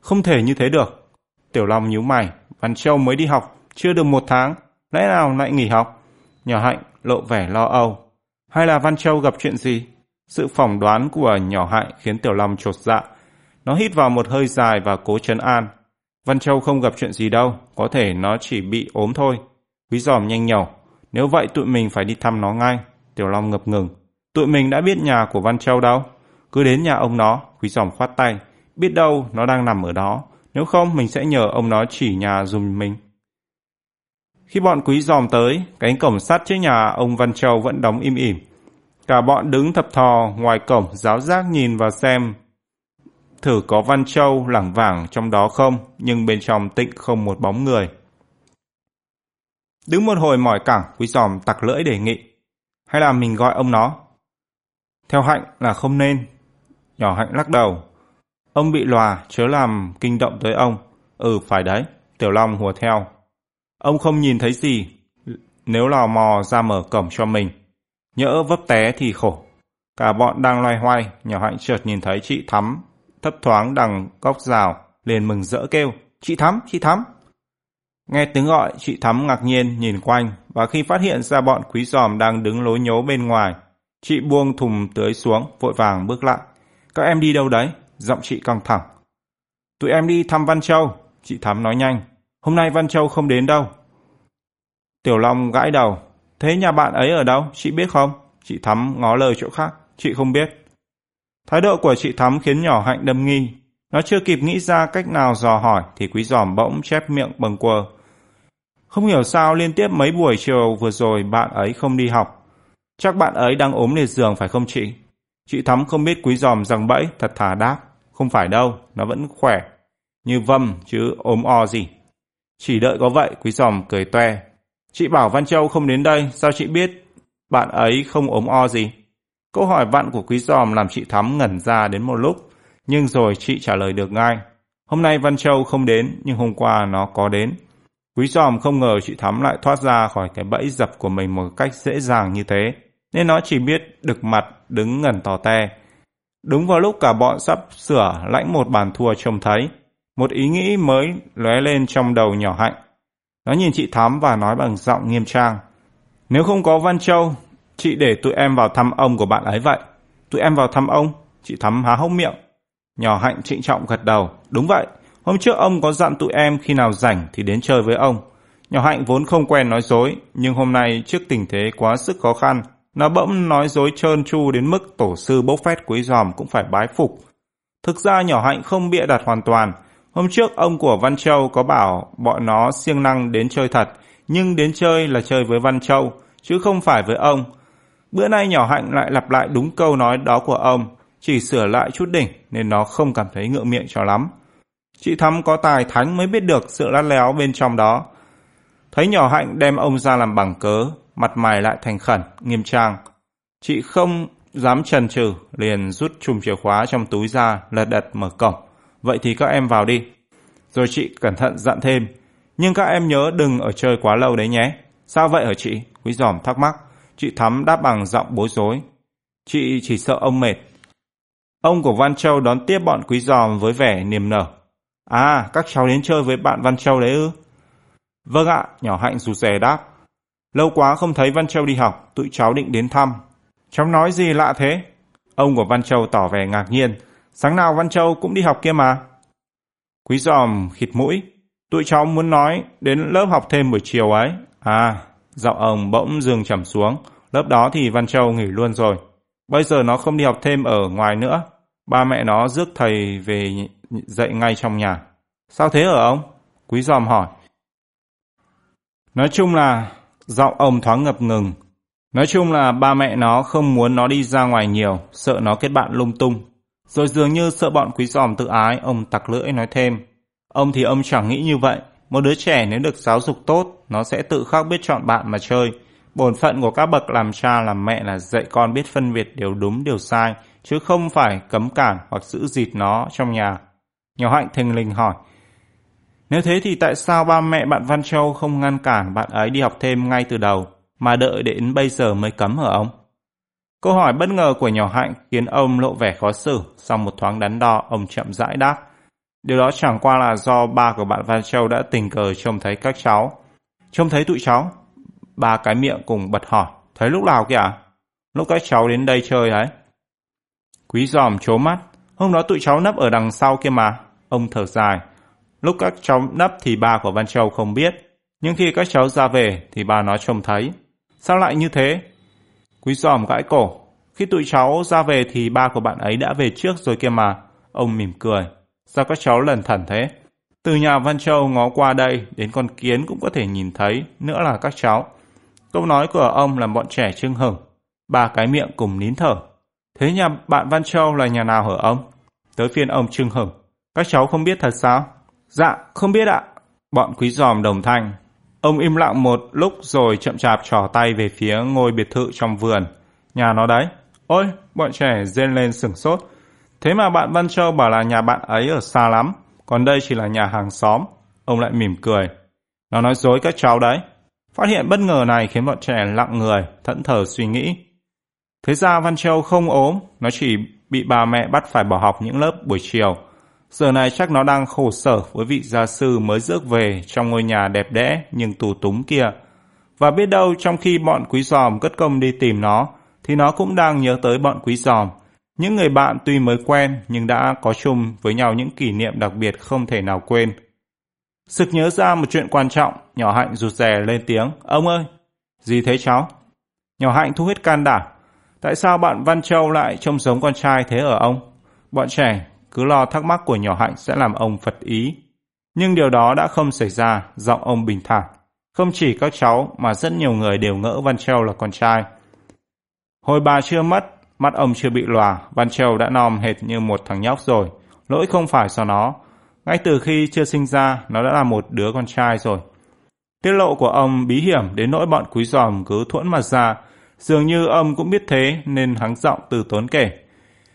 Không thể như thế được. Tiểu Long nhíu mày, Văn Châu mới đi học, chưa được một tháng, lẽ nào lại nghỉ học? Nhỏ Hạnh lộ vẻ lo âu. Hay là Văn Châu gặp chuyện gì? Sự phỏng đoán của nhỏ Hạnh khiến Tiểu Long trột dạ. Nó hít vào một hơi dài và cố chấn an. Văn Châu không gặp chuyện gì đâu, có thể nó chỉ bị ốm thôi. Quý giòm nhanh nhẩu. Nếu vậy tụi mình phải đi thăm nó ngay. Tiểu Long ngập ngừng. Tụi mình đã biết nhà của Văn Châu đâu. Cứ đến nhà ông nó, quý giòm khoát tay. Biết đâu nó đang nằm ở đó. Nếu không mình sẽ nhờ ông nó chỉ nhà dùm mình. Khi bọn quý giòm tới, cánh cổng sắt trước nhà ông Văn Châu vẫn đóng im ỉm. Cả bọn đứng thập thò ngoài cổng giáo giác nhìn vào xem thử có Văn Châu lẳng vảng trong đó không, nhưng bên trong tịnh không một bóng người. Đứng một hồi mỏi cẳng, quý giòm tặc lưỡi đề nghị. Hay là mình gọi ông nó? Theo hạnh là không nên. Nhỏ hạnh lắc đầu. Ông bị lòa, chớ làm kinh động tới ông. Ừ, phải đấy. Tiểu Long hùa theo. Ông không nhìn thấy gì. Nếu lò mò ra mở cổng cho mình. Nhỡ vấp té thì khổ. Cả bọn đang loay hoay, nhỏ hạnh chợt nhìn thấy chị Thắm thấp thoáng đằng góc rào, liền mừng rỡ kêu, chị Thắm, chị Thắm. Nghe tiếng gọi, chị Thắm ngạc nhiên nhìn quanh, và khi phát hiện ra bọn quý giòm đang đứng lối nhố bên ngoài, chị buông thùng tưới xuống, vội vàng bước lại. Các em đi đâu đấy? Giọng chị căng thẳng. Tụi em đi thăm Văn Châu, chị Thắm nói nhanh. Hôm nay Văn Châu không đến đâu. Tiểu Long gãi đầu. Thế nhà bạn ấy ở đâu? Chị biết không? Chị Thắm ngó lời chỗ khác. Chị không biết. Thái độ của chị Thắm khiến nhỏ hạnh đâm nghi. Nó chưa kịp nghĩ ra cách nào dò hỏi thì quý giòm bỗng chép miệng bâng quơ. Không hiểu sao liên tiếp mấy buổi chiều vừa rồi bạn ấy không đi học. Chắc bạn ấy đang ốm liệt giường phải không chị? Chị Thắm không biết quý giòm rằng bẫy, thật thà đáp. Không phải đâu, nó vẫn khỏe. Như vâm chứ ốm o gì. Chỉ đợi có vậy, quý giòm cười toe. Chị bảo Văn Châu không đến đây, sao chị biết bạn ấy không ốm o gì? Câu hỏi vặn của quý giòm làm chị Thắm ngẩn ra đến một lúc, nhưng rồi chị trả lời được ngay. Hôm nay Văn Châu không đến, nhưng hôm qua nó có đến. Quý giòm không ngờ chị Thắm lại thoát ra khỏi cái bẫy dập của mình một cách dễ dàng như thế, nên nó chỉ biết đực mặt, đứng ngẩn tò te. Đúng vào lúc cả bọn sắp sửa lãnh một bàn thua trông thấy, một ý nghĩ mới lóe lên trong đầu nhỏ hạnh. Nó nhìn chị Thắm và nói bằng giọng nghiêm trang. Nếu không có Văn Châu, Chị để tụi em vào thăm ông của bạn ấy vậy. Tụi em vào thăm ông. Chị Thắm há hốc miệng. Nhỏ hạnh trịnh trọng gật đầu. Đúng vậy. Hôm trước ông có dặn tụi em khi nào rảnh thì đến chơi với ông. Nhỏ hạnh vốn không quen nói dối. Nhưng hôm nay trước tình thế quá sức khó khăn. Nó bỗng nói dối trơn tru đến mức tổ sư bốc phét quý giòm cũng phải bái phục. Thực ra nhỏ hạnh không bịa đặt hoàn toàn. Hôm trước ông của Văn Châu có bảo bọn nó siêng năng đến chơi thật, nhưng đến chơi là chơi với Văn Châu, chứ không phải với ông. Bữa nay nhỏ hạnh lại lặp lại đúng câu nói đó của ông, chỉ sửa lại chút đỉnh nên nó không cảm thấy ngượng miệng cho lắm. Chị Thắm có tài thánh mới biết được sự lát léo bên trong đó. Thấy nhỏ hạnh đem ông ra làm bằng cớ, mặt mày lại thành khẩn, nghiêm trang. Chị không dám trần trừ liền rút chùm chìa khóa trong túi ra, lật đật mở cổng. Vậy thì các em vào đi. Rồi chị cẩn thận dặn thêm. Nhưng các em nhớ đừng ở chơi quá lâu đấy nhé. Sao vậy hả chị? Quý giòm thắc mắc. Chị Thắm đáp bằng giọng bối rối. Chị chỉ sợ ông mệt. Ông của Văn Châu đón tiếp bọn quý giòm với vẻ niềm nở. À, các cháu đến chơi với bạn Văn Châu đấy ư? Vâng ạ, nhỏ hạnh rụt rè đáp. Lâu quá không thấy Văn Châu đi học, tụi cháu định đến thăm. Cháu nói gì lạ thế? Ông của Văn Châu tỏ vẻ ngạc nhiên. Sáng nào Văn Châu cũng đi học kia mà. Quý giòm khịt mũi. Tụi cháu muốn nói đến lớp học thêm buổi chiều ấy. À, Giọng ông bỗng dừng trầm xuống, lớp đó thì Văn Châu nghỉ luôn rồi. Bây giờ nó không đi học thêm ở ngoài nữa. Ba mẹ nó rước thầy về dạy ngay trong nhà. Sao thế ở ông? Quý giòm hỏi. Nói chung là giọng ông thoáng ngập ngừng. Nói chung là ba mẹ nó không muốn nó đi ra ngoài nhiều, sợ nó kết bạn lung tung. Rồi dường như sợ bọn quý giòm tự ái, ông tặc lưỡi nói thêm. Ông thì ông chẳng nghĩ như vậy. Một đứa trẻ nếu được giáo dục tốt, nó sẽ tự khắc biết chọn bạn mà chơi. Bổn phận của các bậc làm cha làm mẹ là dạy con biết phân biệt điều đúng điều sai, chứ không phải cấm cản hoặc giữ dịt nó trong nhà. Nhỏ hạnh thình lình hỏi, nếu thế thì tại sao ba mẹ bạn Văn Châu không ngăn cản bạn ấy đi học thêm ngay từ đầu, mà đợi đến bây giờ mới cấm hả ông? Câu hỏi bất ngờ của nhỏ hạnh khiến ông lộ vẻ khó xử. Sau một thoáng đắn đo, ông chậm rãi đáp. Điều đó chẳng qua là do ba của bạn Văn Châu đã tình cờ trông thấy các cháu. Trông thấy tụi cháu? Ba cái miệng cùng bật hỏi. Thấy lúc nào kìa? Lúc các cháu đến đây chơi đấy Quý giòm chố mắt. Hôm đó tụi cháu nấp ở đằng sau kia mà. Ông thở dài. Lúc các cháu nấp thì ba của Văn Châu không biết. Nhưng khi các cháu ra về thì ba nó trông thấy. Sao lại như thế? Quý giòm gãi cổ. Khi tụi cháu ra về thì ba của bạn ấy đã về trước rồi kia mà. Ông mỉm cười. Sao các cháu lần thần thế? Từ nhà Văn Châu ngó qua đây, đến con kiến cũng có thể nhìn thấy, nữa là các cháu. Câu nói của ông làm bọn trẻ trưng hửng. Ba cái miệng cùng nín thở. Thế nhà bạn Văn Châu là nhà nào hở ông? Tới phiên ông trưng hửng. Các cháu không biết thật sao? Dạ, không biết ạ. Bọn quý giòm đồng thanh. Ông im lặng một lúc rồi chậm chạp trỏ tay về phía ngôi biệt thự trong vườn. Nhà nó đấy. Ôi, bọn trẻ rên lên sửng sốt. Thế mà bạn Văn Châu bảo là nhà bạn ấy ở xa lắm, còn đây chỉ là nhà hàng xóm. Ông lại mỉm cười. Nó nói dối các cháu đấy. Phát hiện bất ngờ này khiến bọn trẻ lặng người, thẫn thờ suy nghĩ. Thế ra Văn Châu không ốm, nó chỉ bị bà mẹ bắt phải bỏ học những lớp buổi chiều. Giờ này chắc nó đang khổ sở với vị gia sư mới rước về trong ngôi nhà đẹp đẽ nhưng tù túng kia. Và biết đâu trong khi bọn quý giòm cất công đi tìm nó, thì nó cũng đang nhớ tới bọn quý giòm. Những người bạn tuy mới quen nhưng đã có chung với nhau những kỷ niệm đặc biệt không thể nào quên. Sực nhớ ra một chuyện quan trọng, nhỏ hạnh rụt rè lên tiếng. Ông ơi! Gì thế cháu? Nhỏ hạnh thu hết can đảm. Tại sao bạn Văn Châu lại trông giống con trai thế ở ông? Bọn trẻ cứ lo thắc mắc của nhỏ hạnh sẽ làm ông phật ý. Nhưng điều đó đã không xảy ra, giọng ông bình thản. Không chỉ các cháu mà rất nhiều người đều ngỡ Văn Châu là con trai. Hồi bà chưa mất, mắt ông chưa bị lòa, Văn Châu đã nom hệt như một thằng nhóc rồi. Lỗi không phải do nó. Ngay từ khi chưa sinh ra, nó đã là một đứa con trai rồi. Tiết lộ của ông bí hiểm đến nỗi bọn quý giòm cứ thuẫn mặt ra. Dường như ông cũng biết thế nên hắng giọng từ tốn kể.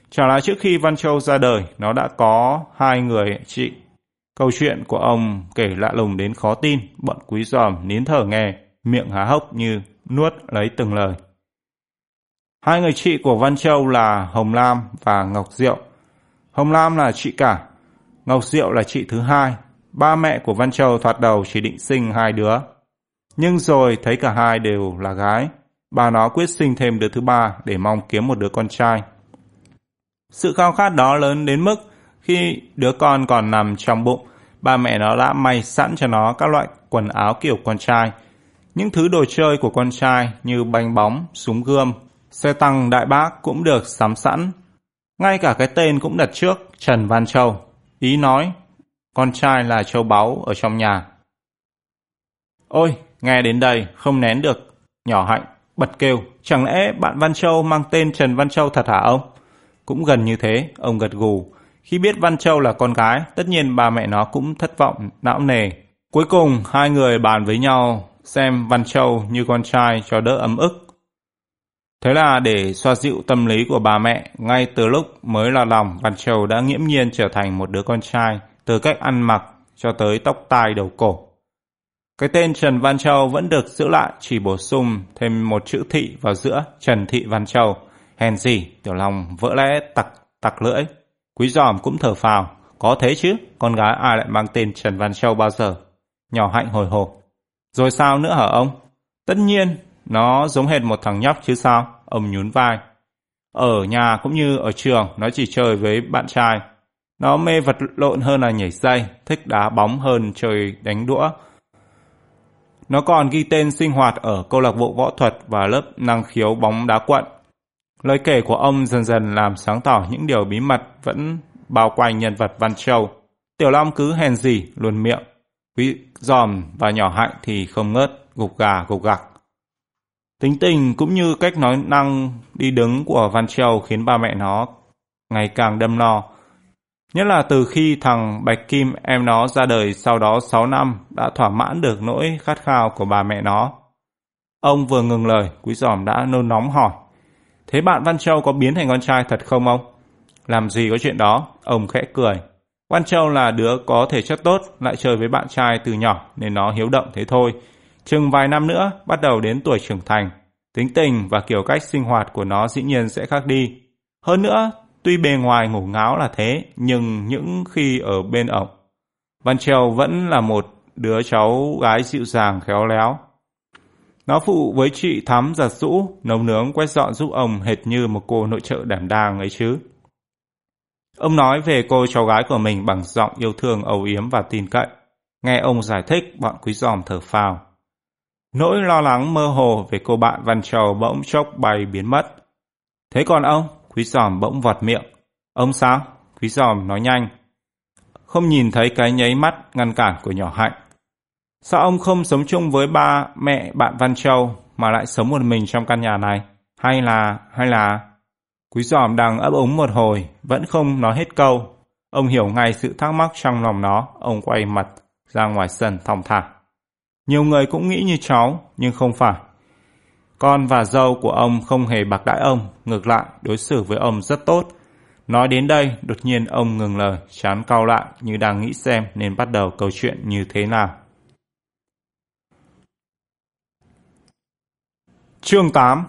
Chả là trước khi Văn Châu ra đời, nó đã có hai người chị. Câu chuyện của ông kể lạ lùng đến khó tin, bọn quý giòm nín thở nghe, miệng há hốc như nuốt lấy từng lời. Hai người chị của Văn Châu là Hồng Lam và Ngọc Diệu. Hồng Lam là chị cả, Ngọc Diệu là chị thứ hai. Ba mẹ của Văn Châu thoạt đầu chỉ định sinh hai đứa. Nhưng rồi thấy cả hai đều là gái, bà nó quyết sinh thêm đứa thứ ba để mong kiếm một đứa con trai. Sự khao khát đó lớn đến mức khi đứa con còn nằm trong bụng, ba mẹ nó đã may sẵn cho nó các loại quần áo kiểu con trai. Những thứ đồ chơi của con trai như bánh bóng, súng gươm, xe tăng đại bác cũng được sắm sẵn. Ngay cả cái tên cũng đặt trước Trần Văn Châu. Ý nói, con trai là châu báu ở trong nhà. Ôi, nghe đến đây không nén được. Nhỏ hạnh, bật kêu, chẳng lẽ bạn Văn Châu mang tên Trần Văn Châu thật hả ông? Cũng gần như thế, ông gật gù. Khi biết Văn Châu là con gái, tất nhiên bà mẹ nó cũng thất vọng, não nề. Cuối cùng, hai người bàn với nhau xem Văn Châu như con trai cho đỡ ấm ức. Thế là để xoa dịu tâm lý của bà mẹ, ngay từ lúc mới là lòng, Văn Châu đã nghiễm nhiên trở thành một đứa con trai, từ cách ăn mặc cho tới tóc tai đầu cổ. Cái tên Trần Văn Châu vẫn được giữ lại, chỉ bổ sung thêm một chữ thị vào giữa Trần Thị Văn Châu. Hèn gì, tiểu long vỡ lẽ tặc tặc lưỡi. Quý giòm cũng thở phào, có thế chứ, con gái ai lại mang tên Trần Văn Châu bao giờ? Nhỏ hạnh hồi hộp. Rồi sao nữa hả ông? Tất nhiên, nó giống hệt một thằng nhóc chứ sao? Ông nhún vai. Ở nhà cũng như ở trường, nó chỉ chơi với bạn trai. Nó mê vật lộn hơn là nhảy dây, thích đá bóng hơn chơi đánh đũa. Nó còn ghi tên sinh hoạt ở câu lạc bộ võ thuật và lớp năng khiếu bóng đá quận. Lời kể của ông dần dần làm sáng tỏ những điều bí mật vẫn bao quanh nhân vật Văn Châu. Tiểu Long cứ hèn gì, luôn miệng. Quý giòm và nhỏ hạnh thì không ngớt, gục gà gục gặc. Tính tình cũng như cách nói năng đi đứng của Văn Châu khiến ba mẹ nó ngày càng đâm lo. Nhất là từ khi thằng Bạch Kim em nó ra đời sau đó 6 năm đã thỏa mãn được nỗi khát khao của bà mẹ nó. Ông vừa ngừng lời, quý giòm đã nôn nóng hỏi. Thế bạn Văn Châu có biến thành con trai thật không ông? Làm gì có chuyện đó? Ông khẽ cười. Văn Châu là đứa có thể chất tốt, lại chơi với bạn trai từ nhỏ nên nó hiếu động thế thôi. Chừng vài năm nữa, bắt đầu đến tuổi trưởng thành. Tính tình và kiểu cách sinh hoạt của nó dĩ nhiên sẽ khác đi. Hơn nữa, tuy bề ngoài ngủ ngáo là thế, nhưng những khi ở bên ổng Văn Trèo vẫn là một đứa cháu gái dịu dàng khéo léo. Nó phụ với chị Thắm giặt rũ, nấu nướng quét dọn giúp ông hệt như một cô nội trợ đảm đang ấy chứ. Ông nói về cô cháu gái của mình bằng giọng yêu thương âu yếm và tin cậy. Nghe ông giải thích, bọn quý giòm thở phào. Nỗi lo lắng mơ hồ về cô bạn Văn Châu bỗng chốc bay biến mất. Thế còn ông? Quý giòm bỗng vọt miệng. Ông sao? Quý giòm nói nhanh. Không nhìn thấy cái nháy mắt ngăn cản của nhỏ hạnh. Sao ông không sống chung với ba mẹ bạn Văn Châu mà lại sống một mình trong căn nhà này? Hay là, hay là... Quý giòm đang ấp úng một hồi, vẫn không nói hết câu. Ông hiểu ngay sự thắc mắc trong lòng nó, ông quay mặt ra ngoài sân thong thả. Nhiều người cũng nghĩ như cháu, nhưng không phải. Con và dâu của ông không hề bạc đãi ông, ngược lại đối xử với ông rất tốt. Nói đến đây, đột nhiên ông ngừng lời, chán cau lại như đang nghĩ xem nên bắt đầu câu chuyện như thế nào. Chương 8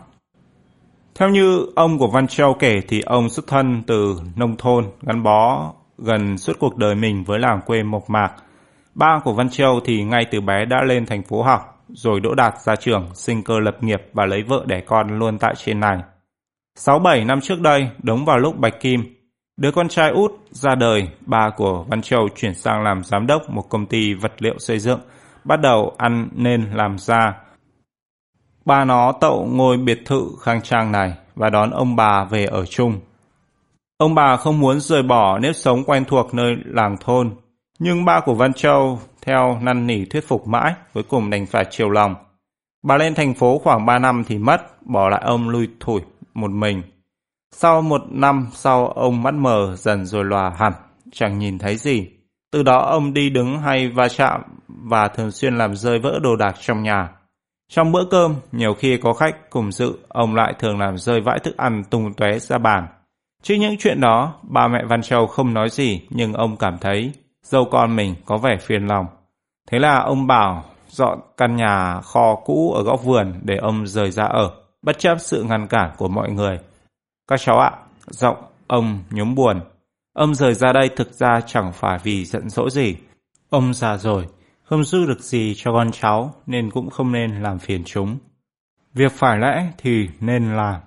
Theo như ông của Văn Châu kể thì ông xuất thân từ nông thôn, gắn bó gần suốt cuộc đời mình với làng quê mộc mạc. Ba của Văn Châu thì ngay từ bé đã lên thành phố học, rồi đỗ đạt ra trường, sinh cơ lập nghiệp và lấy vợ đẻ con luôn tại trên này. 6-7 năm trước đây, đúng vào lúc Bạch Kim, đứa con trai út ra đời, ba của Văn Châu chuyển sang làm giám đốc một công ty vật liệu xây dựng, bắt đầu ăn nên làm ra. Ba nó tậu ngôi biệt thự khang trang này và đón ông bà về ở chung. Ông bà không muốn rời bỏ nếp sống quen thuộc nơi làng thôn, nhưng ba của Văn Châu theo năn nỉ thuyết phục mãi, cuối cùng đành phải chiều lòng. Bà lên thành phố khoảng 3 năm thì mất, bỏ lại ông lui thủi một mình. Sau một năm sau ông mắt mờ dần rồi lòa hẳn, chẳng nhìn thấy gì. Từ đó ông đi đứng hay va chạm và thường xuyên làm rơi vỡ đồ đạc trong nhà. Trong bữa cơm, nhiều khi có khách cùng dự, ông lại thường làm rơi vãi thức ăn tung tóe ra bàn. Trước những chuyện đó, ba mẹ Văn Châu không nói gì, nhưng ông cảm thấy dâu con mình có vẻ phiền lòng. Thế là ông bảo dọn căn nhà kho cũ ở góc vườn để ông rời ra ở, bất chấp sự ngăn cản của mọi người. Các cháu ạ, giọng ông nhốm buồn. Ông rời ra đây thực ra chẳng phải vì giận dỗi gì. Ông già rồi, không giữ được gì cho con cháu nên cũng không nên làm phiền chúng. Việc phải lẽ thì nên làm.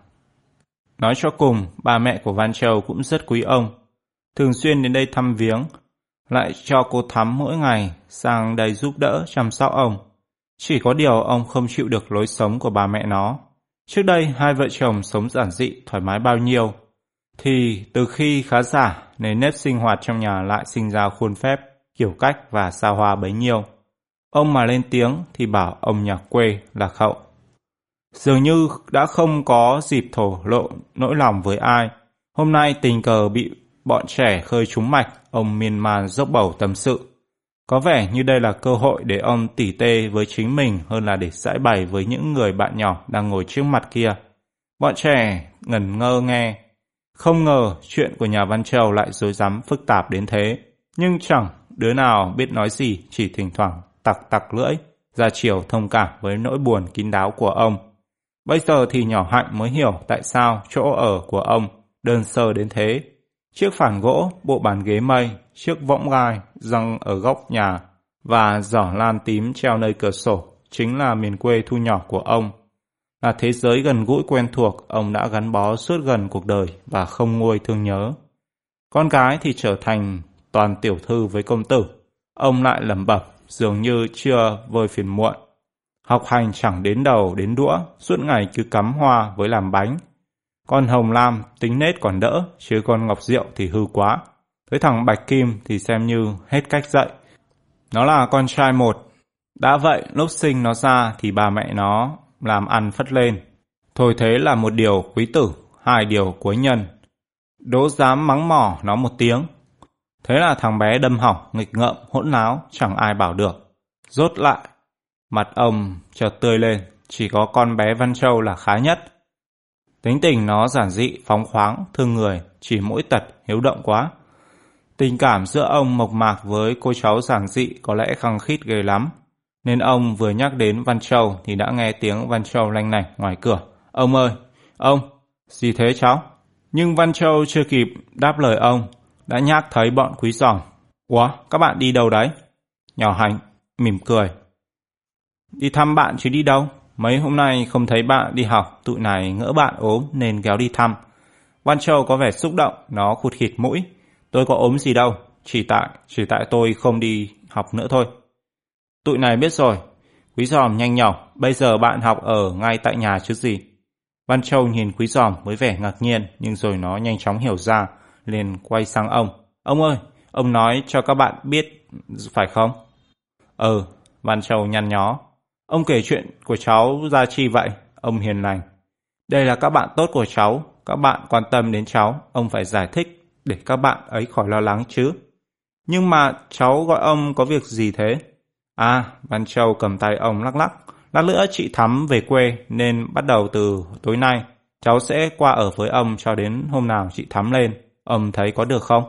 Nói cho cùng, ba mẹ của Văn Châu cũng rất quý ông. Thường xuyên đến đây thăm viếng, lại cho cô Thắm mỗi ngày sang đây giúp đỡ chăm sóc ông. Chỉ có điều ông không chịu được lối sống của bà mẹ nó. Trước đây hai vợ chồng sống giản dị thoải mái bao nhiêu, thì từ khi khá giả nên nếp sinh hoạt trong nhà lại sinh ra khuôn phép, kiểu cách và xa hoa bấy nhiêu. Ông mà lên tiếng thì bảo ông nhà quê là khậu. Dường như đã không có dịp thổ lộ nỗi lòng với ai. Hôm nay tình cờ bị bọn trẻ khơi trúng mạch, ông miên man dốc bầu tâm sự. Có vẻ như đây là cơ hội để ông tỉ tê với chính mình hơn là để giải bày với những người bạn nhỏ đang ngồi trước mặt kia. Bọn trẻ ngẩn ngơ nghe. Không ngờ chuyện của nhà Văn Châu lại dối rắm phức tạp đến thế. Nhưng chẳng đứa nào biết nói gì chỉ thỉnh thoảng tặc tặc lưỡi, ra chiều thông cảm với nỗi buồn kín đáo của ông. Bây giờ thì nhỏ hạnh mới hiểu tại sao chỗ ở của ông đơn sơ đến thế. Chiếc phản gỗ, bộ bàn ghế mây, chiếc võng gai răng ở góc nhà và giỏ lan tím treo nơi cửa sổ chính là miền quê thu nhỏ của ông. Là thế giới gần gũi quen thuộc, ông đã gắn bó suốt gần cuộc đời và không nguôi thương nhớ. Con gái thì trở thành toàn tiểu thư với công tử. Ông lại lẩm bẩm, dường như chưa vơi phiền muộn. Học hành chẳng đến đầu đến đũa, suốt ngày cứ cắm hoa với làm bánh. Con Hồng Lam tính nết còn đỡ, chứ con Ngọc Diệu thì hư quá. Với thằng Bạch Kim thì xem như hết cách dạy. Nó là con trai một. Đã vậy, lúc sinh nó ra thì bà mẹ nó làm ăn phất lên. Thôi thế là một điều quý tử, hai điều cuối nhân. Đố dám mắng mỏ nó một tiếng. Thế là thằng bé đâm hỏng, nghịch ngợm, hỗn láo, chẳng ai bảo được. Rốt lại, mặt ông chợt tươi lên, chỉ có con bé Văn Châu là khá nhất. Tính tình nó giản dị, phóng khoáng, thương người, chỉ mỗi tật, hiếu động quá. Tình cảm giữa ông mộc mạc với cô cháu giản dị có lẽ khăng khít ghê lắm. Nên ông vừa nhắc đến Văn Châu thì đã nghe tiếng Văn Châu lanh lảnh ngoài cửa. Ông ơi, ông, gì thế cháu? Nhưng Văn Châu chưa kịp đáp lời ông, đã nhắc thấy bọn quý giòm. Ủa, các bạn đi đâu đấy? Nhỏ hành, mỉm cười. Đi thăm bạn chứ đi đâu? Mấy hôm nay không thấy bạn đi học, tụi này ngỡ bạn ốm nên kéo đi thăm. Văn Châu có vẻ xúc động, nó khụt khịt mũi. Tôi có ốm gì đâu, chỉ tại, chỉ tại tôi không đi học nữa thôi. Tụi này biết rồi. Quý giòm nhanh nhỏ, bây giờ bạn học ở ngay tại nhà chứ gì. Văn Châu nhìn quý giòm với vẻ ngạc nhiên, nhưng rồi nó nhanh chóng hiểu ra, liền quay sang ông. Ông ơi, ông nói cho các bạn biết, phải không? Ừ, Văn Châu nhăn nhó. Ông kể chuyện của cháu ra chi vậy? Ông hiền lành. Đây là các bạn tốt của cháu, các bạn quan tâm đến cháu, ông phải giải thích để các bạn ấy khỏi lo lắng chứ. Nhưng mà cháu gọi ông có việc gì thế? À, Văn Châu cầm tay ông lắc lắc. Lát nữa chị Thắm về quê nên bắt đầu từ tối nay cháu sẽ qua ở với ông cho đến hôm nào chị Thắm lên. Ông thấy có được không?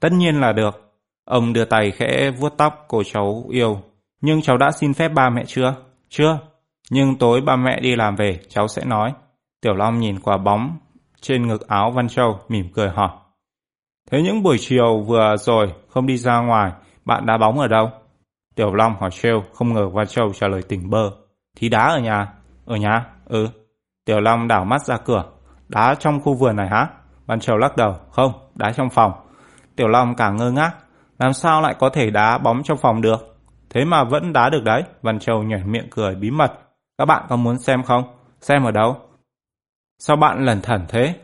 Tất nhiên là được. Ông đưa tay khẽ vuốt tóc cô cháu yêu. Nhưng cháu đã xin phép ba mẹ chưa? Chưa. Nhưng tối ba mẹ đi làm về cháu sẽ nói. Tiểu Long nhìn quả bóng trên ngực áo Văn Châu mỉm cười hỏi. Thế những buổi chiều vừa rồi không đi ra ngoài, bạn đá bóng ở đâu? Tiểu Long hỏi trêu, không ngờ Văn Châu trả lời tỉnh bơ. Thì đá ở nhà. Ở nhà? Ừ. Tiểu Long đảo mắt ra cửa. Đá trong khu vườn này hả? Văn Châu lắc đầu. Không, đá trong phòng. Tiểu Long càng ngơ ngác. Làm sao lại có thể đá bóng trong phòng được? Thế mà vẫn đá được đấy. Văn Châu nhảy miệng cười bí mật. Các bạn có muốn xem không? Xem ở đâu? Sao bạn lẩn thẩn thế?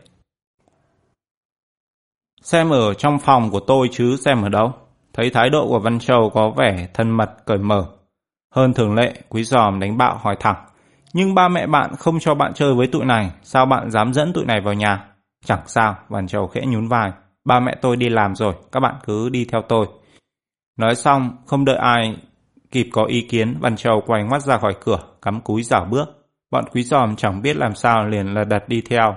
Xem ở trong phòng của tôi chứ xem ở đâu. Thấy thái độ của Văn Châu có vẻ thân mật cởi mở. Hơn thường lệ, quý giòm đánh bạo hỏi thẳng. Nhưng ba mẹ bạn không cho bạn chơi với tụi này, sao bạn dám dẫn tụi này vào nhà? Chẳng sao, Văn Châu khẽ nhún vai. Ba mẹ tôi đi làm rồi, các bạn cứ đi theo tôi. Nói xong, không đợi ai kịp có ý kiến, Văn Châu quay ngoắt ra khỏi cửa, cắm cúi rảo bước. Bọn quý giòm chẳng biết làm sao liền là đặt đi theo.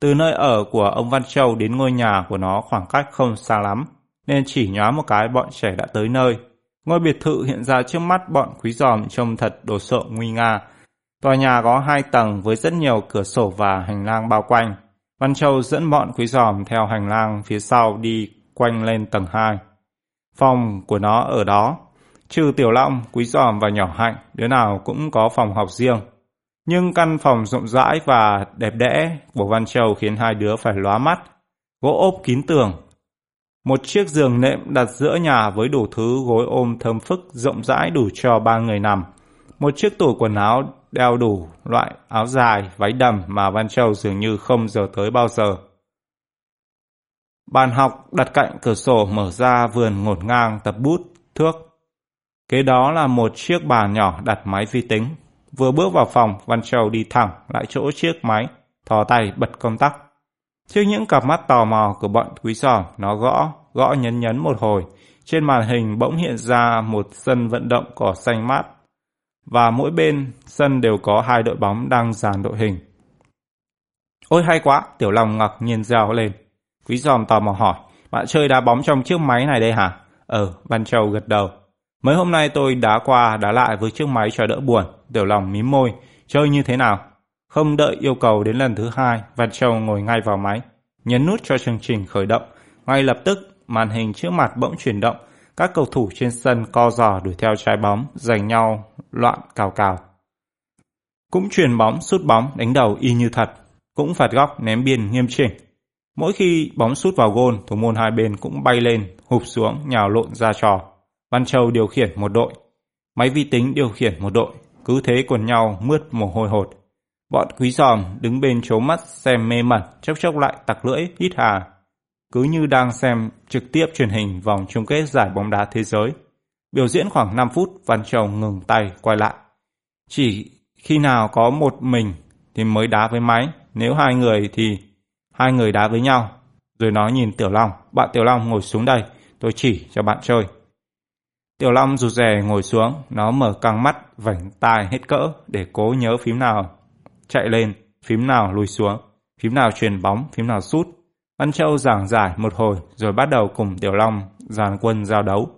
Từ nơi ở của ông Văn Châu đến ngôi nhà của nó khoảng cách không xa lắm, nên chỉ nhóa một cái bọn trẻ đã tới nơi. Ngôi biệt thự hiện ra trước mắt bọn quý giòm trông thật đồ sộ nguy nga. Tòa nhà có hai tầng với rất nhiều cửa sổ và hành lang bao quanh. Văn Châu dẫn bọn quý giòm theo hành lang phía sau đi quanh lên tầng 2. Phòng của nó ở đó. Trừ Tiểu Long, Quý Giòm và Nhỏ Hạnh, đứa nào cũng có phòng học riêng. Nhưng căn phòng rộng rãi và đẹp đẽ của Văn Châu khiến hai đứa phải lóa mắt. Gỗ ốp kín tường. Một chiếc giường nệm đặt giữa nhà với đủ thứ gối ôm thơm phức rộng rãi đủ cho ba người nằm. Một chiếc tủ quần áo đeo đủ loại áo dài, váy đầm mà Văn Châu dường như không giờ tới bao giờ. Bàn học đặt cạnh cửa sổ mở ra vườn ngổn ngang tập bút, thước. Kế đó là một chiếc bàn nhỏ đặt máy vi tính. Vừa bước vào phòng, Văn Châu đi thẳng lại chỗ chiếc máy, thò tay bật công tắc. Trước những cặp mắt tò mò của bọn quý giòm, nó gõ, gõ nhấn nhấn một hồi. Trên màn hình bỗng hiện ra một sân vận động cỏ xanh mát. Và mỗi bên sân đều có hai đội bóng đang dàn đội hình. Ôi hay quá, Tiểu Long ngạc nhiên reo lên. Quý giòm tò mò hỏi, bạn chơi đá bóng trong chiếc máy này đây hả? Ờ, Văn Châu gật đầu. Mấy hôm nay tôi đá qua đá lại với chiếc máy cho đỡ buồn. Tiểu lòng mím môi. Chơi như thế nào? Không đợi yêu cầu đến lần thứ hai, Văn Châu ngồi ngay vào máy. Nhấn nút cho chương trình khởi động. Ngay lập tức, màn hình trước mặt bỗng chuyển động. Các cầu thủ trên sân co giò đuổi theo trái bóng, giành nhau, loạn cào cào. Cũng truyền bóng, sút bóng, đánh đầu y như thật. Cũng phạt góc, ném biên nghiêm chỉnh. Mỗi khi bóng sút vào gôn, thủ môn hai bên cũng bay lên, hụp xuống, nhào lộn ra trò. Văn Châu điều khiển một đội, máy vi tính điều khiển một đội, cứ thế quần nhau mướt mồ hôi hột. Bọn quý giòm đứng bên chố mắt xem mê mẩn, chốc chốc lại tặc lưỡi, hít hà. Cứ như đang xem trực tiếp truyền hình vòng chung kết giải bóng đá thế giới. Biểu diễn khoảng 5 phút, Văn Châu ngừng tay, quay lại. Chỉ khi nào có một mình thì mới đá với máy, nếu hai người thì hai người đá với nhau. Rồi nó nhìn Tiểu Long, bạn Tiểu Long ngồi xuống đây, tôi chỉ cho bạn chơi. Tiểu Long rụt rè ngồi xuống, nó mở căng mắt, vảnh tai hết cỡ để cố nhớ phím nào chạy lên, phím nào lùi xuống, phím nào truyền bóng, phím nào sút. Văn Châu giảng giải một hồi rồi bắt đầu cùng Tiểu Long dàn quân giao đấu.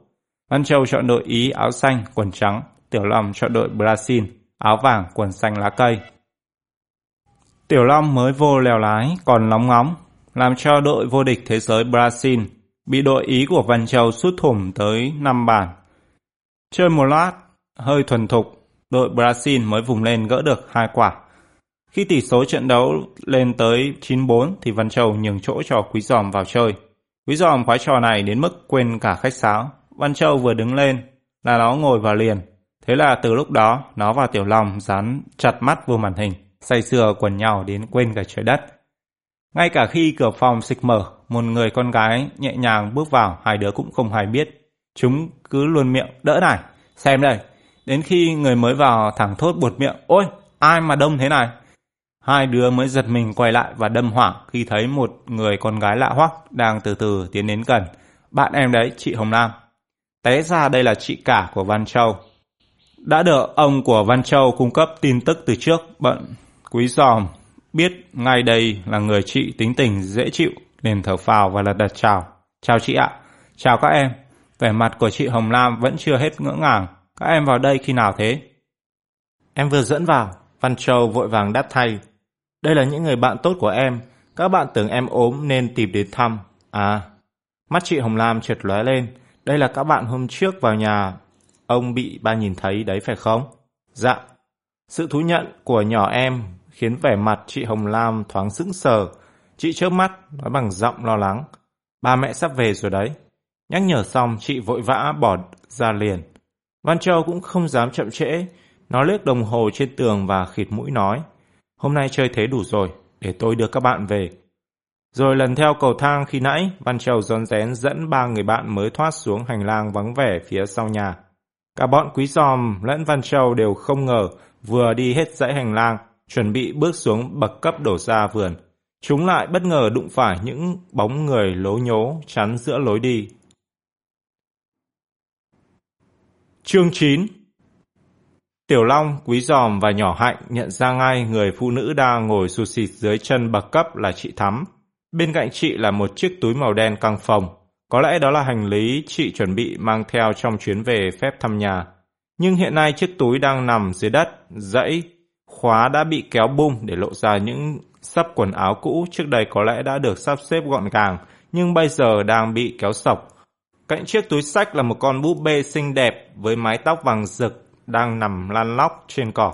Văn Châu chọn đội Ý áo xanh, quần trắng, Tiểu Long chọn đội Brazil, áo vàng, quần xanh lá cây. Tiểu Long mới vô lèo lái, còn lóng ngóng, làm cho đội vô địch thế giới Brazil bị đội Ý của Văn Châu sút thủng tới 5 bàn. Chơi một lát, hơi thuần thục, đội Brazil mới vùng lên gỡ được hai quả. Khi tỷ số trận đấu lên tới 9-4 thì Văn Châu nhường chỗ cho Quý Giòm vào chơi. Quý Giòm khoái trò này đến mức quên cả khách sáo. Văn Châu vừa đứng lên là nó ngồi vào liền. Thế là từ lúc đó nó và Tiểu Long dán chặt mắt vô màn hình, say sưa quần nhau đến quên cả trời đất. Ngay cả khi cửa phòng xịch mở, một người con gái nhẹ nhàng bước vào, hai đứa cũng không hay biết. Chúng cứ luôn miệng, đỡ này, xem đây. Đến khi người mới vào thẳng thốt buột miệng, ôi, ai mà đông thế này? Hai đứa mới giật mình quay lại và đâm hoảng khi thấy một người con gái lạ hoắc đang từ từ tiến đến gần. Bạn em đấy, chị Hồng Lam. Té ra đây là chị cả của Văn Châu. Đã được ông của Văn Châu cung cấp tin tức từ trước, bận quý giòm biết ngay đây là người chị tính tình dễ chịu liền thở phào và lật đật chào. Chào chị ạ. Chào các em. Vẻ mặt của chị Hồng Lam vẫn chưa hết ngỡ ngàng. Các em vào đây khi nào thế? Em vừa dẫn vào. Văn Châu vội vàng đáp thay. Đây là những người bạn tốt của em. Các bạn tưởng em ốm nên tìm đến thăm. À, mắt chị Hồng Lam trượt lóe lên. Đây là các bạn hôm trước vào nhà. Ông bị ba nhìn thấy đấy phải không? Dạ. Sự thú nhận của nhỏ em khiến vẻ mặt chị Hồng Lam thoáng sững sờ. Chị chớp mắt, nói bằng giọng lo lắng. Ba mẹ sắp về rồi đấy. Nhắc nhở xong, chị vội vã bỏ ra liền. Văn Châu cũng không dám chậm trễ. Nó liếc đồng hồ trên tường và khịt mũi nói. Hôm nay chơi thế đủ rồi, để tôi đưa các bạn về. Rồi lần theo cầu thang khi nãy, Văn Châu rón rén dẫn ba người bạn mới thoát xuống hành lang vắng vẻ phía sau nhà. Cả bọn quý giòm lẫn Văn Châu đều không ngờ vừa đi hết dãy hành lang, chuẩn bị bước xuống bậc cấp đổ ra vườn. Chúng lại bất ngờ đụng phải những bóng người lố nhố chắn giữa lối đi. Chương 9 Tiểu Long, Quý Giòm và Nhỏ Hạnh nhận ra ngay người phụ nữ đang ngồi sụt xịt dưới chân bậc cấp là chị Thắm. Bên cạnh chị là một chiếc túi màu đen căng phồng. Có lẽ đó là hành lý chị chuẩn bị mang theo trong chuyến về phép thăm nhà. Nhưng hiện nay chiếc túi đang nằm dưới đất, dãy, khóa đã bị kéo bung để lộ ra những sắp quần áo cũ trước đây có lẽ đã được sắp xếp gọn gàng, nhưng bây giờ đang bị kéo sọc. Cạnh chiếc túi sách là một con búp bê xinh đẹp với mái tóc vàng rực đang nằm lăn lóc trên cỏ.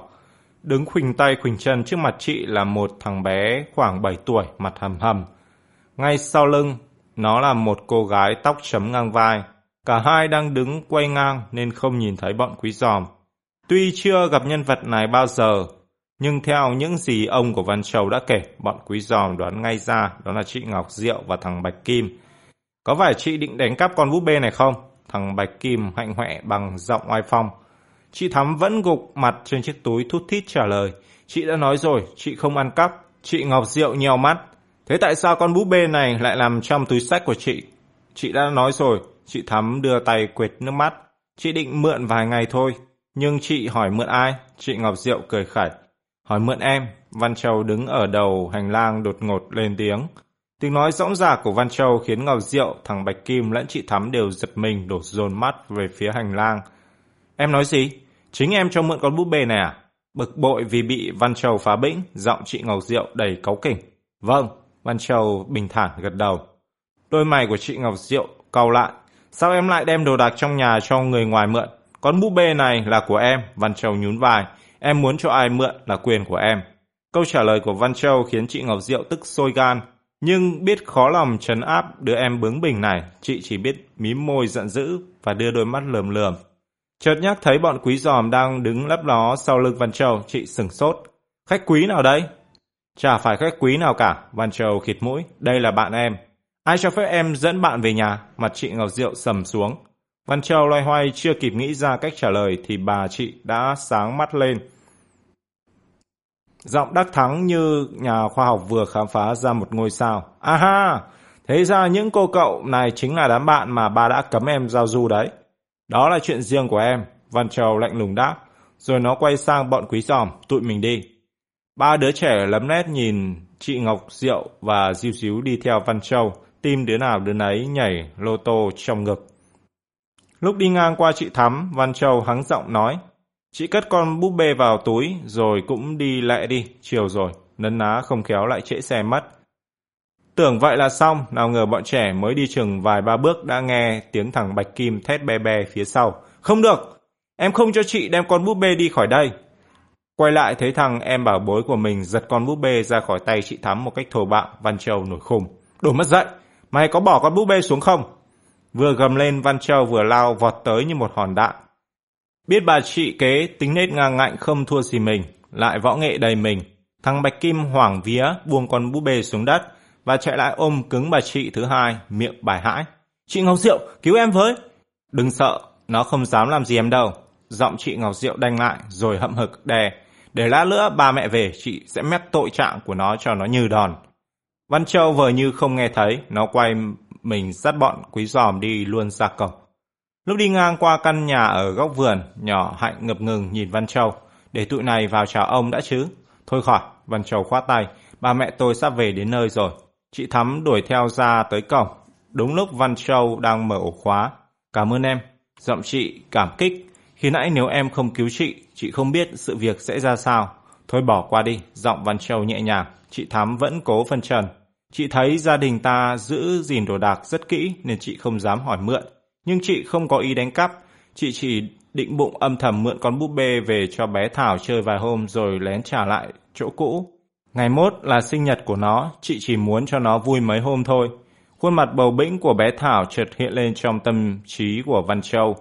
Đứng khuỳnh tay khuỳnh chân trước mặt chị là một thằng bé khoảng 7 tuổi, mặt hầm hầm. Ngay sau lưng, nó là một cô gái tóc chấm ngang vai. Cả hai đang đứng quay ngang nên không nhìn thấy bọn quý giòm. Tuy chưa gặp nhân vật này bao giờ, nhưng theo những gì ông của Văn Châu đã kể, bọn quý giòm đoán ngay ra đó là chị Ngọc Diệu và thằng Bạch Kim. Có phải chị định đánh cắp con búp bê này không? Thằng Bạch Kim hạnh hoẹ bằng giọng oai phong. Chị Thắm vẫn gục mặt trên chiếc túi thút thít trả lời. Chị đã nói rồi, chị không ăn cắp. Chị Ngọc Diệu nhèo mắt. Thế tại sao con búp bê này lại làm trong túi sách của chị? Chị đã nói rồi, chị Thắm đưa tay quệt nước mắt. Chị định mượn vài ngày thôi. Nhưng chị hỏi mượn ai? Chị Ngọc Diệu cười khẩy. Hỏi mượn em. Văn Châu đứng ở đầu hành lang đột ngột lên tiếng. Tiếng nói rõng rạc của Văn Châu khiến Ngọc Diệu, thằng Bạch Kim lẫn chị Thắm đều giật mình đổ dồn mắt về phía hành lang. Em nói gì? Chính em cho mượn con búp bê này à? Bực bội vì bị Văn Châu phá bĩnh, giọng chị Ngọc Diệu đầy cáu kỉnh. Vâng, Văn Châu bình thản gật đầu. Đôi mày của chị Ngọc Diệu cau lại. Sao em lại đem đồ đạc trong nhà cho người ngoài mượn? Con búp bê này là của em, Văn Châu nhún vai. Em muốn cho ai mượn là quyền của em. Câu trả lời của Văn Châu khiến chị Ngọc Diệu tức sôi gan. Nhưng biết khó lòng trấn áp đứa em bướng bỉnh này, chị chỉ biết mím môi giận dữ và đưa đôi mắt lườm lườm. Chợt nhắc thấy bọn quý giòm đang đứng lấp ló sau lưng Văn Châu, chị sửng sốt. Khách quý nào đây? Chả phải khách quý nào cả, Văn Châu khịt mũi. Đây là bạn em. Ai cho phép em dẫn bạn về nhà? Mặt chị Ngọc Diệu sầm xuống. Văn Châu loay hoay chưa kịp nghĩ ra cách trả lời thì bà chị đã sáng mắt lên. Giọng đắc thắng như nhà khoa học vừa khám phá ra một ngôi sao. Aha! Thế ra những cô cậu này chính là đám bạn mà bà đã cấm em giao du đấy. Đó là chuyện riêng của em, Văn Châu lạnh lùng đáp. Rồi nó quay sang bọn quý giòm, tụi mình đi. Ba đứa trẻ lấm nét nhìn chị Ngọc Diệu và Diêu Diếu đi theo Văn Châu, tim đứa nào đứa nấy nhảy lô tô trong ngực. Lúc đi ngang qua chị Thắm, Văn Châu hắng giọng nói. Chị cất con búp bê vào túi rồi cũng đi lẹ đi, chiều rồi, nấn ná không khéo lại trễ xe mất. Tưởng vậy là xong, nào ngờ bọn trẻ mới đi chừng vài ba bước đã nghe tiếng thằng Bạch Kim thét be be phía sau. Không được, em không cho chị đem con búp bê đi khỏi đây. Quay lại thấy thằng em bảo bối của mình giật con búp bê ra khỏi tay chị Thắm một cách thô bạo, Văn Châu nổi khùng. Đồ mất dậy, mày có bỏ con búp bê xuống không? Vừa gầm lên Văn Châu vừa lao vọt tới như một hòn đạn. Biết bà chị kế tính nết ngang ngạnh không thua gì mình, lại võ nghệ đầy mình. Thằng Bạch Kim hoảng vía buông con búp bê xuống đất và chạy lại ôm cứng bà chị thứ hai, miệng bài hãi. Chị Ngọc Diệu, cứu em với! Đừng sợ, nó không dám làm gì em đâu. Giọng chị Ngọc Diệu đanh lại rồi hậm hực đè. Để lát nữa ba mẹ về chị sẽ mép tội trạng của nó cho nó như đòn. Văn Châu vờ như không nghe thấy, nó quay mình dắt bọn quý giòm đi luôn ra cổng. Lúc đi ngang qua căn nhà ở góc vườn, nhỏ hạnh ngập ngừng nhìn Văn Châu. Để tụi này vào chào ông đã chứ? Thôi khỏi, Văn Châu khoát tay. Ba mẹ tôi sắp về đến nơi rồi. Chị Thắm đuổi theo ra tới cổng. Đúng lúc Văn Châu đang mở ổ khóa. Cảm ơn em. Giọng chị cảm kích. Khi nãy nếu em không cứu chị, chị không biết sự việc sẽ ra sao. Thôi bỏ qua đi, giọng Văn Châu nhẹ nhàng. Chị Thắm vẫn cố phân trần. Chị thấy gia đình ta giữ gìn đồ đạc rất kỹ nên chị không dám hỏi mượn. Nhưng chị không có ý đánh cắp. Chị chỉ định bụng âm thầm mượn con búp bê về cho bé Thảo chơi vài hôm rồi lén trả lại chỗ cũ. Ngày mốt là sinh nhật của nó, chị chỉ muốn cho nó vui mấy hôm thôi. Khuôn mặt bầu bĩnh của bé Thảo chợt hiện lên trong tâm trí của Văn Châu.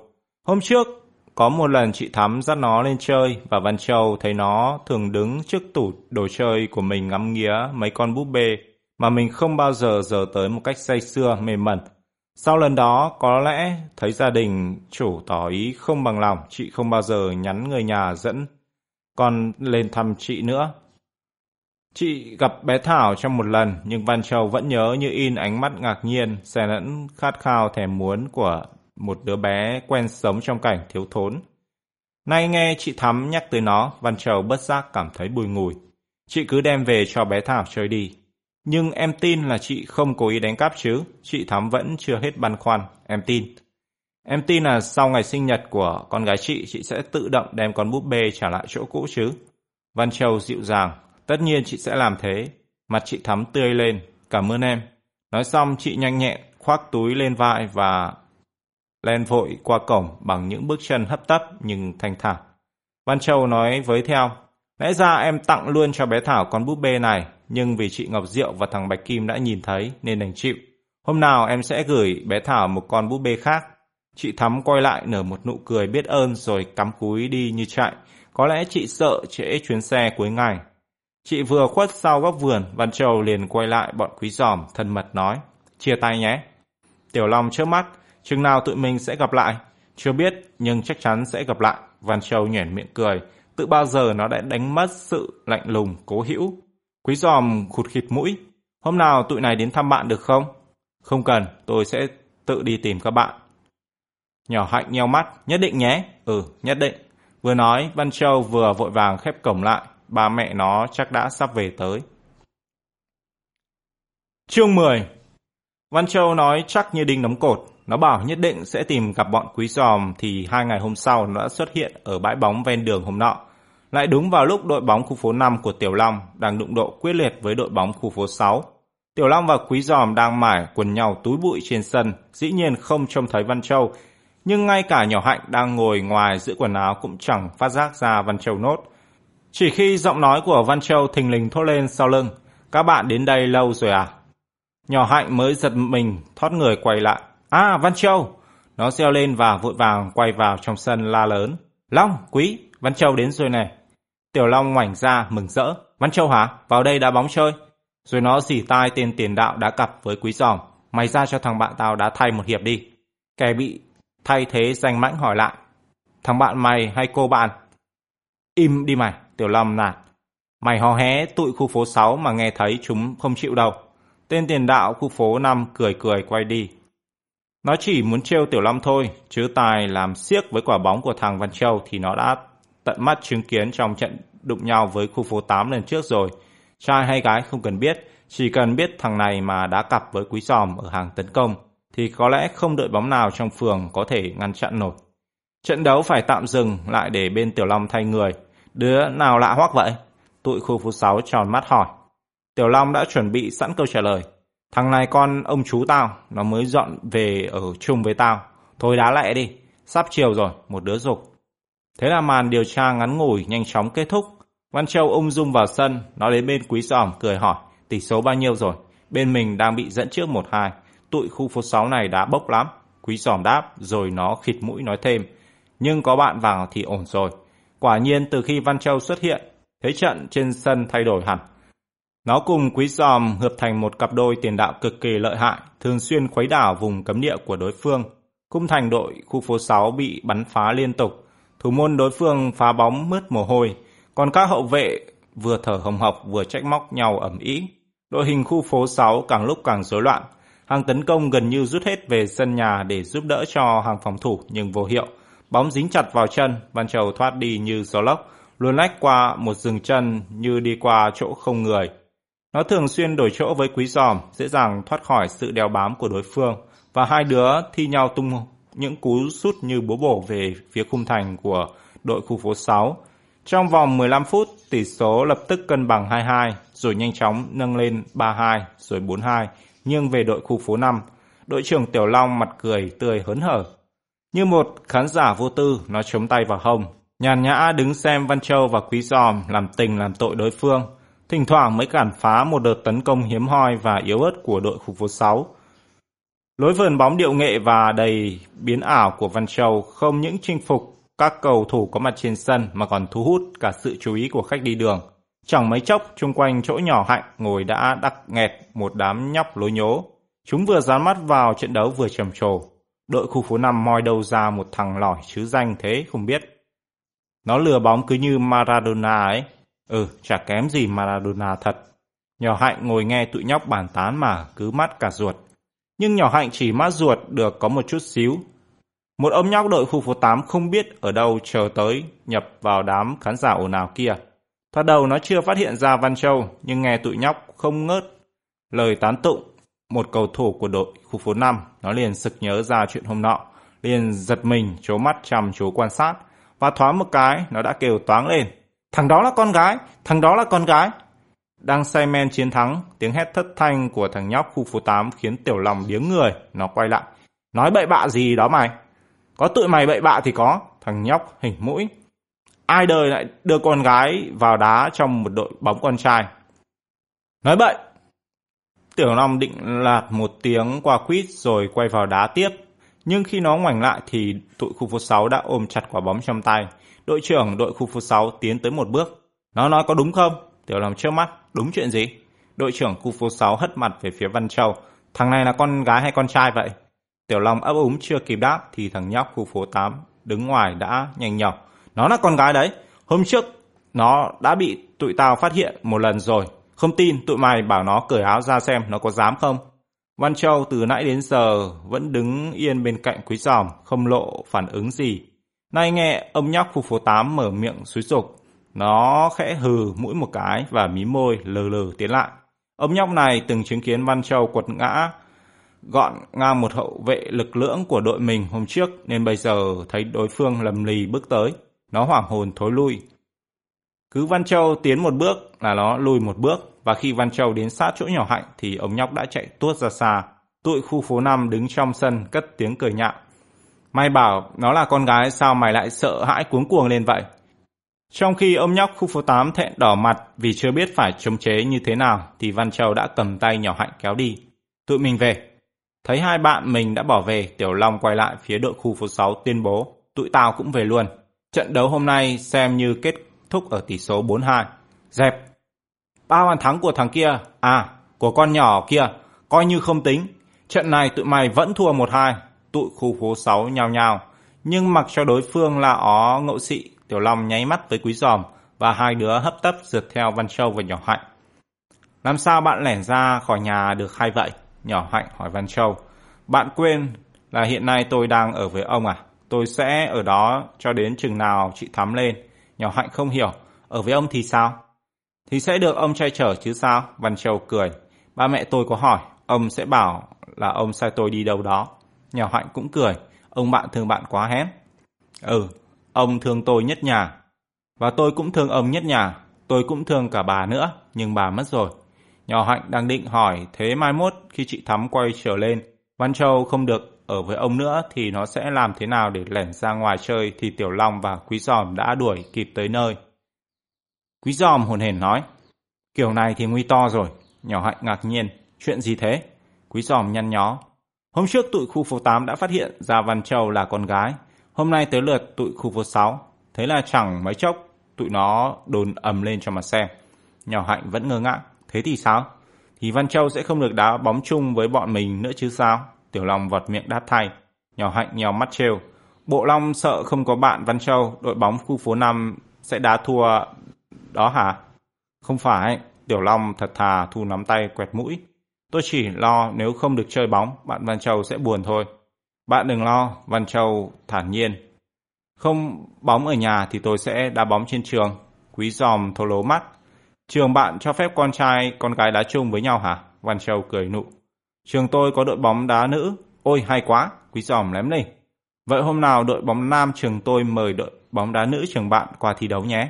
Hôm trước, có một lần chị Thắm dắt nó lên chơi và Văn Châu thấy nó thường đứng trước tủ đồ chơi của mình ngắm nghía mấy con búp bê mà mình không bao giờ giờ tới một cách say sưa mềm mẩn. Sau lần đó, có lẽ thấy gia đình chủ tỏ ý không bằng lòng, chị không bao giờ nhắn người nhà dẫn con lên thăm chị nữa. Chị gặp bé Thảo trong một lần, nhưng Văn Châu vẫn nhớ như in ánh mắt ngạc nhiên, xen lẫn khát khao thèm muốn của một đứa bé quen sống trong cảnh thiếu thốn. Nay nghe chị Thắm nhắc tới nó, Văn Châu bất giác cảm thấy bùi ngùi. Chị cứ đem về cho bé Thảo chơi đi. Nhưng em tin là chị không cố ý đánh cắp chứ, chị Thắm vẫn chưa hết băn khoăn, em tin. Em tin là sau ngày sinh nhật của con gái chị, chị sẽ tự động đem con búp bê trả lại chỗ cũ chứ. Văn Châu dịu dàng, Tất nhiên chị sẽ làm thế. Mặt chị thắm tươi lên. Cảm ơn em. Nói xong chị nhanh nhẹn khoác túi lên vai và len vội qua cổng bằng những bước chân hấp tấp nhưng thanh thản. Văn Châu nói với theo. Lẽ ra em tặng luôn cho bé Thảo con búp bê này, nhưng vì chị Ngọc Diệu và thằng Bạch Kim đã nhìn thấy nên đành chịu. Hôm nào em sẽ gửi bé Thảo một con búp bê khác. Chị Thắm quay lại nở một nụ cười biết ơn rồi cắm cúi đi như chạy. Có lẽ chị sợ trễ chuyến xe cuối ngày. Chị vừa khuất sau góc vườn, Văn Châu liền quay lại bọn quý giòm, thân mật nói. Chia tay nhé. Tiểu Long trước mắt, chừng nào tụi mình sẽ gặp lại? Chưa biết, nhưng chắc chắn sẽ gặp lại. Văn Châu nhoẻn miệng cười. Tự bao giờ nó đã đánh mất sự lạnh lùng, cố hữu. Quý giòm khụt khịt mũi. Hôm nào tụi này đến thăm bạn được không? Không cần, tôi sẽ tự đi tìm các bạn. Nhỏ hạnh nheo mắt, nhất định nhé. Ừ, nhất định. Vừa nói, Văn Châu vừa vội vàng khép cổng lại, ba mẹ nó chắc đã sắp về tới. Chương 10 Văn Châu nói chắc như đinh nấm cột. Nó bảo nhất định sẽ tìm gặp bọn quý giòm thì hai ngày hôm sau nó đã xuất hiện ở bãi bóng ven đường hôm nọ. Lại đúng vào lúc đội bóng khu phố 5 của Tiểu Long đang đụng độ quyết liệt với đội bóng khu phố 6. Tiểu Long và Quý Giòm đang mải quần nhau túi bụi trên sân, dĩ nhiên không trông thấy Văn Châu. Nhưng ngay cả nhỏ hạnh đang ngồi ngoài giữ quần áo cũng chẳng phát giác ra Văn Châu nốt. Chỉ khi giọng nói của Văn Châu thình lình thốt lên sau lưng, các bạn đến đây lâu rồi à? Nhỏ hạnh mới giật mình, thoát người quay lại. À, Văn Châu! Nó reo lên và vội vàng quay vào trong sân la lớn. Long, quý, Văn Châu đến rồi này. Tiểu Long ngoảnh ra, mừng rỡ. Văn Châu hả? Vào đây đá bóng chơi. Rồi nó dỉ tai tên tiền đạo đã cặp với quý giòm. Mày ra cho thằng bạn tao đá thay một hiệp đi. Kẻ bị thay thế danh mãnh hỏi lại. Thằng bạn mày hay cô bạn? Im đi mày. Tiểu Long nạt. Mày hò hé tụi khu phố 6 mà nghe thấy chúng không chịu đâu. Tên tiền đạo khu phố 5 cười cười quay đi. Nó chỉ muốn trêu Tiểu Long thôi, chứ tài làm siếc với quả bóng của thằng Văn Châu thì nó đã tận mắt chứng kiến trong trận đụng nhau với khu phố 8 lần trước rồi. Trai hay gái không cần biết, chỉ cần biết thằng này mà đã cặp với quý giòm ở hàng tấn công. thì có lẽ không đội bóng nào trong phường có thể ngăn chặn nổi. Trận đấu phải tạm dừng lại để bên Tiểu Long thay người. Đứa nào lạ hoắc vậy? Tụi khu phố 6 tròn mắt hỏi. Tiểu Long đã chuẩn bị sẵn câu trả lời. Thằng này con ông chú tao, nó mới dọn về ở chung với tao. Thôi đá lẹ đi, sắp chiều rồi, một đứa dục. Thế là màn điều tra ngắn ngủi nhanh chóng kết thúc. Văn Châu ung dung vào sân, nó đến bên quý giòm cười hỏi, tỷ số bao nhiêu rồi? Bên mình đang bị dẫn trước 1-2. Tụi khu phố 6 này đã bốc lắm. Quý giòm đáp, rồi nó khịt mũi nói thêm. Nhưng có bạn vào thì ổn rồi. Quả nhiên từ khi Văn Châu xuất hiện, thế trận trên sân thay đổi hẳn. Nó cùng Quý Giòm hợp thành một cặp đôi tiền đạo cực kỳ lợi hại, thường xuyên khuấy đảo vùng cấm địa của đối phương. Cung thành đội khu phố 6 bị bắn phá liên tục, thủ môn đối phương phá bóng mướt mồ hôi, còn các hậu vệ vừa thở hồng hộc vừa trách móc nhau ẩm ý. Đội hình khu phố 6 càng lúc càng rối loạn, hàng tấn công gần như rút hết về sân nhà để giúp đỡ cho hàng phòng thủ nhưng vô hiệu. Bóng dính chặt vào chân, Văn Châu thoát đi như gió lốc, luôn lách qua một rừng chân như đi qua chỗ không người. Nó thường xuyên đổi chỗ với quý giòm, dễ dàng thoát khỏi sự đeo bám của đối phương, và hai đứa thi nhau tung những cú sút như búa bổ về phía khung thành của đội khu phố 6. Trong vòng 15 phút, tỷ số lập tức cân bằng 2-2, rồi nhanh chóng nâng lên 3-2, rồi 4-2, nhưng về đội khu phố 5. Đội trưởng Tiểu Long mặt cười tươi hớn hở. Như một khán giả vô tư, nó chống tay vào hông. Nhàn nhã đứng xem Văn Châu và Quý Giòm làm tình làm tội đối phương. Thỉnh thoảng mới cản phá một đợt tấn công hiếm hoi và yếu ớt của đội khu phố 6. Lối vườn bóng điệu nghệ và đầy biến ảo của Văn Châu không những chinh phục các cầu thủ có mặt trên sân mà còn thu hút cả sự chú ý của khách đi đường. Chẳng mấy chốc, chung quanh chỗ nhỏ hạnh ngồi đã đặc nghẹt một đám nhóc lối nhố. Chúng vừa dán mắt vào trận đấu vừa trầm trồ. Đội khu phố năm moi đâu ra một thằng lỏi chứ danh thế không biết. Nó lừa bóng cứ như Maradona ấy. Ừ, chả kém gì Maradona thật. Nhỏ hạnh ngồi nghe tụi nhóc bàn tán mà cứ mắt cả ruột. Nhưng nhỏ hạnh chỉ mát ruột được có một chút xíu. Một ông nhóc đội khu phố 8 không biết ở đâu chờ tới nhập vào đám khán giả ồn ào kia. Thoạt đầu nó chưa phát hiện ra Văn Châu, nhưng nghe tụi nhóc không ngớt. Lời tán tụng, một cầu thủ của đội khu phố 5, nó liền sực nhớ ra chuyện hôm nọ. Liền giật mình, chố mắt chăm chú quan sát. Và thoáng một cái, nó đã kêu toáng lên. Thằng đó là con gái, thằng đó là con gái. Đang say men chiến thắng, tiếng hét thất thanh của thằng nhóc khu phố 8 khiến tiểu lòng biếng người. Nó quay lại. Nói bậy bạ gì đó mày? Có tụi mày bậy bạ thì có. Thằng nhóc hình mũi. Ai đời lại đưa con gái vào đá trong một đội bóng con trai? Nói bậy. Tiểu Long định lạt một tiếng qua quýt rồi quay vào đá tiếp. Nhưng khi nó ngoảnh lại thì tụi khu phố 6 đã ôm chặt quả bóng trong tay. Đội trưởng đội khu phố 6 tiến tới một bước. Nó nói có đúng không? Tiểu Long trước mắt. Đúng chuyện gì? Đội trưởng khu phố 6 hất mặt về phía Văn Châu. Thằng này là con gái hay con trai vậy? Tiểu Long ấp úng chưa kịp đáp thì thằng nhóc khu phố 8 đứng ngoài đã nhanh nhọc. Nó là con gái đấy. Hôm trước, nó đã bị tụi tao phát hiện một lần rồi. Không tin, tụi mày bảo nó cởi áo ra xem nó có dám không. Văn Châu từ nãy đến giờ vẫn đứng yên bên cạnh quý giòm, không lộ phản ứng gì. Nay nghe ông nhóc khu phố 8 mở miệng xúi dục. Nó khẽ hừ mũi một cái và mí môi lờ lờ tiến lại. Ông nhóc này từng chứng kiến Văn Châu quật ngã, gọn ngang một hậu vệ lực lưỡng của đội mình hôm trước, nên bây giờ thấy đối phương lầm lì bước tới. Nó hoảng hồn thối lui. Cứ Văn Châu tiến một bước là nó lùi một bước, và khi Văn Châu đến sát chỗ nhỏ hạnh thì ông nhóc đã chạy tuốt ra xa. Tụi khu phố năm đứng trong sân cất tiếng cười nhạo. Mày bảo nó là con gái sao mày lại sợ hãi cuống cuồng lên vậy? Trong khi ông nhóc khu phố 8 thẹn đỏ mặt vì chưa biết phải chống chế như thế nào thì Văn Châu đã cầm tay nhỏ hạnh kéo đi. Tụi mình về. Thấy hai bạn mình đã bỏ về, Tiểu Long quay lại phía đội khu phố 6 tuyên bố. Tụi tao cũng về luôn. Trận đấu hôm nay xem như kết thúc ở tỷ số 4-2. Dẹp. Ba bàn thắng của thằng kia, à, của con nhỏ kia, coi như không tính. Trận này tụi mày vẫn thua 1-2. Tụi khu phố 6 nhào nhào. Nhưng mặc cho đối phương là ó ngộ sĩ, Tiểu Long nháy mắt với Quý Giòm và hai đứa hấp tấp rượt theo Văn Châu và Nhỏ Hạnh. Làm sao bạn lẻn ra khỏi nhà được hay vậy? Nhỏ Hạnh hỏi Văn Châu. Bạn quên là hiện nay tôi đang ở với ông à? Tôi sẽ ở đó cho đến chừng nào chị Thắm lên. Nhỏ Hạnh không hiểu. Ở với ông thì sao? Thì sẽ được ông trai chở chứ sao? Văn Châu cười. Ba mẹ tôi có hỏi. ông sẽ bảo là ông sai tôi đi đâu đó. Nhỏ hạnh cũng cười, ông bạn thương bạn quá hén. Ừ, ông thương tôi nhất nhà. Và tôi cũng thương ông nhất nhà, tôi cũng thương cả bà nữa, nhưng bà mất rồi. Nhỏ hạnh đang định hỏi, thế mai mốt khi chị Thắm quay trở lên, Văn Châu không được ở với ông nữa thì nó sẽ làm thế nào để lẻn ra ngoài chơi thì Tiểu Long và Quý Giòm đã đuổi kịp tới nơi. Quý Giòm hồn hển nói, kiểu này thì nguy to rồi. Nhỏ hạnh ngạc nhiên, chuyện gì thế? Quý Giòm nhăn nhó. Hôm trước tụi khu phố 8 đã phát hiện ra Văn Châu là con gái. Hôm nay tới lượt tụi khu phố 6. Thế là chẳng mấy chốc tụi nó đồn ầm lên cho mà xem. Nhỏ hạnh vẫn ngơ ngác. Thế thì sao? Thì Văn Châu sẽ không được đá bóng chung với bọn mình nữa chứ sao? Tiểu Long vọt miệng đáp thay. Nhỏ hạnh nhèo mắt trêu. Bộ Long sợ không có bạn Văn Châu, đội bóng khu phố 5 sẽ đá thua đó hả? Không phải, Tiểu Long thật thà thu nắm tay quẹt mũi. Tôi chỉ lo nếu không được chơi bóng, bạn Văn Châu sẽ buồn thôi. Bạn đừng lo, Văn Châu thản nhiên. Không bóng ở nhà thì tôi sẽ đá bóng trên trường. Quý giòm thô lố mắt. Trường bạn cho phép con trai, con gái đá chung với nhau hả? Văn Châu cười nụ. Trường tôi có đội bóng đá nữ. Ôi hay quá, quý giòm lém lên. Vậy hôm nào đội bóng nam trường tôi mời đội bóng đá nữ trường bạn qua thi đấu nhé.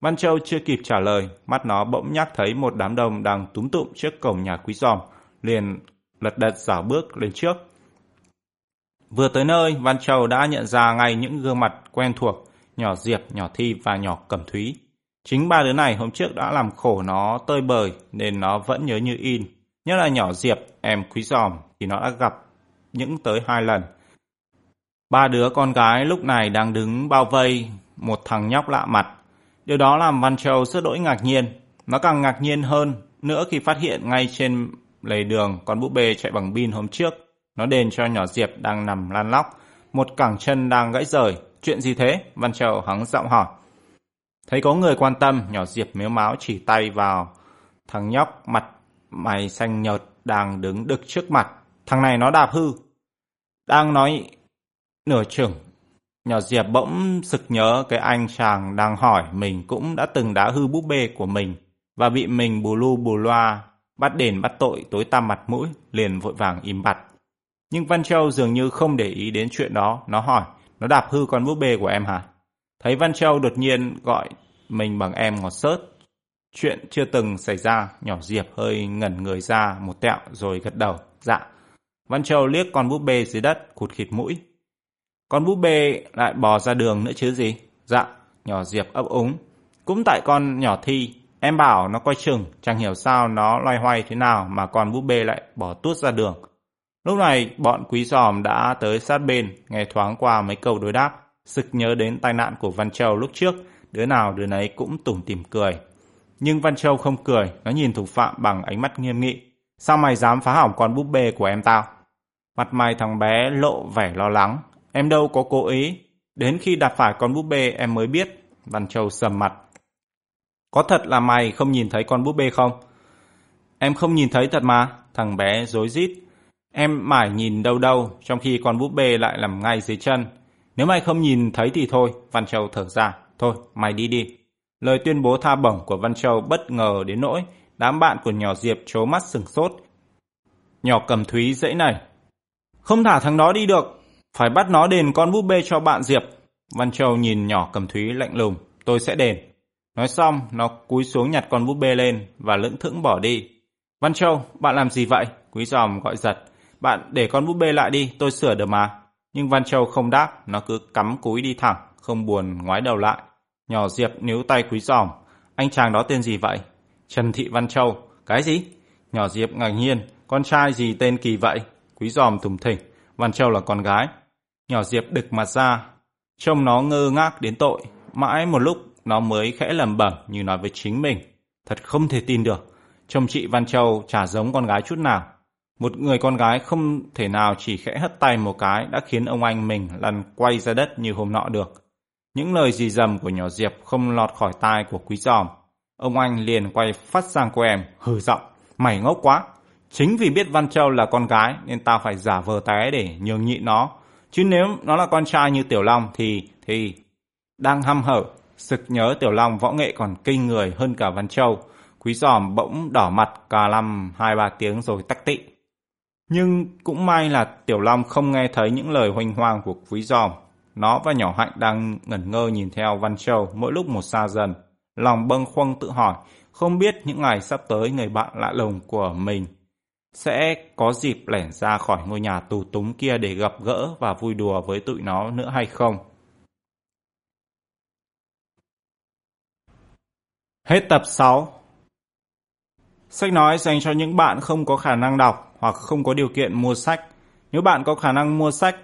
Văn Châu chưa kịp trả lời, mắt nó bỗng nhắc thấy một đám đông đang túm tụm trước cổng nhà quý giòm, liền lật đật giả bước lên trước. Vừa tới nơi, Văn Châu đã nhận ra ngay những gương mặt quen thuộc, nhỏ Diệp, nhỏ Thi và nhỏ Cẩm Thúy. Chính ba đứa này hôm trước đã làm khổ nó tơi bời nên nó vẫn nhớ như in. Nhất là nhỏ Diệp, em quý giòm thì nó đã gặp những tới hai lần. Ba đứa con gái lúc này đang đứng bao vây một thằng nhóc lạ mặt. Điều đó làm Văn Châu rất đỗi ngạc nhiên. Nó càng ngạc nhiên hơn nữa khi phát hiện ngay trên lề đường con búp bê chạy bằng pin hôm trước. Nó đền cho nhỏ Diệp đang nằm lan lóc. Một cẳng chân đang gãy rời. Chuyện gì thế? Văn Châu hắng giọng hỏi. Thấy có người quan tâm, nhỏ Diệp mếu máu chỉ tay vào thằng nhóc mặt mày xanh nhợt đang đứng đực trước mặt. Thằng này nó đạp hư. Đang nói nửa chừng. Nhỏ Diệp bỗng sực nhớ cái anh chàng đang hỏi mình cũng đã từng đá hư búp bê của mình và bị mình bù lu bù loa bắt đền bắt tội tối tăm mặt mũi liền vội vàng im bặt. Nhưng Văn Châu dường như không để ý đến chuyện đó, nó hỏi, nó đạp hư con búp bê của em hả? Thấy Văn Châu đột nhiên gọi mình bằng em ngọt sớt. Chuyện chưa từng xảy ra, nhỏ Diệp hơi ngẩn người ra một tẹo rồi gật đầu, dạ. Văn Châu liếc con búp bê dưới đất, cụt khịt mũi. Con búp bê lại bò ra đường nữa chứ gì? Dạ, nhỏ Diệp ấp úng. Cũng tại con nhỏ Thi, em bảo nó coi chừng, chẳng hiểu sao nó loay hoay thế nào mà con búp bê lại bỏ tuốt ra đường. Lúc này, bọn quý giòm đã tới sát bên, nghe thoáng qua mấy câu đối đáp, sực nhớ đến tai nạn của Văn Châu lúc trước, đứa nào đứa nấy cũng tủm tỉm cười. Nhưng Văn Châu không cười, nó nhìn thủ phạm bằng ánh mắt nghiêm nghị. Sao mày dám phá hỏng con búp bê của em tao? Mặt mày thằng bé lộ vẻ lo lắng. Em đâu có cố ý. Đến khi đạp phải con búp bê em mới biết. Văn Châu sầm mặt. Có thật là mày không nhìn thấy con búp bê không? Em không nhìn thấy thật mà. Thằng bé dối rít Em mải nhìn đâu đâu, trong khi con búp bê lại nằm ngay dưới chân. Nếu mày không nhìn thấy thì thôi, Văn Châu thở ra. Thôi, mày đi đi. Lời tuyên bố tha bổng của Văn Châu bất ngờ đến nỗi đám bạn của nhỏ Diệp trố mắt sừng sốt. Nhỏ cầm thúy dãy này. Không thả thằng đó đi được, phải bắt nó đền con búp bê cho bạn Diệp. Văn Châu nhìn nhỏ cầm thúy lạnh lùng, tôi sẽ đền. Nói xong, nó cúi xuống nhặt con búp bê lên và lững thững bỏ đi. Văn Châu, bạn làm gì vậy? Quý giòm gọi giật. Bạn để con búp bê lại đi, tôi sửa được mà. Nhưng Văn Châu không đáp, nó cứ cắm cúi đi thẳng, không buồn ngoái đầu lại. Nhỏ Diệp níu tay quý giòm. Anh chàng đó tên gì vậy? Trần Thị Văn Châu. Cái gì? Nhỏ Diệp ngạc nhiên. Con trai gì tên kỳ vậy? Quý giòm thùng thỉnh. Văn Châu là con gái. Nhỏ Diệp đực mặt ra. Trông nó ngơ ngác đến tội. Mãi một lúc nó mới khẽ lầm bẩm như nói với chính mình. Thật không thể tin được. Trông chị Văn Châu chả giống con gái chút nào. Một người con gái không thể nào chỉ khẽ hất tay một cái đã khiến ông anh mình lăn quay ra đất như hôm nọ được. Những lời dì dầm của nhỏ Diệp không lọt khỏi tai của quý giòm. Ông anh liền quay phát sang cô em, hừ giọng, mày ngốc quá. Chính vì biết Văn Châu là con gái nên tao phải giả vờ té để nhường nhịn nó. Chứ nếu nó là con trai như Tiểu Long thì, thì... Đang hăm hở, sực nhớ Tiểu Long võ nghệ còn kinh người hơn cả Văn Châu. Quý giòm bỗng đỏ mặt cà lăm hai ba tiếng rồi tắc tị. Nhưng cũng may là Tiểu Long không nghe thấy những lời hoành hoang của quý giòm. Nó và nhỏ hạnh đang ngẩn ngơ nhìn theo Văn Châu mỗi lúc một xa dần. Lòng bâng khuâng tự hỏi, không biết những ngày sắp tới người bạn lạ lùng của mình sẽ có dịp lẻn ra khỏi ngôi nhà tù túng kia để gặp gỡ và vui đùa với tụi nó nữa hay không. Hết tập 6 Sách nói dành cho những bạn không có khả năng đọc hoặc không có điều kiện mua sách. Nếu bạn có khả năng mua sách,